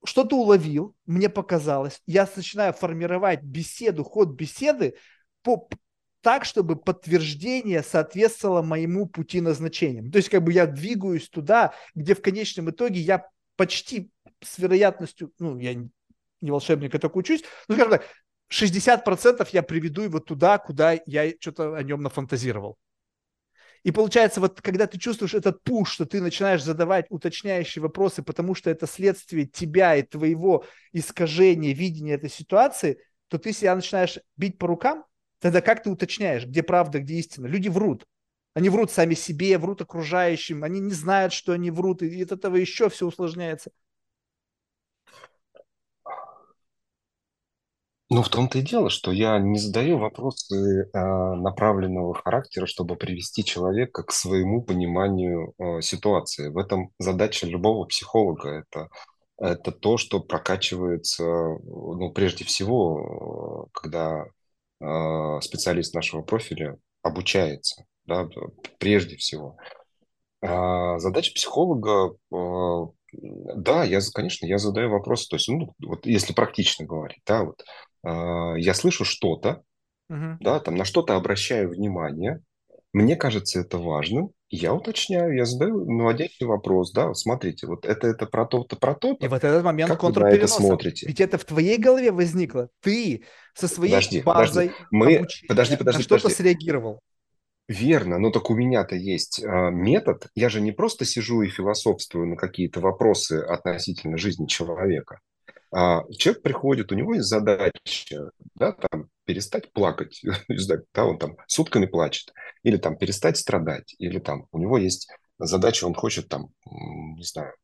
что-то уловил, мне показалось, я начинаю формировать беседу, ход беседы по, так, чтобы подтверждение соответствовало моему пути назначения. То есть как бы я двигаюсь туда, где в конечном итоге я почти с вероятностью, ну, я не волшебник, я только учусь, ну, скажем так, 60% я приведу его туда, куда я что-то о нем нафантазировал. И получается, вот когда ты чувствуешь этот пуш, что ты начинаешь задавать уточняющие вопросы, потому что это следствие тебя и твоего искажения, видения этой ситуации, то ты себя начинаешь бить по рукам, тогда как ты уточняешь, где правда, где истина? Люди врут. Они врут сами себе, врут окружающим, они не знают, что они врут, и от этого еще все усложняется. Ну, в том-то и дело, что я не задаю вопросы э, направленного характера, чтобы привести человека к своему пониманию э, ситуации. В этом задача любого психолога. Это, это то, что прокачивается, ну, прежде всего, когда э, специалист нашего профиля обучается, да, прежде всего. А задача психолога, да, я, конечно, я задаю вопросы. То есть, ну, вот если практично говорить, да, вот я слышу что-то, угу. да, там на что-то обращаю внимание, Мне кажется это важным. Я уточняю, я задаю наводящий вопрос, да, смотрите, вот это, это про то-то, про то-то. И вот этот момент как вы на это смотрите? Ведь это в твоей голове возникло. Ты со своей Подожди, базой подожди. Мы- обучения подожди, подожди, на что-то среагировал. Верно, но так у меня-то есть а, метод. Я же не просто сижу и философствую на какие-то вопросы относительно жизни человека. А, человек приходит, у него есть задача, да, там, перестать плакать, *laughs* да, он там сутками плачет, или там перестать страдать, или там у него есть задача, он хочет там, не знаю,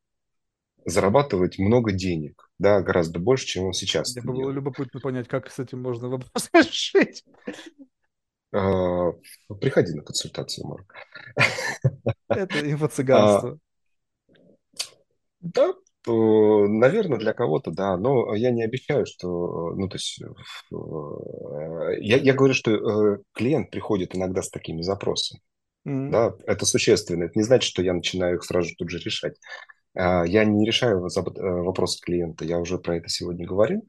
зарабатывать много денег, да, гораздо больше, чем он сейчас Мне было любопытно понять, как с этим можно вопрос *laughs* решить. А, приходи на консультацию, Марк. Это *laughs* инфо-цыганство. Да, наверное, для кого-то, да, но я не обещаю, что, ну, то есть, э, я, я говорю, что э, клиент приходит иногда с такими запросами, М. да, это существенно, это не значит, что я начинаю их сразу тут же решать. А, Я не решаю э, вопросы клиента, я уже про это сегодня говорил.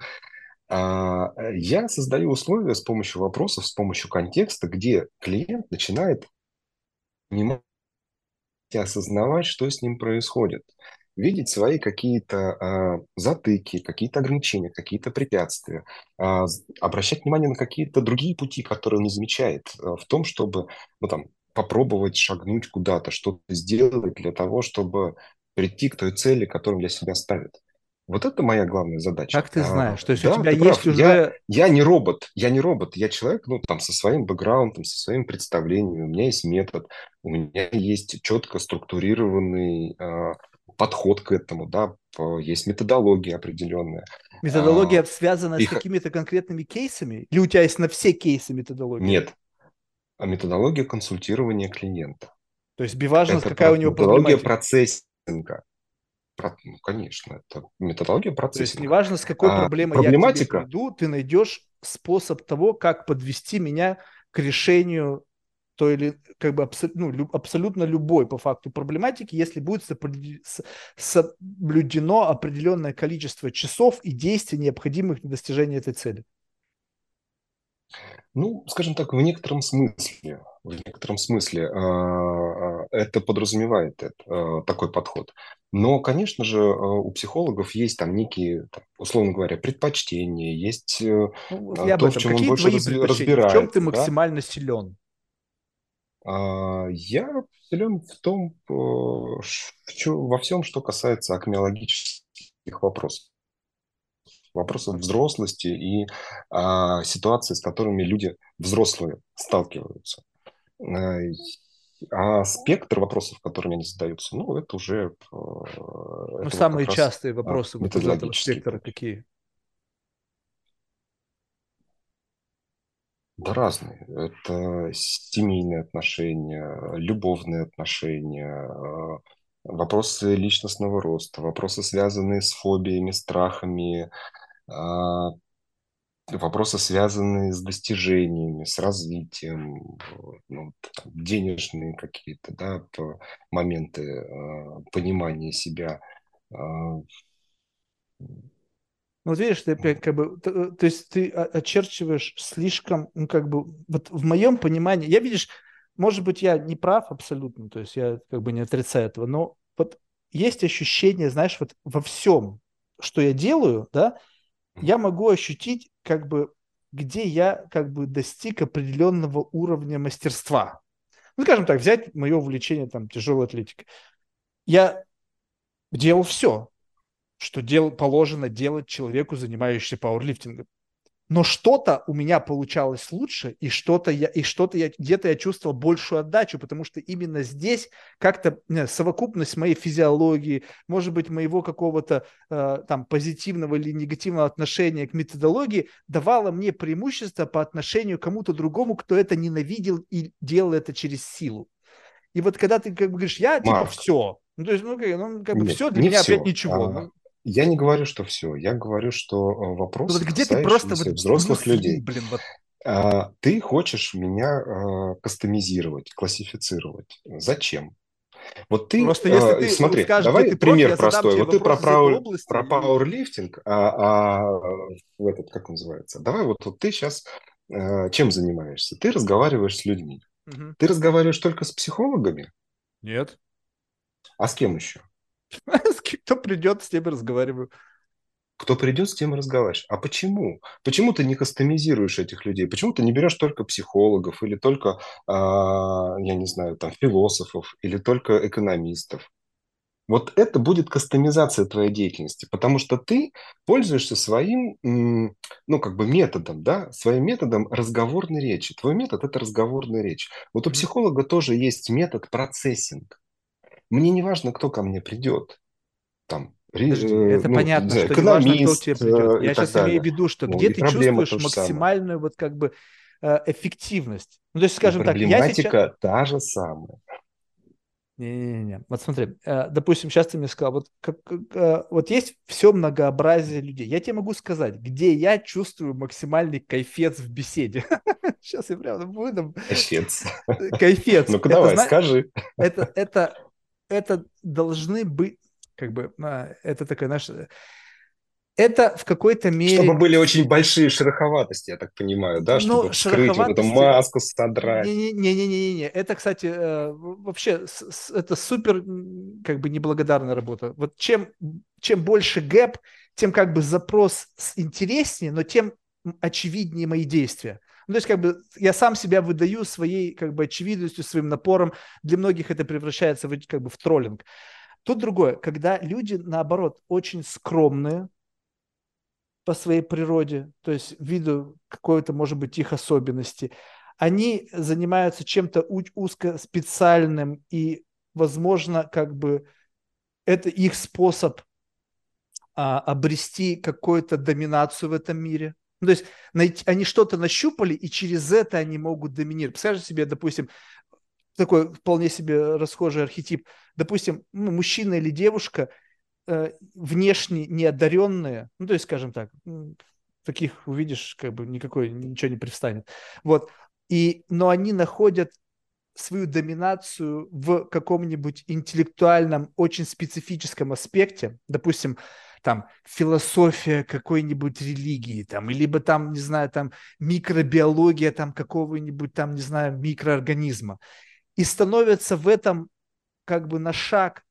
А, Я создаю условия с помощью вопросов, с помощью контекста, где клиент начинает понимать осознавать, что с ним происходит. Видеть свои какие-то а, затыки, какие-то ограничения, какие-то препятствия, а, з- обращать внимание на какие-то другие пути, которые он не замечает, а, в том, чтобы ну, там, попробовать шагнуть куда-то, что-то сделать для того, чтобы прийти к той цели, которую для себя ставит. Вот это моя главная задача. Как ты А, знаешь? То есть у да, тебя ты есть прав. Я, уже... я не робот, я не робот, я человек, ну, там, со своим бэкграундом, со своим представлением, у меня есть метод, у меня есть четко структурированный а, подход к этому, да, есть методология определенная. Методология связана с их- какими-то конкретными кейсами? Или у тебя есть на все кейсы методология? Нет, а методология консультирования клиента. То есть биважно, Это какая про- у него методология проблематика. процессинга. Про- ну, конечно, это методология То есть процессинга. неважно, с какой А, проблемой я к проблематика? тебе приду, ты найдешь способ того, как подвести меня к решению той или как бы абсо- ну, лю- абсолютно любой по факту проблематики, если будет соблюдено определенное количество часов и действий, необходимых для достижения этой цели. Ну, скажем так, в некотором смысле, в некотором смысле а, а, это подразумевает это, а, такой подход. Но, конечно же, у психологов есть там некие, условно говоря, предпочтения, есть э, Ну, то, в чем он больше твои разби- предпочтения? В чем ты разбирается, да. максимально силен? А, Я силен в том, э, во всем, что касается акмеологических вопросов. Вопросов взрослости и а, ситуаций, с которыми люди взрослые сталкиваются. А, и- А спектр вопросов, которыми они задаются, ну, это уже... э, Ну, это самые частые вопросы вот из этого спектра какие? Да разные. Это семейные отношения, любовные отношения, э, вопросы личностного роста, вопросы, связанные с фобиями, страхами, а, вопросы, связанные с достижениями, с развитием, ну, там, денежные какие-то, да, моменты э, понимания себя. Ну, вот видишь, ты опять как бы, т- э, то есть ты очерчиваешь слишком, ну, как бы, вот в моем понимании, я, видишь, может быть, я не прав абсолютно, то есть я как бы не отрицаю этого, но вот есть ощущение, знаешь, вот во всем, что я делаю, да, я могу ощутить, как бы, где я как бы достиг определенного уровня мастерства. Ну, скажем так, взять мое увлечение там тяжелой атлетикой. Я делал все, что дел, положено делать человеку, занимающемуся пауэрлифтингом. Но что-то у меня получалось лучше, и что-то я, и что-то я, где-то я чувствовал большую отдачу, потому что именно здесь как-то знаю, совокупность моей физиологии, может быть, моего какого-то э, там позитивного или негативного отношения к методологии давала мне преимущество по отношению к кому-то другому, кто это ненавидел и делал это через силу. И вот когда ты как бы говоришь, я типа Марк. все, ну то есть, ну как, ну, как бы Нет, все для не меня всё. опять ничего. А, Ну, Я не говорю, что все. Я говорю, что э, вопросы, вот где ты просто вот взрослых плюс-ли, людей. блин, вот А, Ты хочешь меня э, кастомизировать, классифицировать. Зачем? Вот ты, Просто если э, ты смотри, скажешь, давай ты пример задам простой. Вот ты про, вопрос пауэр- области, про пауэрлифтинг, а, а в этот, как он называется? Давай вот, вот ты сейчас чем занимаешься? Ты разговариваешь с людьми. Угу. Ты разговариваешь только с психологами? Нет. А с кем еще? Кто *laughs* придет, с тем и разговариваю. Кто придет, с тем и разговариваешь. А почему? Почему ты не кастомизируешь этих людей? Почему ты не берешь только психологов или только, а, я не знаю, там, философов или только экономистов? Вот это будет кастомизация твоей деятельности, потому что ты пользуешься своим, ну, как бы методом, да, своим методом разговорной речи. Твой метод – это разговорная речь. Вот у психолога тоже есть метод процессинг. Мне не важно, кто ко мне придет. Там, Подожди, э, это ну, понятно, что не важно, кто к тебе придет. Я сейчас далее. имею в виду, что ну, где ты чувствуешь максимальную вот как бы э, эффективность. Ну, то есть, скажем так, я сейчас... та же самая. Не-не-не, вот смотри, э, допустим, сейчас ты мне сказал, вот, как, э, вот есть все многообразие людей. Я тебе могу сказать, где я чувствую максимальный кайфец в беседе. *laughs* Сейчас я прям выдам. Кайфец. Кайфец. *laughs* Ну-ка давай, скажи. Это, это, это должны быть, как бы, а, это такая наша это в какой-то мере... Чтобы были очень большие шероховатости, я так понимаю, да? Ну, Чтобы вскрыть вот эту маску, содрать. Не-не-не, это, кстати, э, вообще это супер как бы неблагодарная работа. Вот чем, чем больше гэп, тем как бы запрос интереснее, но тем очевиднее мои действия. Ну, то есть, как бы, я сам себя выдаю своей, как бы, очевидностью, своим напором. Для многих это превращается в, как бы, в троллинг. Тут другое, когда люди, наоборот, очень скромные, по своей природе, то есть виду какой-то, может быть, их особенности. Они занимаются чем-то узко специальным, и, возможно, как бы это их способ а, обрести какую-то доминацию в этом мире. Ну, то есть они что-то нащупали, и через это они могут доминировать. Представляете себе, допустим, такой вполне себе расхожий архетип. Допустим, ну, мужчина или девушка – э, внешне неодаренные, ну, то есть, скажем так, таких увидишь, как бы никакой, ничего не привстанет. Вот. И, но они находят свою доминацию в каком-нибудь интеллектуальном, очень специфическом аспекте, допустим, там философия какой-нибудь религии, там, либо там, не знаю, там микробиология там какого-нибудь там, не знаю, микроорганизма. И становятся в этом как бы на шаг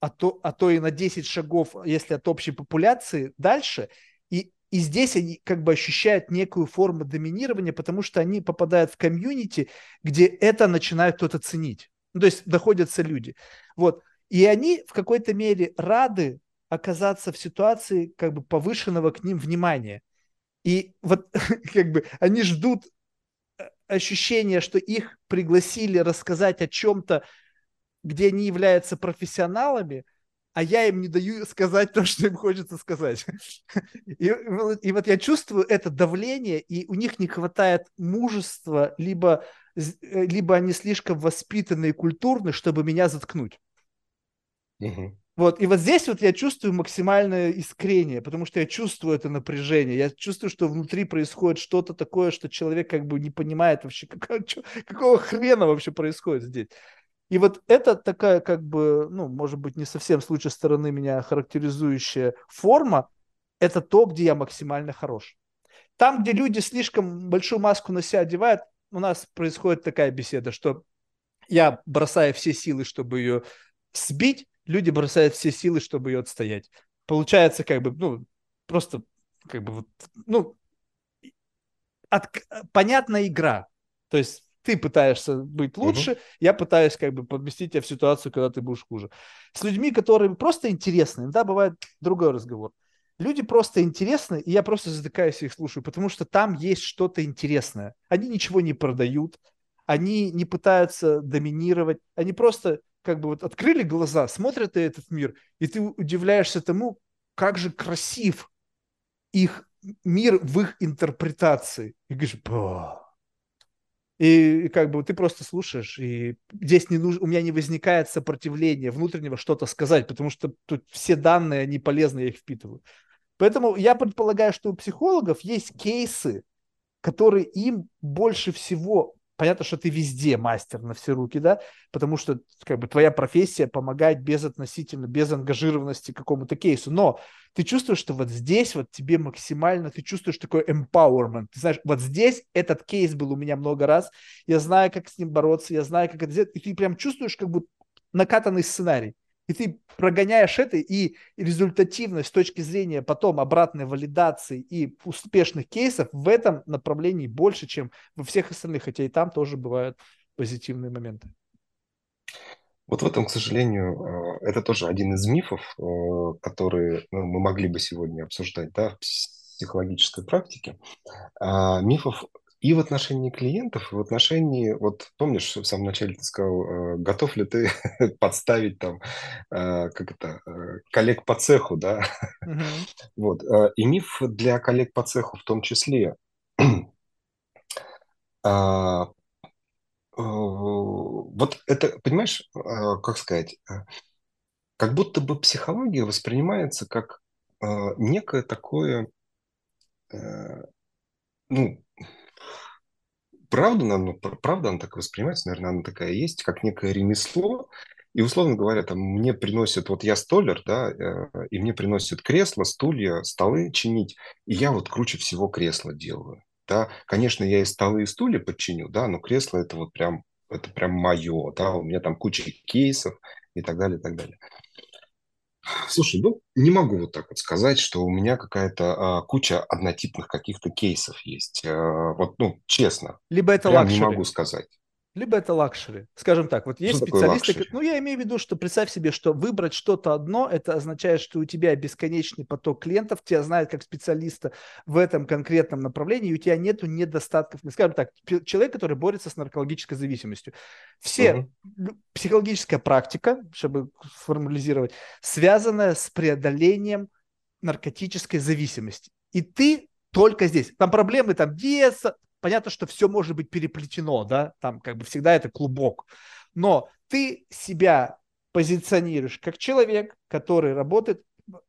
а то, а то и на 10 шагов, если от общей популяции, дальше. И, и здесь они как бы ощущают некую форму доминирования, потому что они попадают в комьюнити, где это начинает кто-то ценить. Ну, то есть доходятся люди. Вот. И они в какой-то мере рады оказаться в ситуации как бы повышенного к ним внимания. И вот *laughs* как бы они ждут э, ощущения, что их пригласили рассказать о чем-то, где они являются профессионалами, а я им не даю *laughs* сказать то, что им хочется сказать. *laughs* И, и вот я чувствую это давление, и у них не хватает мужества, либо, э, либо они слишком воспитаны и культурны, чтобы меня заткнуть. Вот, и вот здесь вот я чувствую максимальное искрение, потому что я чувствую это напряжение, я чувствую, что внутри происходит что-то такое, что человек как бы не понимает вообще, *laughs* какого, какого хрена вообще происходит здесь. И вот это такая, как бы, ну, может быть, не совсем с лучшей стороны меня характеризующая форма, это то, где я максимально хорош. Там, где люди слишком большую маску на себя одевают, у нас происходит такая беседа, что я бросаю все силы, чтобы ее сбить, люди бросают все силы, чтобы ее отстоять. Получается, как бы, ну, просто, как бы, вот, ну, от, понятная игра. То есть ты пытаешься быть лучше, угу. я пытаюсь как бы поместить тебя в ситуацию, когда ты будешь хуже. С людьми, которые просто интересны, да, бывает другой разговор. Люди просто интересны, и я просто затыкаюсь и их слушаю, потому что там есть что-то интересное. Они ничего не продают, они не пытаются доминировать, они просто как бы вот открыли глаза, смотрят на этот мир, и ты удивляешься тому, как же красив их мир в их интерпретации. И говоришь, Бо! И, как бы ты просто слушаешь, и здесь не нужно, у меня не возникает сопротивления внутреннего что-то сказать, потому что тут все данные, они полезны, я их впитываю. Поэтому я предполагаю, что у психологов есть кейсы, которые им больше всего понятно, что ты везде мастер на все руки, да, потому что как бы твоя профессия помогает без относительно, без ангажированности какому-то кейсу, но ты чувствуешь, что вот здесь вот тебе максимально, ты чувствуешь такой empowerment, ты знаешь, вот здесь этот кейс был у меня много раз, я знаю, как с ним бороться, я знаю, как это сделать, и ты прям чувствуешь как бы накатанный сценарий и ты прогоняешь это, и результативность с точки зрения потом обратной валидации и успешных кейсов в этом направлении больше, чем во всех остальных, хотя и там тоже бывают позитивные моменты. Вот в этом, к сожалению, э, это тоже один из мифов, э, которые ну, мы могли бы сегодня обсуждать да, в психологической практике. А, мифов и в отношении клиентов, в отношении, вот помнишь, в самом начале ты сказал, э, готов ли ты *laughs* подставить там, э, как это, э, коллег по цеху, да? *laughs* Вот. И миф для коллег по цеху в том числе. *clears throat* А, вот это, понимаешь, как сказать, как будто бы психология воспринимается как некое такое, ну, правда, она, правда она так воспринимается, наверное, она такая есть, как некое ремесло, и, условно говоря, там мне приносят, вот я столер, да, э, и мне приносят кресла, стулья, столы чинить, и я вот круче всего кресла делаю, да. Конечно, я и столы, и стулья подчиню, да, но кресло это вот прям, это прям мое, да, у меня там куча кейсов и так далее, и так далее. Слушай, ну не могу вот так вот сказать, что у меня какая-то а, куча однотипных каких-то кейсов есть. А, вот, ну, честно. Либо это прям не могу сказать либо это luxury. Скажем так, вот есть что специалисты, ну я имею в виду, что представь себе, что выбрать что-то одно, это означает, что у тебя бесконечный поток клиентов, тебя знают как специалиста в этом конкретном направлении, и у тебя нету недостатков. Скажем так, человек, который борется с наркологической зависимостью. Все угу. психологическая практика, чтобы сформализировать, связанная с преодолением наркотической зависимости. И ты только здесь. Там проблемы, там детство, понятно, что все может быть переплетено, да, там как бы всегда это клубок, но ты себя позиционируешь как человек, который работает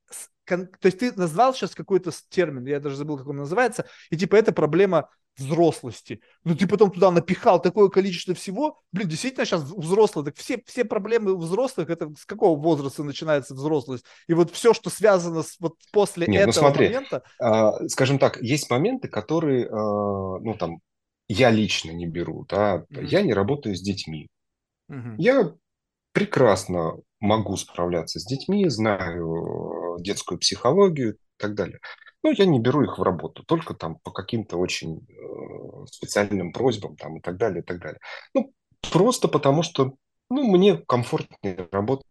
с, то есть ты назвал сейчас какой-то термин, я даже забыл, как он называется, и типа это проблема взрослости. Ну, ты потом туда напихал такое количество всего. Блин, действительно сейчас взрослые. Так все, все проблемы у взрослых, это с какого возраста начинается взрослость? И вот все, что связано с вот после Нет, ну этого ну смотри, момента... Э, скажем так, есть моменты, которые, э, ну, там, я лично не беру, да. Mm-hmm. Я не работаю с детьми. Mm-hmm. Я прекрасно могу справляться с детьми, знаю детскую психологию и так далее. Но я не беру их в работу, только там по каким-то очень э, специальным просьбам там и так далее, и так далее. Ну, просто потому что ну, мне комфортнее работать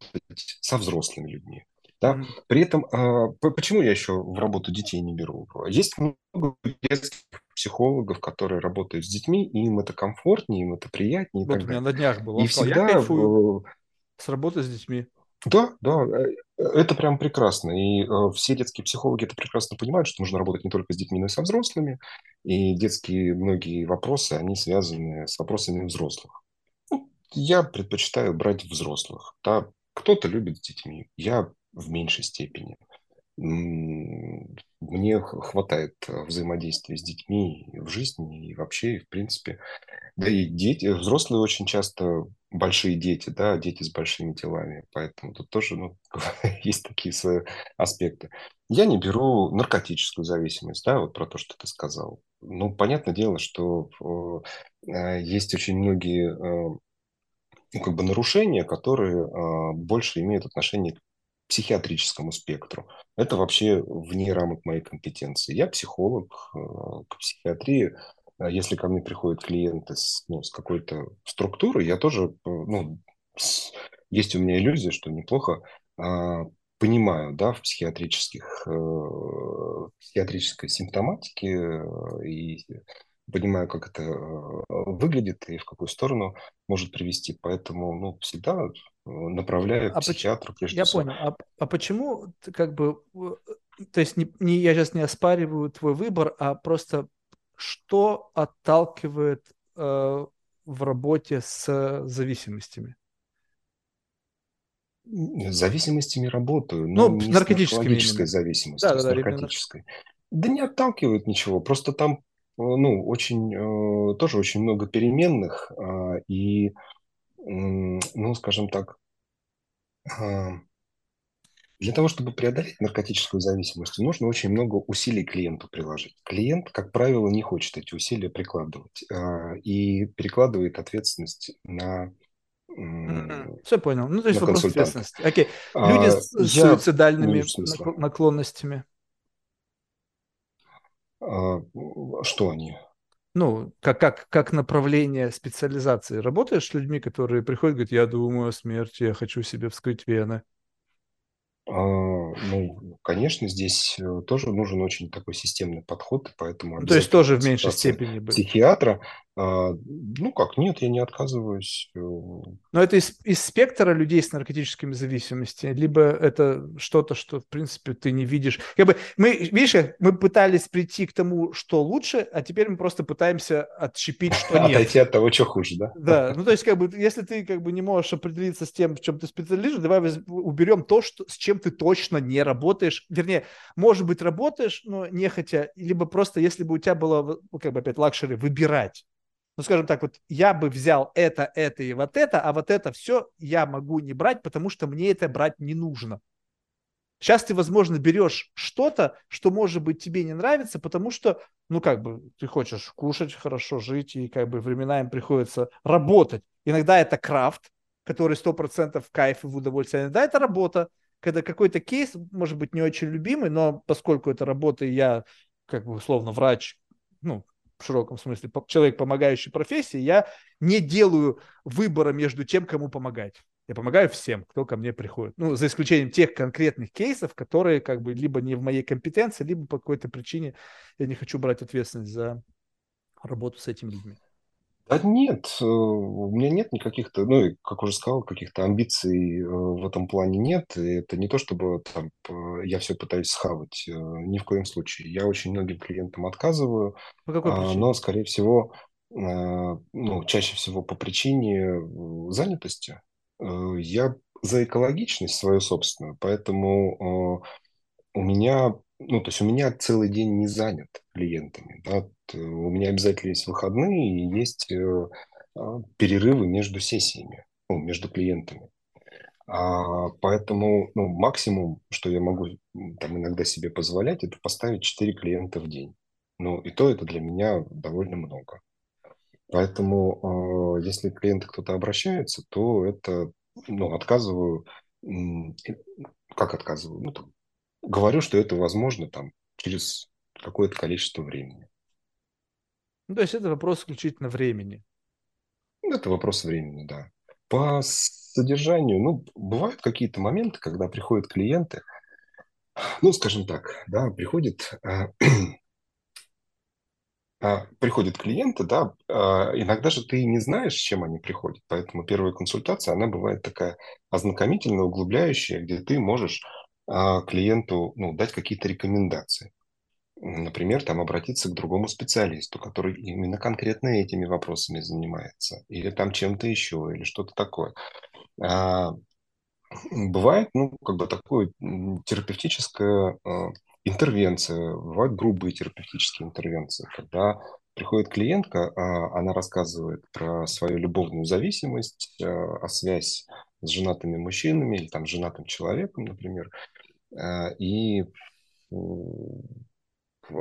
со взрослыми людьми. Да? Mm-hmm. При этом, э, почему я еще в работу детей не беру? Есть много детских психологов, которые работают с детьми, и им это комфортнее, им это приятнее. Вот у меня на днях было. И всегда... Я кайфую с работы с детьми. Да, да, э, это прям прекрасно. И э, все детские психологи это прекрасно понимают, что нужно работать не только с детьми, но и со взрослыми. И детские многие вопросы, они связаны с вопросами взрослых. Ну, я предпочитаю брать взрослых. Да? Кто-то любит с детьми, я в меньшей степени. Мне хватает взаимодействия с детьми в жизни и вообще, в принципе. Да и дети, взрослые очень часто большие дети, да, дети с большими телами, поэтому тут тоже ну, *laughs* есть такие свои аспекты. Я не беру наркотическую зависимость, да, вот про то, что ты сказал. Ну, понятное дело, что э, есть очень многие э, ну, как бы нарушения, которые э, больше имеют отношение к психиатрическому спектру. Это вообще вне рамок моей компетенции. Я психолог, э, к психиатрии если ко мне приходят клиенты с, ну, с какой-то структурой, я тоже, э, ну, есть у меня иллюзия, что неплохо а, понимаю, да, в психиатрических, э, психиатрической симптоматике э, и понимаю, как это выглядит и в какую сторону может привести. Поэтому, ну, всегда направляю а к психиатру прежде я всего. Понял. А, а почему как бы, то есть не, не, я сейчас не оспариваю твой выбор, а просто что отталкивает э, в работе с зависимостями? С зависимостями работаю, но ну, не наркотической с наркотической зависимостью, да, с да, наркотической. Да, да не отталкивает ничего, просто там ну, очень, э, тоже очень много переменных, а, и, ну, скажем так, а, для того, чтобы преодолеть наркотическую зависимость, нужно очень много усилий клиенту приложить. Клиент, как правило, не хочет эти усилия прикладывать и перекладывает ответственность на все понял. Ну, то есть вопрос ответственности. Окей. Люди А, с я суицидальными наклонностями. А, Что они? Ну, как, как, как направление специализации. Работаешь с людьми, которые приходят и говорят, я думаю о смерти, я хочу себе вскрыть вены. А, Ну, конечно, здесь э, тоже нужен очень такой системный подход, и поэтому Ну, то есть тоже в меньшей степени психиатра. А, Ну как, нет, я не отказываюсь. Э, Но это из, из спектра людей с наркотическими зависимостями, либо это что-то, что, в принципе, ты не видишь. Как бы мы, видишь, мы пытались прийти к тому, что лучше, а теперь мы просто пытаемся отщепить, что *laughs* нет. Отойти от того, что хуже, да? Да, ну то есть как бы, если ты как бы не можешь определиться с тем, в чем ты специализируешь, давай уберем то, что, с чем ты точно не работаешь. Вернее, может быть, работаешь, но нехотя, либо просто, если бы у тебя было, как бы опять luxury, выбирать. Ну, скажем так, вот я бы взял это, это и вот это, а вот это все я могу не брать, потому что мне это брать не нужно. Сейчас ты, возможно, берешь что-то, что, может быть, тебе не нравится, потому что, ну, как бы, ты хочешь кушать хорошо, жить, и как бы временами приходится работать. Иногда это крафт, который 100% в кайф и в удовольствие. Иногда это работа, когда какой-то кейс, может быть, не очень любимый, но поскольку это работа, и я, как бы, условно, врач, ну, в широком смысле, человек, помогающий профессии, я не делаю выбора между тем, кому помогать. Я помогаю всем, кто ко мне приходит. Ну, за исключением тех конкретных кейсов, которые как бы либо не в моей компетенции, либо по какой-то причине я не хочу брать ответственность за работу с этими людьми. Да нет, э, у меня нет никаких, то ну, и, как уже сказал, каких-то амбиций э, в этом плане нет. И это не то, чтобы там п- я все пытаюсь схавать, э, ни в коем случае. Я очень многим клиентам отказываю, По какой а, причине? но, скорее всего, э, ну, чаще всего по причине э, занятости. Э, Я за экологичность свою собственную, поэтому э, у меня, ну, то есть у меня целый день не занят клиентами, да, Т- у меня обязательно есть выходные и есть э, а, перерывы между сессиями, ну, между клиентами. А, поэтому, ну, максимум, что я могу там иногда себе позволять, это поставить 4 клиента в день. Ну, и то это для меня довольно много. Поэтому, э, если к клиенту кто-то обращается, то это, ну, отказываю, как отказываю? Ну, там, говорю, что это возможно там через какое-то количество времени. Ну, то есть это вопрос исключительно времени. Ну, Это вопрос времени, да. По содержанию, ну, бывают какие-то моменты, когда приходят клиенты, ну, скажем так, да, приходит, э, а, *clears throat* приходят клиенты, да, а, иногда же ты не знаешь, с чем они приходят, поэтому первая консультация, она бывает такая ознакомительная, углубляющая, где ты можешь а, клиенту, ну, дать какие-то рекомендации. Например, там обратиться к другому специалисту, который именно конкретно этими вопросами занимается, или там чем-то еще, или что-то такое. А, Бывает, ну, как бы такое м, терапевтическая а, интервенция, бывают грубые терапевтические интервенции, когда приходит клиентка, а, она рассказывает про свою любовную зависимость, а, о связь с женатыми мужчинами или там женатым человеком, например, а, и м,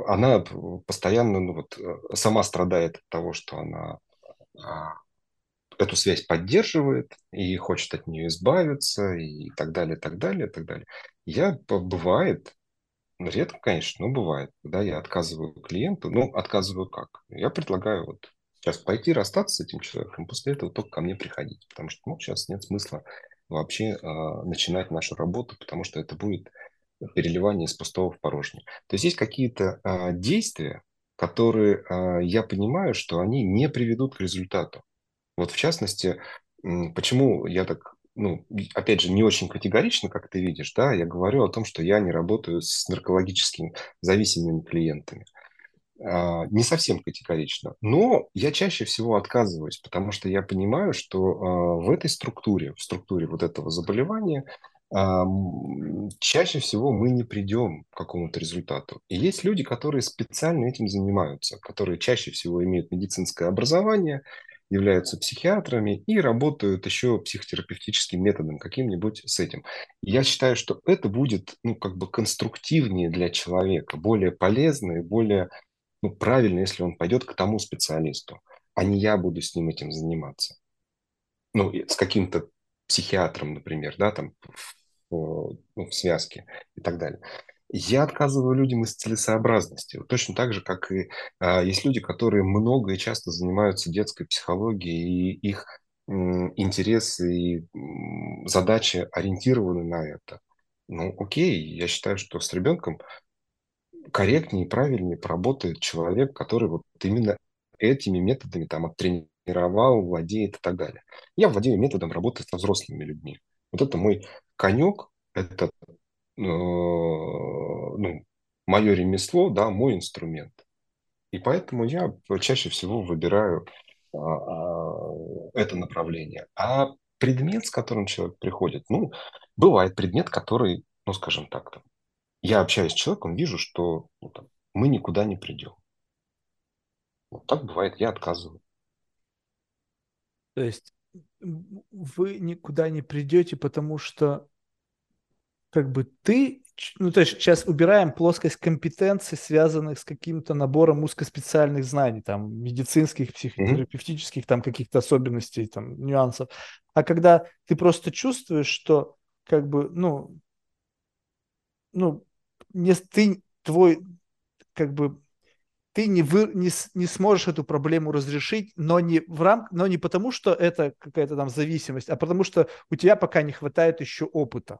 она постоянно, ну вот, э, сама страдает от того, что она а, эту связь поддерживает и хочет от нее избавиться и так далее, так далее, так далее. Я, бывает, редко, конечно, но бывает, когда я отказываю клиенту, ну, отказываю как? Я предлагаю вот сейчас пойти расстаться с этим человеком, после этого только ко мне приходить, потому что, ну, сейчас нет смысла вообще а, начинать нашу работу, потому что это будет переливание из пустого в порожнее. То есть есть какие-то а, действия, которые а, я понимаю, что они не приведут к результату. Вот в частности, почему я так, ну, опять же, не очень категорично, как ты видишь, да, я говорю о том, что я не работаю с наркологическими зависимыми клиентами. А, Не совсем категорично, но я чаще всего отказываюсь, потому что я понимаю, что а, в этой структуре, в структуре вот этого заболевания чаще всего мы не придем к какому-то результату. И есть люди, которые специально этим занимаются, которые чаще всего имеют медицинское образование, являются психиатрами и работают еще психотерапевтическим методом каким-нибудь с этим. Я считаю, что это будет ну, как бы конструктивнее для человека, более полезно и более ну, правильно, если он пойдет к тому специалисту, а не я буду с ним этим заниматься. Ну, с каким-то психиатром, например, да, там в, ну, в связке и так далее. Я отказываю людям из целесообразности. Точно так же, как и а, есть люди, которые много и часто занимаются детской психологией, и их м, интересы и м, задачи ориентированы на это. Ну, окей, я считаю, что с ребенком корректнее и правильнее поработает человек, который вот именно этими методами там оттренировал, владеет и так далее. Я владею методом работы со взрослыми людьми. Вот это мой конек, это Э, ну, мое ремесло, да, мой инструмент. И поэтому я чаще всего выбираю а, а, это направление. А предмет, с которым человек приходит, ну, бывает предмет, который, ну, скажем так, там, я общаюсь с человеком, вижу, что ну, там, мы никуда не придем. Вот так бывает, я отказываю. То есть вы никуда не придете, потому что как бы ты, ну то есть сейчас убираем плоскость компетенций, связанных с каким-то набором узкоспециальных знаний, там медицинских, психотерапевтических, там каких-то особенностей, там нюансов. А когда ты просто чувствуешь, что как бы, ну, ну, не, ты, твой, как бы, ты не, вы, не, не сможешь эту проблему разрешить, но не, в рам, но не потому, что это какая-то там зависимость, а потому что у тебя пока не хватает еще опыта.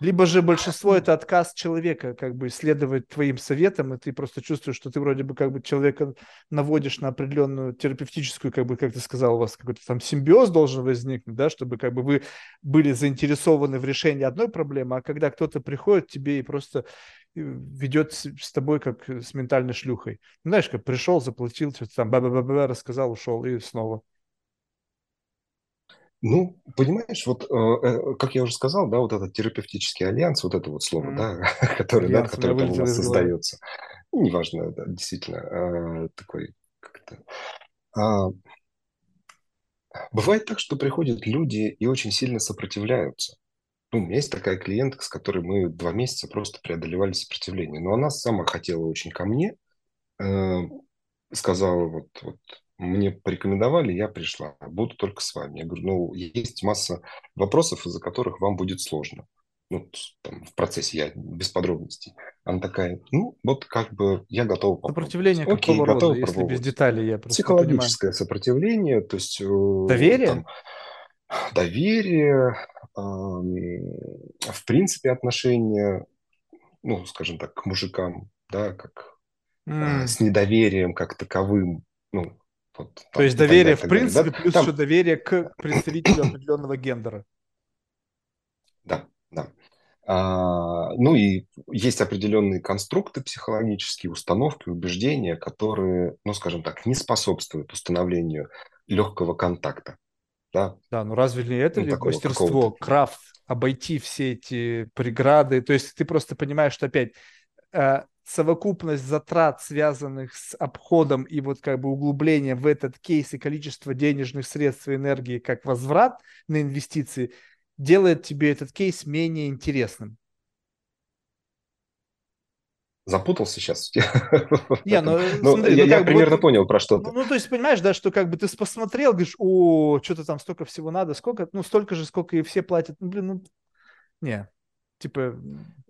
Либо же большинство это отказ человека, как бы следовать твоим советам, и ты просто чувствуешь, что ты вроде бы как бы человека наводишь на определенную терапевтическую, как бы, как ты сказал, у вас какой-то там симбиоз должен возникнуть, да, чтобы как бы вы были заинтересованы в решении одной проблемы, а когда кто-то приходит к тебе и просто ведет с тобой как с ментальной шлюхой. Знаешь, как пришел, заплатил, что-то там, ба-ба-ба-ба, рассказал, ушел и снова. Ну, понимаешь, вот э, э, как я уже сказал, да, вот этот терапевтический альянс, вот это вот слово, mm. да, *laughs* которое, да, которое там у нас создается, ну, неважно, да, действительно, э, такой как-то. А, бывает так, что приходят люди и очень сильно сопротивляются. Ну, у меня есть такая клиентка, с которой мы два месяца просто преодолевали сопротивление. Но она сама хотела очень ко мне, э, сказала, вот, вот мне порекомендовали, я пришла, буду только с вами. Я говорю, ну, есть масса вопросов, из-за которых вам будет сложно. Ну, там, в процессе я без подробностей. Она такая, ну, вот как бы я готова попробовать. Сопротивление Окей, какого рода, если без деталей я просто Психологическое понимаю. сопротивление, то есть... Э, доверие? Там, доверие, в принципе, отношения, ну, скажем так, к мужикам, да, как mm. с недоверием как таковым, ну, вот, там, То есть доверие далее, в принципе, да? плюс там... еще доверие к *clears throat* представителю определенного гендера. Да, да. А, ну и есть определенные конструкты психологические, установки, убеждения, которые, ну скажем так, не способствуют установлению легкого контакта. Да, да ну разве не это ну, ли такого, мастерство, крафт, обойти все эти преграды? То есть ты просто понимаешь, что опять э, совокупность затрат, связанных с обходом и вот как бы углублением в этот кейс и количество денежных средств и энергии как возврат на инвестиции делает тебе этот кейс менее интересным. Запутался сейчас. *laughs* Не, ну, ну смотри, я, ну, я примерно вот, понял про что ну, ну, то есть, понимаешь, да, что как бы ты посмотрел, говоришь, о, что-то там столько всего надо, сколько, ну, столько же, сколько и все платят. Ну, блин, ну, не, типа,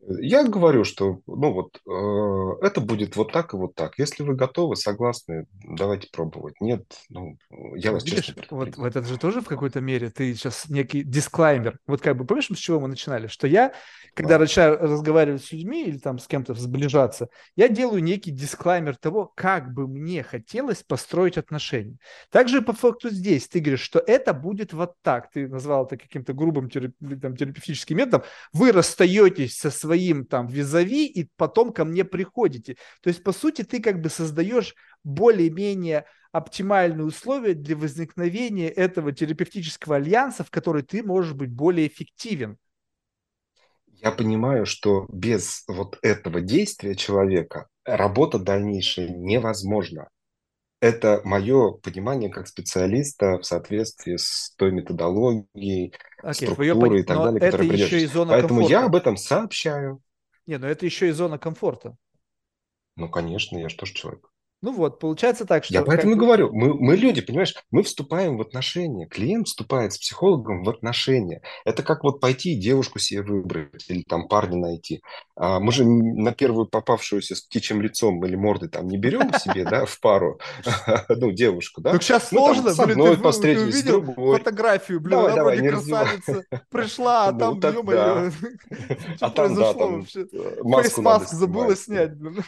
я говорю, что ну вот э, это будет вот так и вот так. Если вы готовы, согласны, давайте пробовать. Нет, ну я вас Видишь, честно вот, вот это же тоже в какой-то мере ты сейчас некий дисклаймер. Вот как бы помнишь, с чего мы начинали? Что я, когда да. начинаю разговаривать с людьми или там с кем-то сближаться, я делаю некий дисклаймер того, как бы мне хотелось построить отношения. Также по факту здесь ты говоришь, что это будет вот так. Ты назвал это каким-то грубым терап... там, терапевтическим методом. Вы расстаетесь со своим своим там визави и потом ко мне приходите. То есть, по сути, ты как бы создаешь более-менее оптимальные условия для возникновения этого терапевтического альянса, в который ты можешь быть более эффективен. Я понимаю, что без вот этого действия человека работа дальнейшая невозможна. Это мое понимание как специалиста в соответствии с той методологией, okay, структурой и так далее, которая придет. Поэтому комфорта. я об этом сообщаю. Не, но это еще и зона комфорта. Ну, конечно, я же тоже человек. Ну вот, получается так, что... Я поэтому и говорю, мы, мы люди, понимаешь, мы вступаем в отношения, клиент вступает с психологом в отношения. Это как вот пойти девушку себе выбрать или там парня найти. А мы же на первую попавшуюся с птичьим лицом или мордой там не берем себе, да, в пару, *laughs* ну, девушку, да? Так сейчас сложно, с одной встретились, с другой. фотографию, блин, она вроде красавица, пришла, а *laughs* там, ё *laughs* а там, да, там маску забыла снять, блин.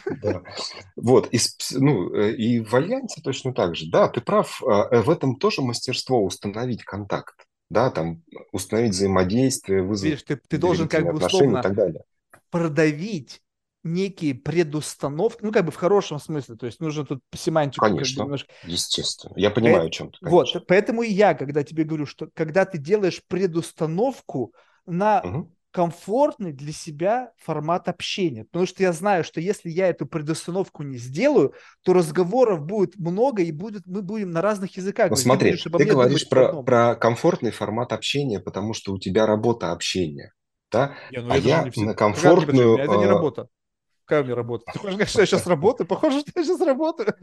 Вот, ну, Э, и в Альянсе точно так же. Да, ты прав, а, э, в этом тоже мастерство установить контакт, да, там установить взаимодействие, вызвать Видишь, ты, ты должен как бы условно и так далее. продавить некие предустановки, ну, как бы в хорошем смысле, то есть нужно тут семантику... Конечно, немножко... естественно. Я понимаю, По... о чем ты. Вот, поэтому и я, когда тебе говорю, что когда ты делаешь предустановку на угу комфортный для себя формат общения. Потому что я знаю, что если я эту предустановку не сделаю, то разговоров будет много, и будет, мы будем на разных языках. Ну смотри, ты, ты говоришь про, про комфортный формат общения, потому что у тебя работа общения. Да? Не, ну а я на комфортную... Это не а, работа. Какая у меня работа? Ты хочешь сказать, что я сейчас работаю? Похоже, что я сейчас работаю.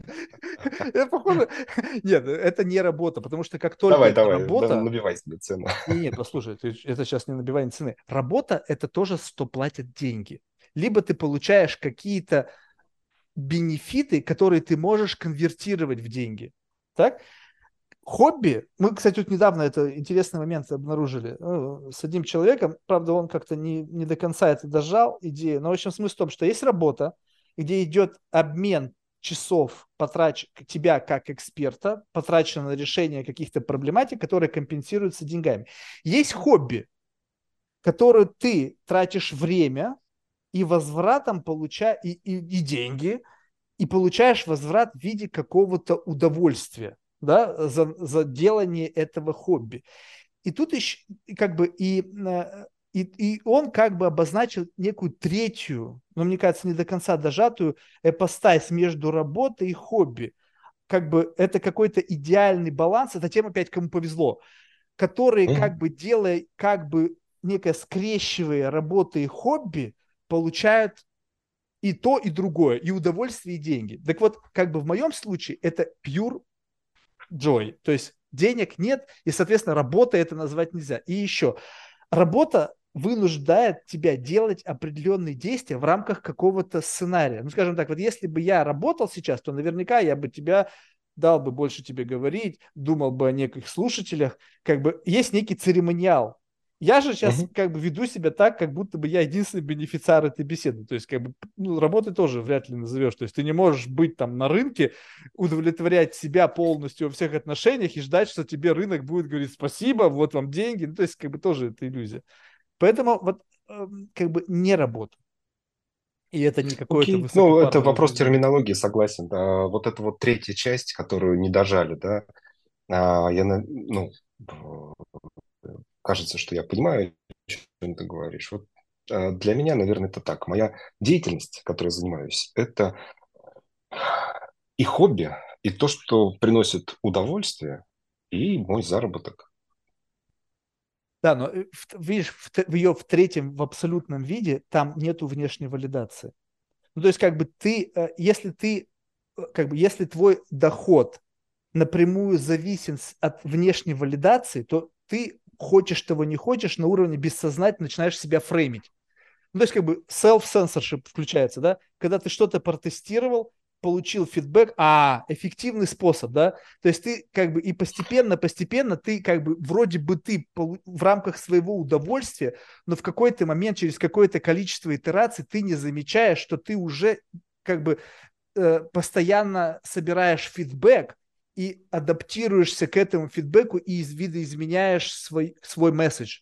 Я похоже... Нет, это не работа, потому что как только давай, давай, работа... набивай себе цену. Нет, послушай, это сейчас не набивание цены. Работа – это тоже, что платят деньги. Либо ты получаешь какие-то бенефиты, которые ты можешь конвертировать в деньги. Так? Хобби, мы, кстати, вот недавно это интересный момент обнаружили. Ну, с одним человеком, правда, он как-то не, не до конца это дожал, идею, но в общем смысл в том, что есть работа, где идет обмен часов потрач тебя как эксперта, потрачено на решение каких-то проблематик, которые компенсируются деньгами. Есть хобби, которое ты тратишь время и возвратом получаешь и, и, и деньги, и получаешь возврат в виде какого-то удовольствия да, за, за делание этого хобби. И тут еще как бы и, э, и, и он как бы обозначил некую третью, но мне кажется, не до конца дожатую эпостась между работой и хобби. Как бы это какой-то идеальный баланс, это тем опять кому повезло, которые mm-hmm. как бы делая, как бы некое скрещивая работы и хобби, получают и то, и другое, и удовольствие, и деньги. Так вот, как бы в моем случае это pure joy. То есть денег нет, и, соответственно, работа это назвать нельзя. И еще, работа вынуждает тебя делать определенные действия в рамках какого-то сценария. Ну, скажем так, вот если бы я работал сейчас, то наверняка я бы тебя дал бы больше тебе говорить, думал бы о неких слушателях. Как бы есть некий церемониал, я же сейчас uh-huh. как бы веду себя так, как будто бы я единственный бенефициар этой беседы. То есть как бы ну, работы тоже вряд ли назовешь. То есть ты не можешь быть там на рынке, удовлетворять себя полностью во всех отношениях и ждать, что тебе рынок будет говорить спасибо, вот вам деньги. Ну, то есть как бы тоже это иллюзия. Поэтому вот эм, как бы не работа. И это не какое-то okay. Ну, это вопрос терминологии, согласен. Да. Вот это вот третья часть, которую не дожали, да. А, я, ну, кажется, что я понимаю, о чем ты говоришь. Вот а, для меня, наверное, это так. Моя деятельность, которой занимаюсь, это и хобби, и то, что приносит удовольствие, и мой заработок. Да, но э, видишь, в, ее в третьем, в абсолютном виде, там нету внешней валидации. Ну, то есть, как бы ты, э, если ты, э, как бы, если твой доход напрямую зависит от внешней валидации, то ты хочешь того не хочешь, на уровне бессознательно начинаешь себя фреймить. Ну, то есть как бы self-censorship включается, да, когда ты что-то протестировал, получил фидбэк, а, эффективный способ, да, то есть ты как бы и постепенно, постепенно ты как бы вроде бы ты в рамках своего удовольствия, но в какой-то момент через какое-то количество итераций ты не замечаешь, что ты уже как бы э, постоянно собираешь фидбэк, и адаптируешься к этому фидбэку и видоизменяешь свой, свой месседж.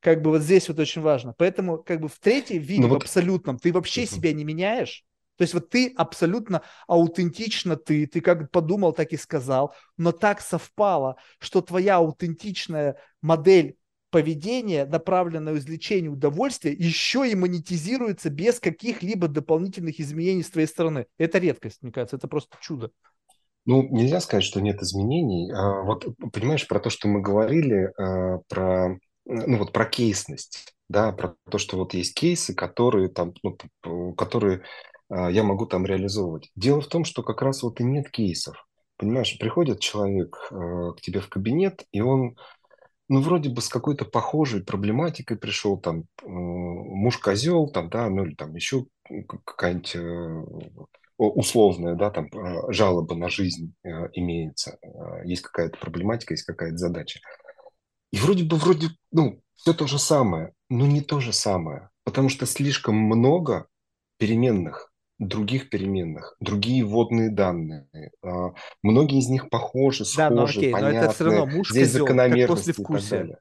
Как бы вот здесь вот очень важно. Поэтому как бы в третьем виде, ну, вот... в абсолютном, ты вообще себя не меняешь, То есть вот ты абсолютно аутентично ты, ты как подумал, так и сказал, но так совпало, что твоя аутентичная модель поведения, направленное на извлечение удовольствия, еще и монетизируется без каких-либо дополнительных изменений с твоей стороны. Это редкость, мне кажется, это просто чудо. Ну, нельзя сказать, что нет изменений. А, вот, понимаешь, про то, что мы говорили, а, про, ну, вот про кейсность, да, про то, что вот есть кейсы, которые там, ну, которые а, я могу там реализовывать. Дело в том, что как раз вот и нет кейсов. Понимаешь, приходит человек к тебе в кабинет, и он ну, вроде бы с какой-то похожей проблематикой пришел, там, муж-козел, там, да, ну, или там еще какая-нибудь э, условная, да, там, э, жалоба на жизнь имеется, есть какая-то проблематика, есть какая-то задача. И вроде бы, вроде, ну, все то же самое, но не то же самое, потому что слишком много переменных других переменных, другие вводные данные. Многие из них похожи, схожи, да, но окей, понятны. Но это все равно муж Здесь козел, закономерности и так далее.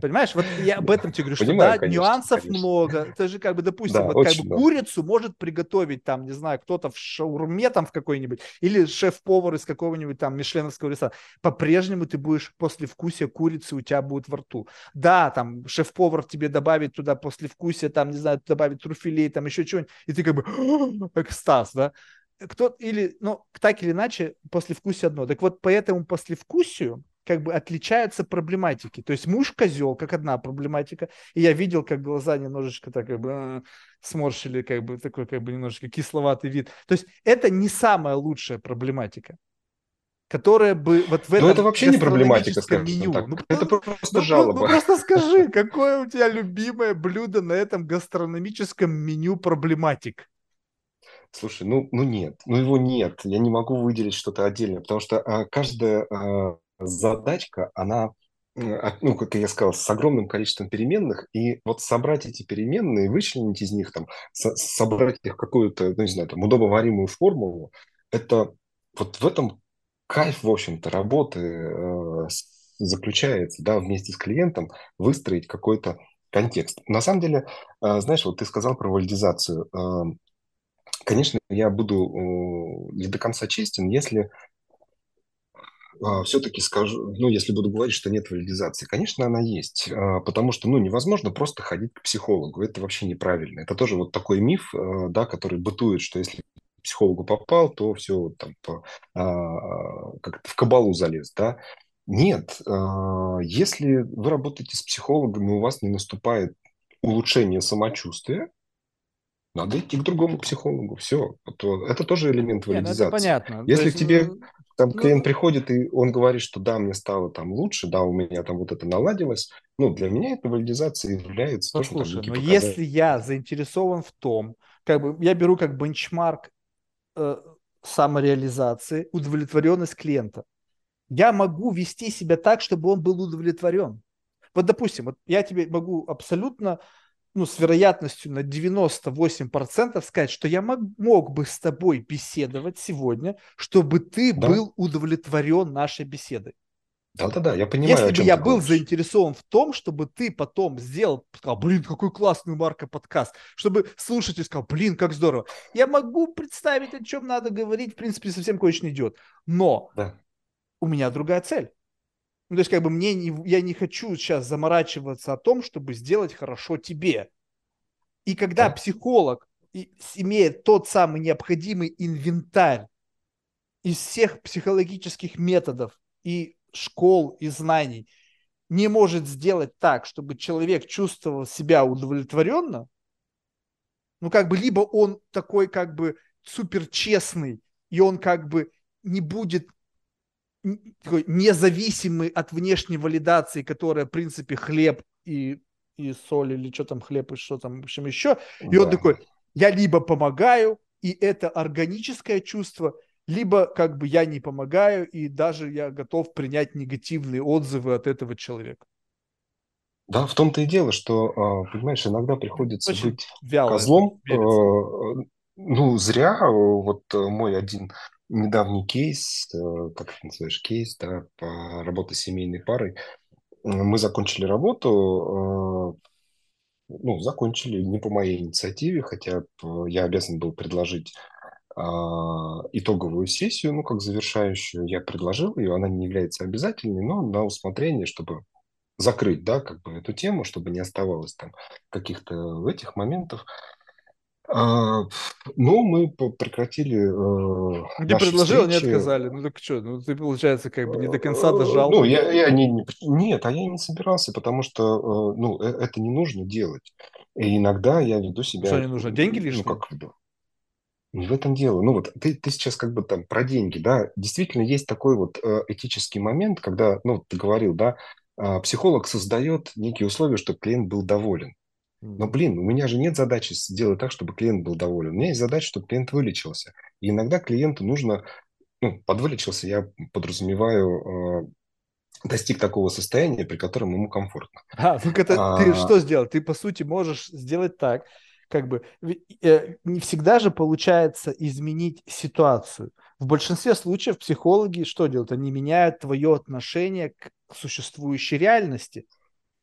Понимаешь, вот я об этом тебе говорю, что Понимаю, да, конечно, нюансов конечно. много. Это же как бы, допустим, да, вот как бы много. курицу может приготовить там, не знаю, кто-то в шаурме там в какой-нибудь, или шеф-повар из какого-нибудь там мишленовского ресторана. По-прежнему ты будешь после вкусия курицы у тебя будет во рту. Да, там шеф-повар тебе добавит туда после вкусия, там, не знаю, добавит труфелей, там еще чего-нибудь, и ты как бы *gasps* экстаз, да? Кто, или, ну, так или иначе, после вкусия одно. Так вот, по этому послевкусию как бы отличаются проблематики. То есть муж козел, как одна проблематика, и я видел, как глаза немножечко так как бы э, сморщили, как бы такой как бы немножечко кисловатый вид. То есть это не самая лучшая проблематика которая бы вот в этом Но это вообще не проблематика, скажем меню. Так. Ну, это просто ну, жалоба. Ну, просто скажи, какое у тебя любимое блюдо на этом гастрономическом меню проблематик? Слушай, ну, ну нет, ну его нет. Я не могу выделить что-то отдельное, потому что а, каждая а, задачка, она, ну, как я сказал, с огромным количеством переменных, и вот собрать эти переменные, вычленить из них, там, со- собрать их какую-то, ну, не знаю, там, удобоваримую формулу, это вот в этом кайф, в общем-то, работы э, заключается, да, вместе с клиентом выстроить какой-то контекст. На самом деле, э, знаешь, вот ты сказал про валидизацию. Э, конечно, я буду э, не до конца честен, если все-таки скажу, ну, если буду говорить, что нет валидизации, конечно, она есть, а, потому что, ну, невозможно просто ходить к психологу, это вообще неправильно. Это тоже вот такой миф, а, да, который бытует, что если к психологу попал, то все там по, как в кабалу залез, да. Нет, если вы работаете с психологом, и у вас не наступает улучшение самочувствия, надо идти к другому психологу. Все. Это тоже элемент валидизации. Нет, ну это понятно. Если есть... к тебе там ну, клиент приходит, и он говорит, что да, мне стало там лучше, да, у меня там вот это наладилось. Ну, для меня это валидизация является... Послушай, тоже, но если я заинтересован в том, как бы я беру как бенчмарк э, самореализации удовлетворенность клиента, я могу вести себя так, чтобы он был удовлетворен. Вот, допустим, вот я тебе могу абсолютно ну, с вероятностью на 98% сказать, что я мог, мог бы с тобой беседовать сегодня, чтобы ты да. был удовлетворен нашей беседой. Да-да-да, я понимаю. Если бы я был говоришь. заинтересован в том, чтобы ты потом сделал, сказал, блин, какой классный Марка подкаст, чтобы слушатель сказал, блин, как здорово. Я могу представить, о чем надо говорить, в принципе, совсем кое не идет. Но да. у меня другая цель. Ну, то есть, как бы мне не, я не хочу сейчас заморачиваться о том, чтобы сделать хорошо тебе. И когда да. психолог имеет тот самый необходимый инвентарь из всех психологических методов и школ и знаний, не может сделать так, чтобы человек чувствовал себя удовлетворенно, ну, как бы, либо он такой, как бы, супер честный, и он, как бы, не будет такой независимый от внешней валидации, которая, в принципе, хлеб и, и соль, или что там, хлеб и что там, в общем, еще. И да. он такой, я либо помогаю, и это органическое чувство, либо как бы я не помогаю, и даже я готов принять негативные отзывы от этого человека. Да, в том-то и дело, что, а, понимаешь, иногда приходится Очень быть козлом. Верится. Э, ну, зря. Вот мой один недавний кейс, э, как ты называешь, кейс, да, по работе с семейной парой. Мы закончили работу, ну, закончили не по моей инициативе, хотя я обязан был предложить а, итоговую сессию, ну, как завершающую, я предложил ее, она не является обязательной, но на усмотрение, чтобы закрыть, да, как бы эту тему, чтобы не оставалось там каких-то этих моментов. А, ну, мы прекратили э, Ты наши предложил, встречи. не отказали. Ну так что, ну ты, получается, как бы не до конца э, дожал. Ну, я, я не, не, нет, а я не собирался, потому что, э, ну, это не нужно делать. И иногда я веду себя... Что не нужно? Деньги ну, лишние? Ну, как, не в этом дело. Ну вот ты, ты сейчас как бы там про деньги, да, действительно есть такой вот э, этический момент, когда, ну, ты говорил, да, э, психолог создает некие условия, чтобы клиент был доволен. Но, блин, у меня же нет задачи сделать так, чтобы клиент был доволен. У меня есть задача, чтобы клиент вылечился. И иногда клиенту нужно, ну, подвылечился, я подразумеваю, э, достиг такого состояния, при котором ему комфортно. А, ну это а... ты что сделал? Ты, по сути, можешь сделать так, как бы э, не всегда же получается изменить ситуацию. В большинстве случаев психологи что делают? Они меняют твое отношение к существующей реальности.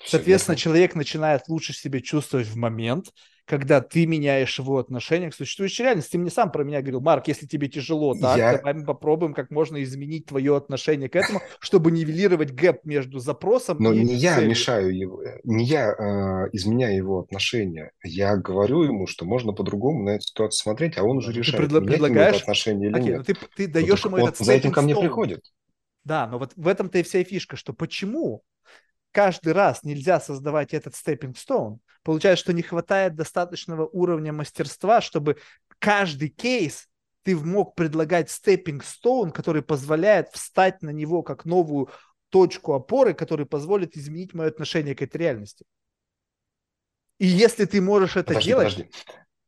Соответственно, человек начинает лучше себя чувствовать в момент, когда ты меняешь его отношение к существующей реальности. Ты мне сам про меня говорил, Марк, если тебе тяжело, так, я... давай мы попробуем, как можно изменить твое отношение к этому, чтобы нивелировать гэп между запросом Но и не я целью. мешаю его, не я э, изменяю его отношения. Я говорю ему, что можно по-другому на эту ситуацию смотреть, а он уже ты решает, предла- менять предлагаешь... отношение или Окей, нет. Но ты, ты даешь вот, ему этот За этим ко мне приходит. Да, но вот в этом-то и вся фишка, что почему каждый раз нельзя создавать этот stepping stone. Получается, что не хватает достаточного уровня мастерства, чтобы каждый кейс ты мог предлагать stepping stone, который позволяет встать на него как новую точку опоры, который позволит изменить мое отношение к этой реальности. И если ты можешь это подожди, делать, подожди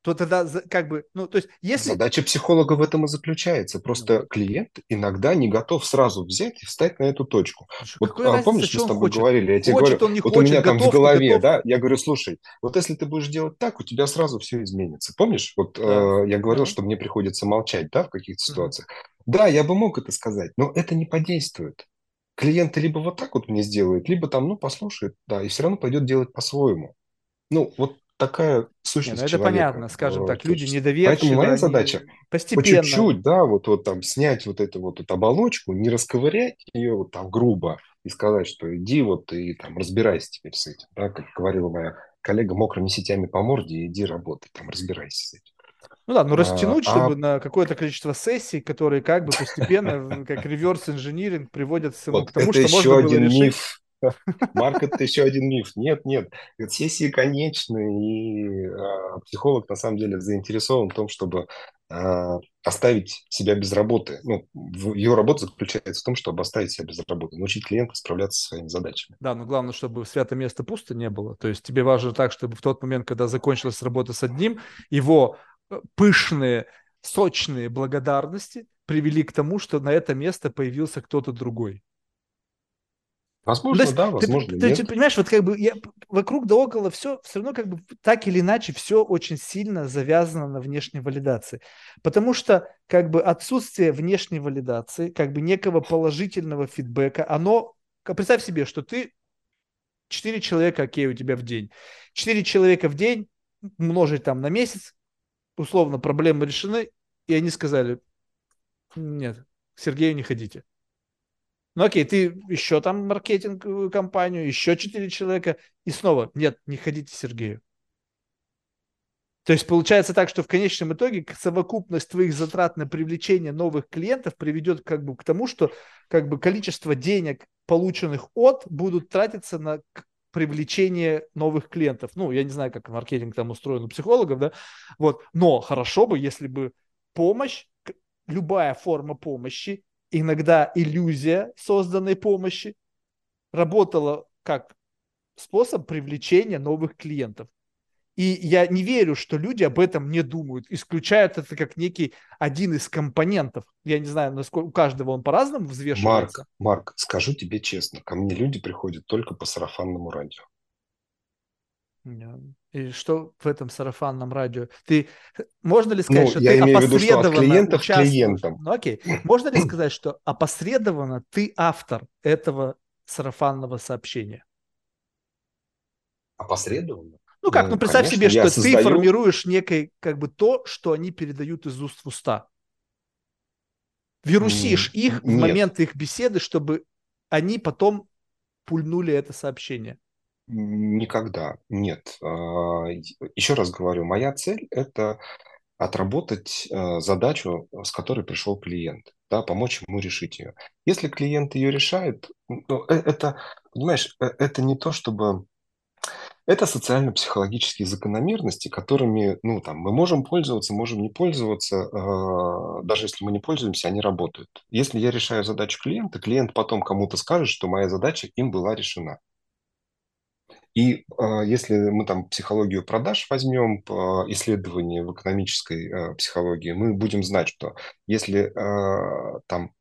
то тогда как бы, ну, то есть, если... Задача психолога в этом и заключается. Просто ну, клиент иногда не готов сразу взять и встать на эту точку. Вот а, помнишь, мы с тобой хочет? говорили, я тебе хочет, говорю, он не вот хочет, у меня готов, там в голове, да, я говорю, слушай, вот если ты будешь делать так, у тебя сразу все изменится. Помнишь, вот да. э, я говорил, да. что мне приходится молчать, да, в каких-то ситуациях. Да, я бы мог это сказать, но это не подействует. Клиент либо вот так вот мне сделает, либо там, ну, послушает, да, и все равно пойдет делать по-своему. Ну, вот такая сущность Не, ну это человека. понятно, скажем так, люди недоверчивы. Поэтому моя задача постепенно. по чуть-чуть, да, вот, вот там снять вот эту вот эту оболочку, не расковырять ее вот там грубо и сказать, что иди вот и там разбирайся теперь с этим, да, как говорила моя коллега, мокрыми сетями по морде, иди работай, там разбирайся с этим. Ну да, но растянуть, а, чтобы а... на какое-то количество сессий, которые как бы постепенно, *laughs* как реверс-инжиниринг, приводят вот к тому, что можно было один решить... миф Марк – это еще один миф. Нет, нет. Сессии конечны, и э, психолог на самом деле заинтересован в том, чтобы э, оставить себя без работы. Ну, его работа заключается в том, чтобы оставить себя без работы, научить клиента справляться со своими задачами. Да, но главное, чтобы святое место пусто не было. То есть тебе важно так, чтобы в тот момент, когда закончилась работа с одним, его э, пышные, сочные благодарности привели к тому, что на это место появился кто-то другой. Возможно, есть, да, возможно, ты, нет. Ты, понимаешь, вот как бы я, вокруг да около все, все равно как бы так или иначе все очень сильно завязано на внешней валидации. Потому что как бы отсутствие внешней валидации, как бы некого положительного фидбэка, оно, представь себе, что ты 4 человека, окей, у тебя в день. 4 человека в день умножить там на месяц, условно, проблемы решены, и они сказали, нет, к Сергею не ходите. Ну окей, ты еще там маркетинговую компанию, еще четыре человека, и снова, нет, не ходите Сергею. То есть получается так, что в конечном итоге совокупность твоих затрат на привлечение новых клиентов приведет как бы к тому, что как бы количество денег, полученных от, будут тратиться на привлечение новых клиентов. Ну, я не знаю, как маркетинг там устроен у психологов, да, вот, но хорошо бы, если бы помощь, любая форма помощи иногда иллюзия созданной помощи работала как способ привлечения новых клиентов. И я не верю, что люди об этом не думают, исключают это как некий один из компонентов. Я не знаю, насколько у каждого он по-разному взвешивается. Марк, Марк, скажу тебе честно, ко мне люди приходят только по сарафанному радио. И что в этом сарафанном радио? Ты можно ли сказать, ну, что я ты имею опосредованно в виду, что участвуешь? Ну окей. Можно ли сказать, что опосредованно ты автор этого сарафанного сообщения? Опосредованно? Ну как, ну представь Конечно, себе, что создаю... ты формируешь некое, как бы то, что они передают из уст в уста. Вирусишь mm, их в момент их беседы, чтобы они потом пульнули это сообщение. Никогда, нет. А, Еще раз говорю, моя цель – это отработать э, задачу, с которой пришел клиент, да, помочь ему решить ее. Если клиент ее решает, ну, э, это, понимаешь, э, это не то, чтобы это социально-психологические закономерности, которыми, ну, там, мы можем пользоваться, можем не пользоваться, э, даже если мы не пользуемся, они работают. Если я решаю задачу клиента, клиент потом кому-то скажет, что моя задача им была решена. И э, если мы там психологию продаж возьмем, э, исследование в экономической э, психологии, мы будем знать, что если э, там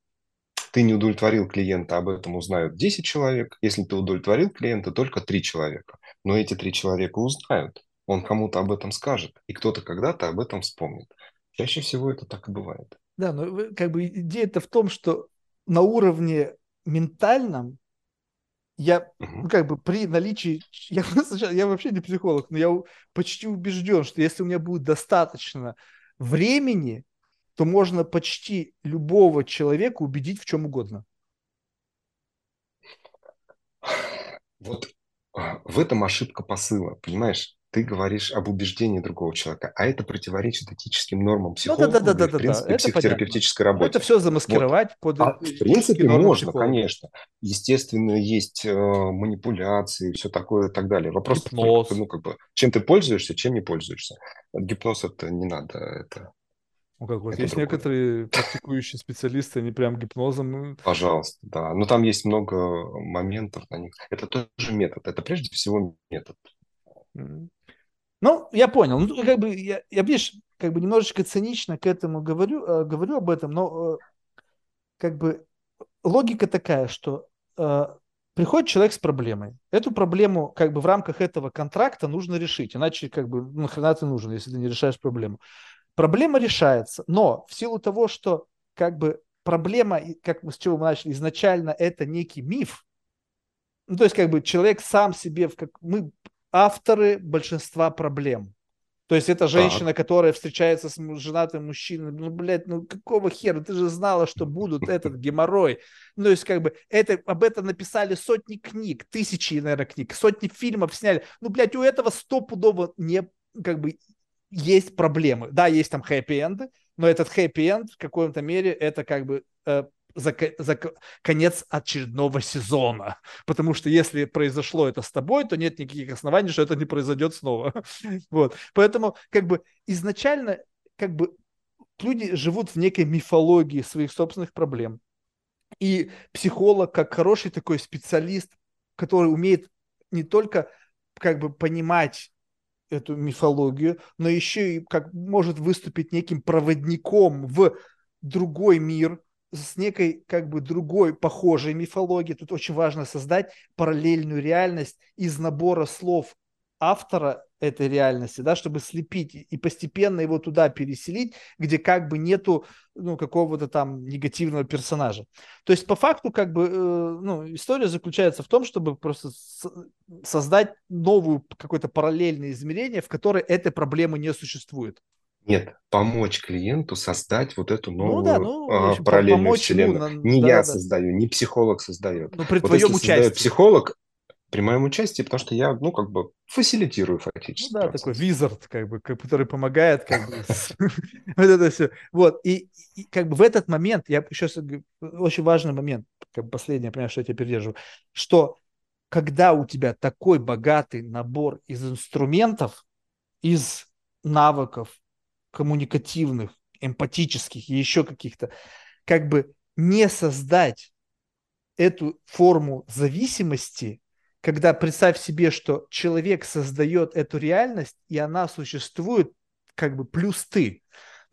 ты не удовлетворил клиента, об этом узнают 10 человек. Если ты удовлетворил клиента, только 3 человека. Но эти 3 человека узнают. Он кому-то об этом скажет, и кто-то когда-то об этом вспомнит. Чаще всего это так и бывает. Да, но как бы идея-то в том, что на уровне ментальном я, ну, как бы при наличии, *laughs* я, я вообще не психолог, но я почти убежден, что если у меня будет достаточно времени, то можно почти любого человека убедить в чем угодно. *sighs* Вот а, в этом ошибка посыла, понимаешь? Ты говоришь об убеждении другого человека, а это противоречит этическим нормам психолога ну, да, да, да, и, в принципе, да, психотерапевтической понятно. работе. это все замаскировать вот. под а, В принципе, можно, психолога. конечно. Естественно, есть э, манипуляции, все такое и так далее. Вопрос Гипноз. только, ну, как бы, чем ты пользуешься, чем не пользуешься. Гипноз это не надо, это ну, как вот есть другое. некоторые практикующие специалисты, они прям гипнозом. Ну, Пожалуйста, да. Но там есть много моментов на них. Это тоже метод. Это прежде всего метод. Ну, я понял. Ну, как бы я, я видишь, как бы немножечко цинично к этому говорю, э, говорю об этом, но э, как бы логика такая, что э, приходит человек с проблемой. Эту проблему как бы в рамках этого контракта нужно решить, иначе как бы ну, нахрена ты нужен, если ты не решаешь проблему. Проблема решается, но в силу того, что как бы проблема, как мы с чего мы начали, изначально это некий миф, ну, то есть как бы человек сам себе, как мы авторы большинства проблем. То есть это женщина, так. которая встречается с женатым мужчиной. Ну, блядь, ну какого хера? Ты же знала, что будут *laughs* этот геморрой. Ну, то есть как бы это, об этом написали сотни книг, тысячи, наверное, книг, сотни фильмов сняли. Ну, блядь, у этого стопудово не, как бы, есть проблемы. Да, есть там хэппи-энды, но этот хэппи-энд в каком-то мере это как бы э, за, за конец очередного сезона. Потому что если произошло это с тобой, то нет никаких оснований, что это не произойдет снова. *laughs* вот. Поэтому как бы изначально как бы люди живут в некой мифологии своих собственных проблем. И психолог, как хороший такой специалист, который умеет не только как бы понимать эту мифологию, но еще и как может выступить неким проводником в другой мир с некой как бы другой похожей мифологией. Тут очень важно создать параллельную реальность из набора слов автора этой реальности, да, чтобы слепить и постепенно его туда переселить, где как бы нету ну, какого-то там негативного персонажа. То есть по факту как бы э, ну, история заключается в том, чтобы просто создать новую какое-то параллельное измерение, в которой этой проблемы не существует. Нет, помочь клиенту создать вот эту новую ну, да, ну, общем, параллельную вселенную. Ему, не да, я да. создаю, не психолог создает. Но при вот твоем участии. психолог, при моем участии, потому что я, ну, как бы фасилитирую фактически. Ну, да, процесс. такой визард, как бы, который помогает, как бы, *laughs* вот это все. Вот, и, как бы в этот момент, я еще очень важный момент, как бы последний, я понимаю, что я тебя передерживаю, что когда у тебя такой богатый набор из инструментов, из навыков коммуникативных, эмпатических и еще каких-то, как бы не создать эту форму зависимости когда представь себе, что человек создает эту реальность, и она существует как бы плюс ты.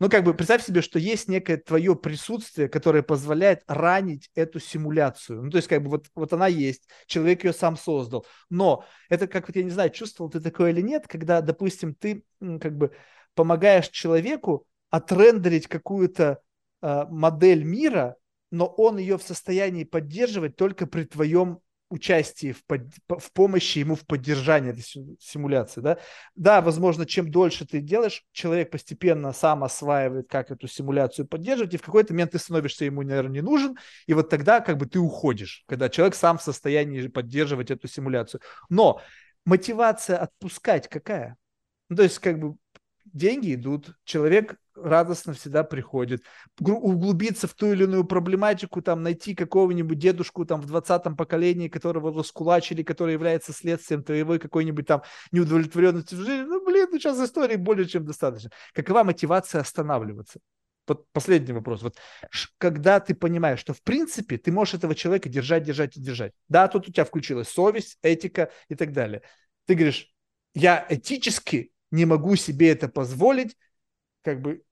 Ну, как бы представь себе, что есть некое твое присутствие, которое позволяет ранить эту симуляцию. Ну, то есть, как бы вот, вот она есть, человек ее сам создал. Но это как вот, я не знаю, чувствовал ты такое или нет, когда, допустим, ты как бы помогаешь человеку отрендерить какую-то э, модель мира, но он ее в состоянии поддерживать только при твоем участии в, под, в помощи ему в поддержании этой симуляции. Да? да, возможно, чем дольше ты делаешь, человек постепенно сам осваивает, как эту симуляцию поддерживать, и в какой-то момент ты становишься ему, наверное, не нужен, и вот тогда как бы ты уходишь, когда человек сам в состоянии поддерживать эту симуляцию. Но мотивация отпускать какая? Ну, то есть как бы деньги идут, человек радостно всегда приходит. Углубиться в ту или иную проблематику, там, найти какого-нибудь дедушку там в 20-м поколении, которого раскулачили, который является следствием твоего какой-нибудь там неудовлетворенности в жизни. Ну, блин, ну сейчас истории более чем достаточно. Какова мотивация останавливаться? Вот последний вопрос. Вот когда ты понимаешь, что в принципе ты можешь этого человека держать, держать и держать. Да, тут у тебя включилась совесть, этика и так далее. Ты говоришь, я этически не могу себе это позволить, как бы,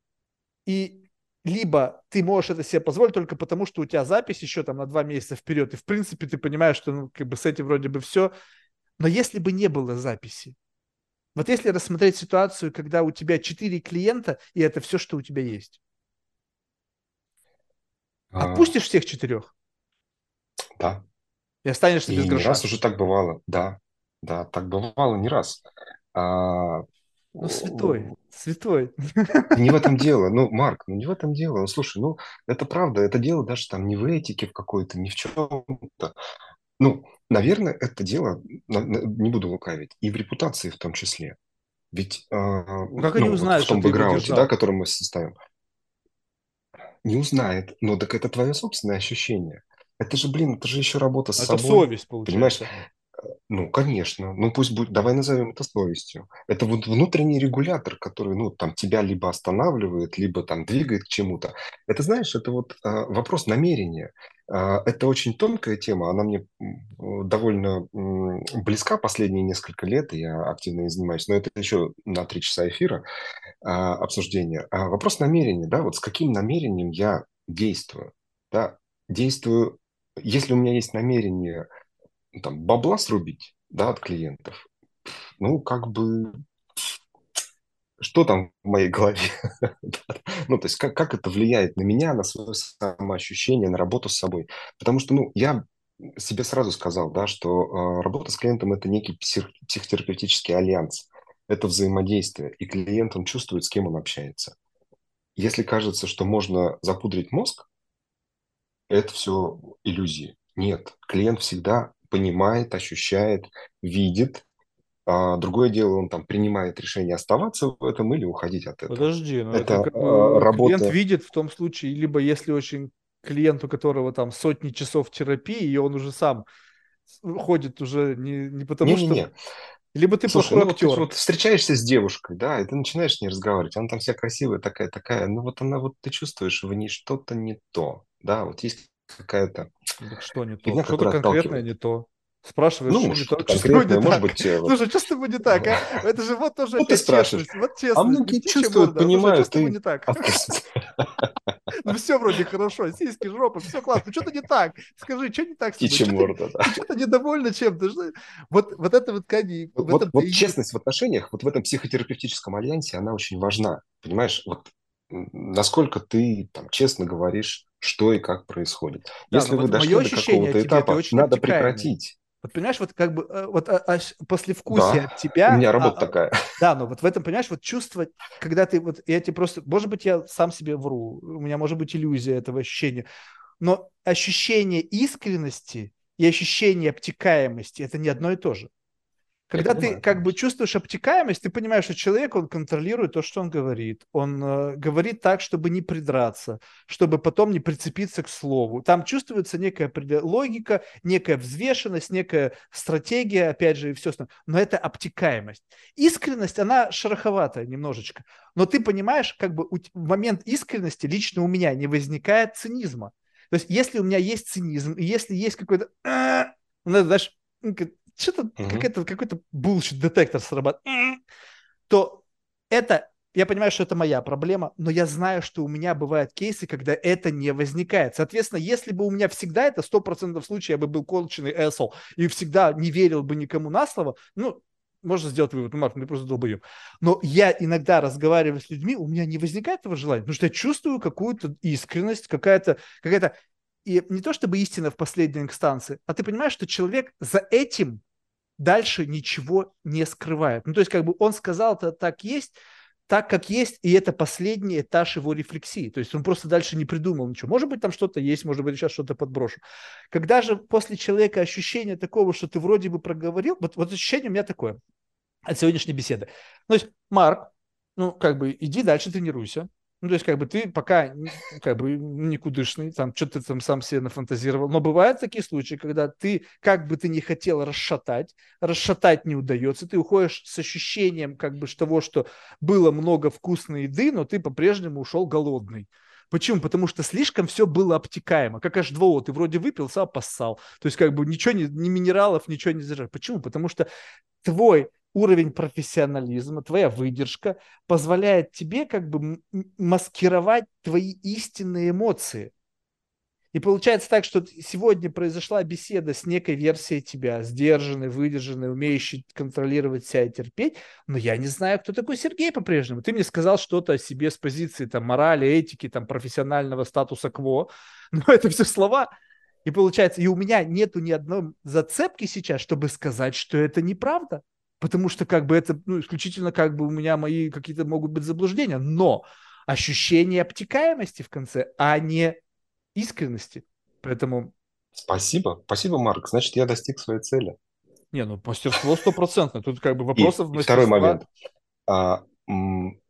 и либо ты можешь это себе позволить только потому, что у тебя запись еще там на два месяца вперед, и в принципе ты понимаешь, что ну, как бы с этим вроде бы все. Но если бы не было записи, вот если рассмотреть ситуацию, когда у тебя четыре клиента, и это все, что у тебя есть, а... отпустишь всех четырех? Да. И останешься и без гроша. не раз уже так бывало, да. Да, так бывало не раз. А, ну, святой, святой. Не в этом *laughs* дело. Ну, Марк, ну не в этом дело. Ну, слушай, ну, это правда, это дело даже там не в этике в какой-то, ни в чем-то. Ну, наверное, это дело, не буду лукавить, и в репутации в том числе. Ведь э, ну, как ну, они узнают, вот в том бэкграунде, да, который мы составим. Не узнает, но так это твое собственное ощущение. Это же, блин, это же еще работа с это собой. совесть, получается. Понимаешь? Ну, конечно. Ну, пусть будет, давай назовем это совестью. Это вот внутренний регулятор, который, ну, там, тебя либо останавливает, либо там двигает к чему-то. Это, знаешь, это вот а, вопрос намерения. А, это очень тонкая тема, она мне довольно м, близка последние несколько лет, и я активно ей занимаюсь, но это еще на три часа эфира а, обсуждения. А вопрос намерения, да, вот с каким намерением я действую, да, действую, если у меня есть намерение там, бабла срубить, да, от клиентов, ну, как бы, что там в моей голове? *laughs* ну, то есть, как, как это влияет на меня, на свое самоощущение, на работу с собой? Потому что, ну, я себе сразу сказал, да, что э, работа с клиентом – это некий псих, психотерапевтический альянс, это взаимодействие, и клиент, он чувствует, с кем он общается. Если кажется, что можно запудрить мозг, это все иллюзии. Нет, клиент всегда понимает, ощущает, видит. А другое дело, он там принимает решение оставаться в этом или уходить от этого. Подожди, ну это, это как бы работа... клиент видит в том случае, либо если очень клиент, у которого там сотни часов терапии, и он уже сам ходит уже не, не потому, не, что... Не, не. Либо ты Слушай, плохой ну, актер. Вот ты вот встречаешься с девушкой, да, и ты начинаешь с ней разговаривать, она там вся красивая, такая-такая, ну вот она вот, ты чувствуешь в ней что-то не то, да, вот есть какая-то что не то? Что-то конкретное не то. Спрашиваешь, ну, что не то, конкретное, не может так? быть... Э, Слушай, что с тобой не так, а? *laughs* Это же вот тоже вот ты спрашиваешь. Вот честно. А многие чувствуют, понимают, что ты... не так? *laughs* Ну все вроде хорошо, сиськи, жопа, все классно. Ну что-то не так. Скажи, что не так с тобой? морда, да. Что-то недовольна чем-то. Вот, вот это вот, Кани, вот, вот честность в отношениях, вот в этом психотерапевтическом альянсе, она очень важна. Понимаешь, вот насколько ты там честно говоришь, что и как происходит. Да, Если вы вот дошли до какого-то этапа, надо прекратить. Вот понимаешь, вот как бы э, вот а, а, послевкусие да, от тебя. У меня работа а, такая. Да, но вот в этом, понимаешь, вот чувство, когда ты вот, я тебе просто, может быть, я сам себе вру, у меня может быть иллюзия этого ощущения, но ощущение искренности и ощущение обтекаемости это не одно и то же. Когда ты как бы чувствуешь обтекаемость, ты понимаешь, что человек, он контролирует то, что он говорит. Он э, говорит так, чтобы не придраться, чтобы потом не прицепиться к слову. Там чувствуется некая логика, некая взвешенность, некая стратегия, опять же, и все остальное. Но это обтекаемость. Искренность, она шероховатая немножечко. Но ты понимаешь, как бы в момент искренности лично у меня не возникает цинизма. То есть, если у меня есть цинизм, и если есть какой-то... *clears throat* Ну, знаешь, что-то угу. какой-то, какой-то bullshit-детектор срабатывает, то это, я понимаю, что это моя проблема, но я знаю, что у меня бывают кейсы, когда это не возникает. Соответственно, если бы у меня всегда это, 100% случаев я бы был конченый asshole и всегда не верил бы никому на слово, ну, можно сделать вывод, ну, Марк, ты просто долбоем. Но я иногда разговариваю с людьми, у меня не возникает этого желания, потому что я чувствую какую-то искренность, какая-то какая и не то чтобы истина в последней инстанции, а ты понимаешь, что человек за этим дальше ничего не скрывает. Ну, то есть, как бы он сказал, это так есть, так, как есть, и это последний этаж его рефлексии. То есть он просто дальше не придумал ничего. Может быть, там что-то есть, может быть, сейчас что-то подброшу. Когда же после человека ощущение такого, что ты вроде бы проговорил, вот, вот ощущение у меня такое от сегодняшней беседы. То есть, Марк, ну, как бы, иди дальше тренируйся. Ну, то есть, как бы ты пока как бы никудышный, там что-то там сам себе нафантазировал. Но бывают такие случаи, когда ты, как бы ты не хотел расшатать, расшатать не удается, ты уходишь с ощущением как бы того, что было много вкусной еды, но ты по-прежнему ушел голодный. Почему? Потому что слишком все было обтекаемо. Как H2O, ты вроде выпил, сам поссал. То есть как бы ничего, не, ни минералов, ничего не содержит. Почему? Потому что твой уровень профессионализма, твоя выдержка позволяет тебе как бы маскировать твои истинные эмоции. И получается так, что сегодня произошла беседа с некой версией тебя, сдержанной, выдержанной, умеющей контролировать себя и терпеть, но я не знаю, кто такой Сергей по-прежнему. Ты мне сказал что-то о себе с позиции там, морали, этики, там, профессионального статуса кво, *laughs* но это все слова. И получается, и у меня нету ни одной зацепки сейчас, чтобы сказать, что это неправда потому что как бы это ну, исключительно как бы у меня мои какие-то могут быть заблуждения, но ощущение обтекаемости в конце, а не искренности. Поэтому... Спасибо, спасибо, Марк. Значит, я достиг своей цели. Не, ну мастерство стопроцентно. Тут как бы вопросов и, и второй момент. А, м-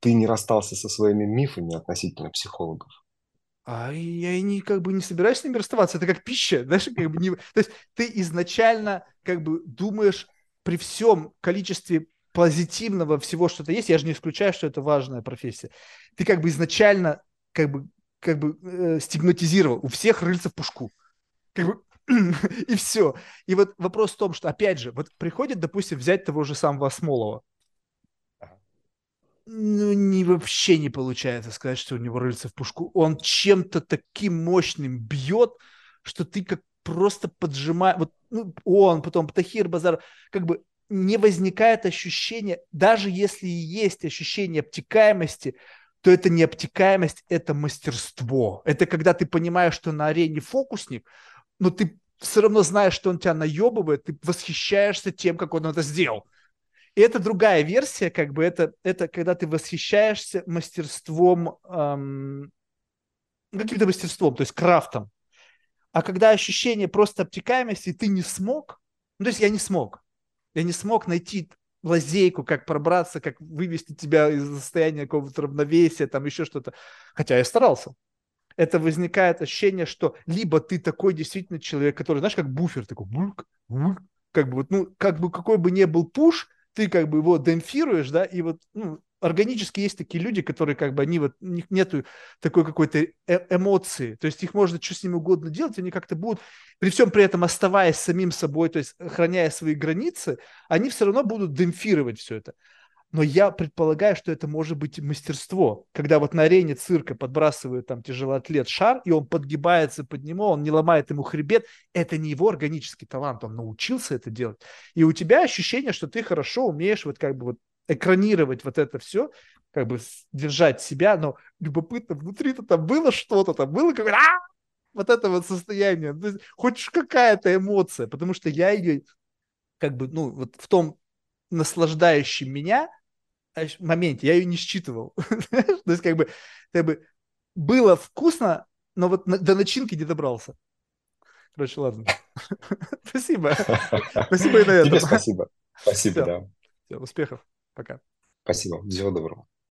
ты не расстался со своими мифами относительно психологов. А я не как бы не собираюсь с ними расставаться. Это как пища, *laughs* знаешь, как бы не... То есть ты изначально как бы думаешь при всем количестве позитивного всего, что-то есть, я же не исключаю, что это важная профессия. Ты как бы изначально как бы, как бы э, стигматизировал. У всех рыльца в пушку. Как бы *clears throat* и все. И вот вопрос в том, что, опять же, вот приходит, допустим, взять того же самого Осмолова. Ну, не, вообще не получается сказать, что у него рыльца в пушку. Он чем-то таким мощным бьет, что ты как просто поджимает, вот ну, он, потом Тахир Базар, как бы не возникает ощущение, даже если и есть ощущение обтекаемости, то это не обтекаемость, это мастерство. Это когда ты понимаешь, что на арене фокусник, но ты все равно знаешь, что он тебя наебывает, ты восхищаешься тем, как он это сделал. И это другая версия, как бы это, это когда ты восхищаешься мастерством, эм, каким-то мастерством, то есть крафтом. А когда ощущение просто обтекаемости, ты не смог, ну, то есть я не смог, я не смог найти лазейку, как пробраться, как вывести тебя из состояния какого-то равновесия, там еще что-то. Хотя я старался. Это возникает ощущение, что либо ты такой действительно человек, который, знаешь, как буфер, такой, как бы ну, как бы какой бы ни был пуш, ты как бы его демпфируешь, да, и вот, ну, органически есть такие люди, которые как бы, они вот, у них нету такой какой-то э эмоции, то есть их можно что с ними угодно делать, они как-то будут, при всем при этом оставаясь самим собой, то есть охраняя свои границы, они все равно будут демпфировать все это. Но я предполагаю, что это может быть мастерство, когда вот на арене цирка подбрасывают там тяжелоатлет шар, и он подгибается под него, он не ломает ему хребет. Это не его органический талант, он научился это делать. И у тебя ощущение, что ты хорошо умеешь вот как бы вот экранировать вот это все, как бы держать себя, но любопытно, внутри-то там было что-то, там было какое-то вот это вот состояние, то есть, хоть какая-то эмоция, потому что я ее как бы, ну, вот в том наслаждающем меня моменте я ее не считывал. *laughs* то есть как бы, как бы было вкусно, но вот до начинки не добрался. Короче, ладно. *laughs* спасибо. *laughs* спасибо и на этом. Тебе спасибо. Спасибо, Все. да. Все, успехов. Пока. Спасибо. Всего доброго.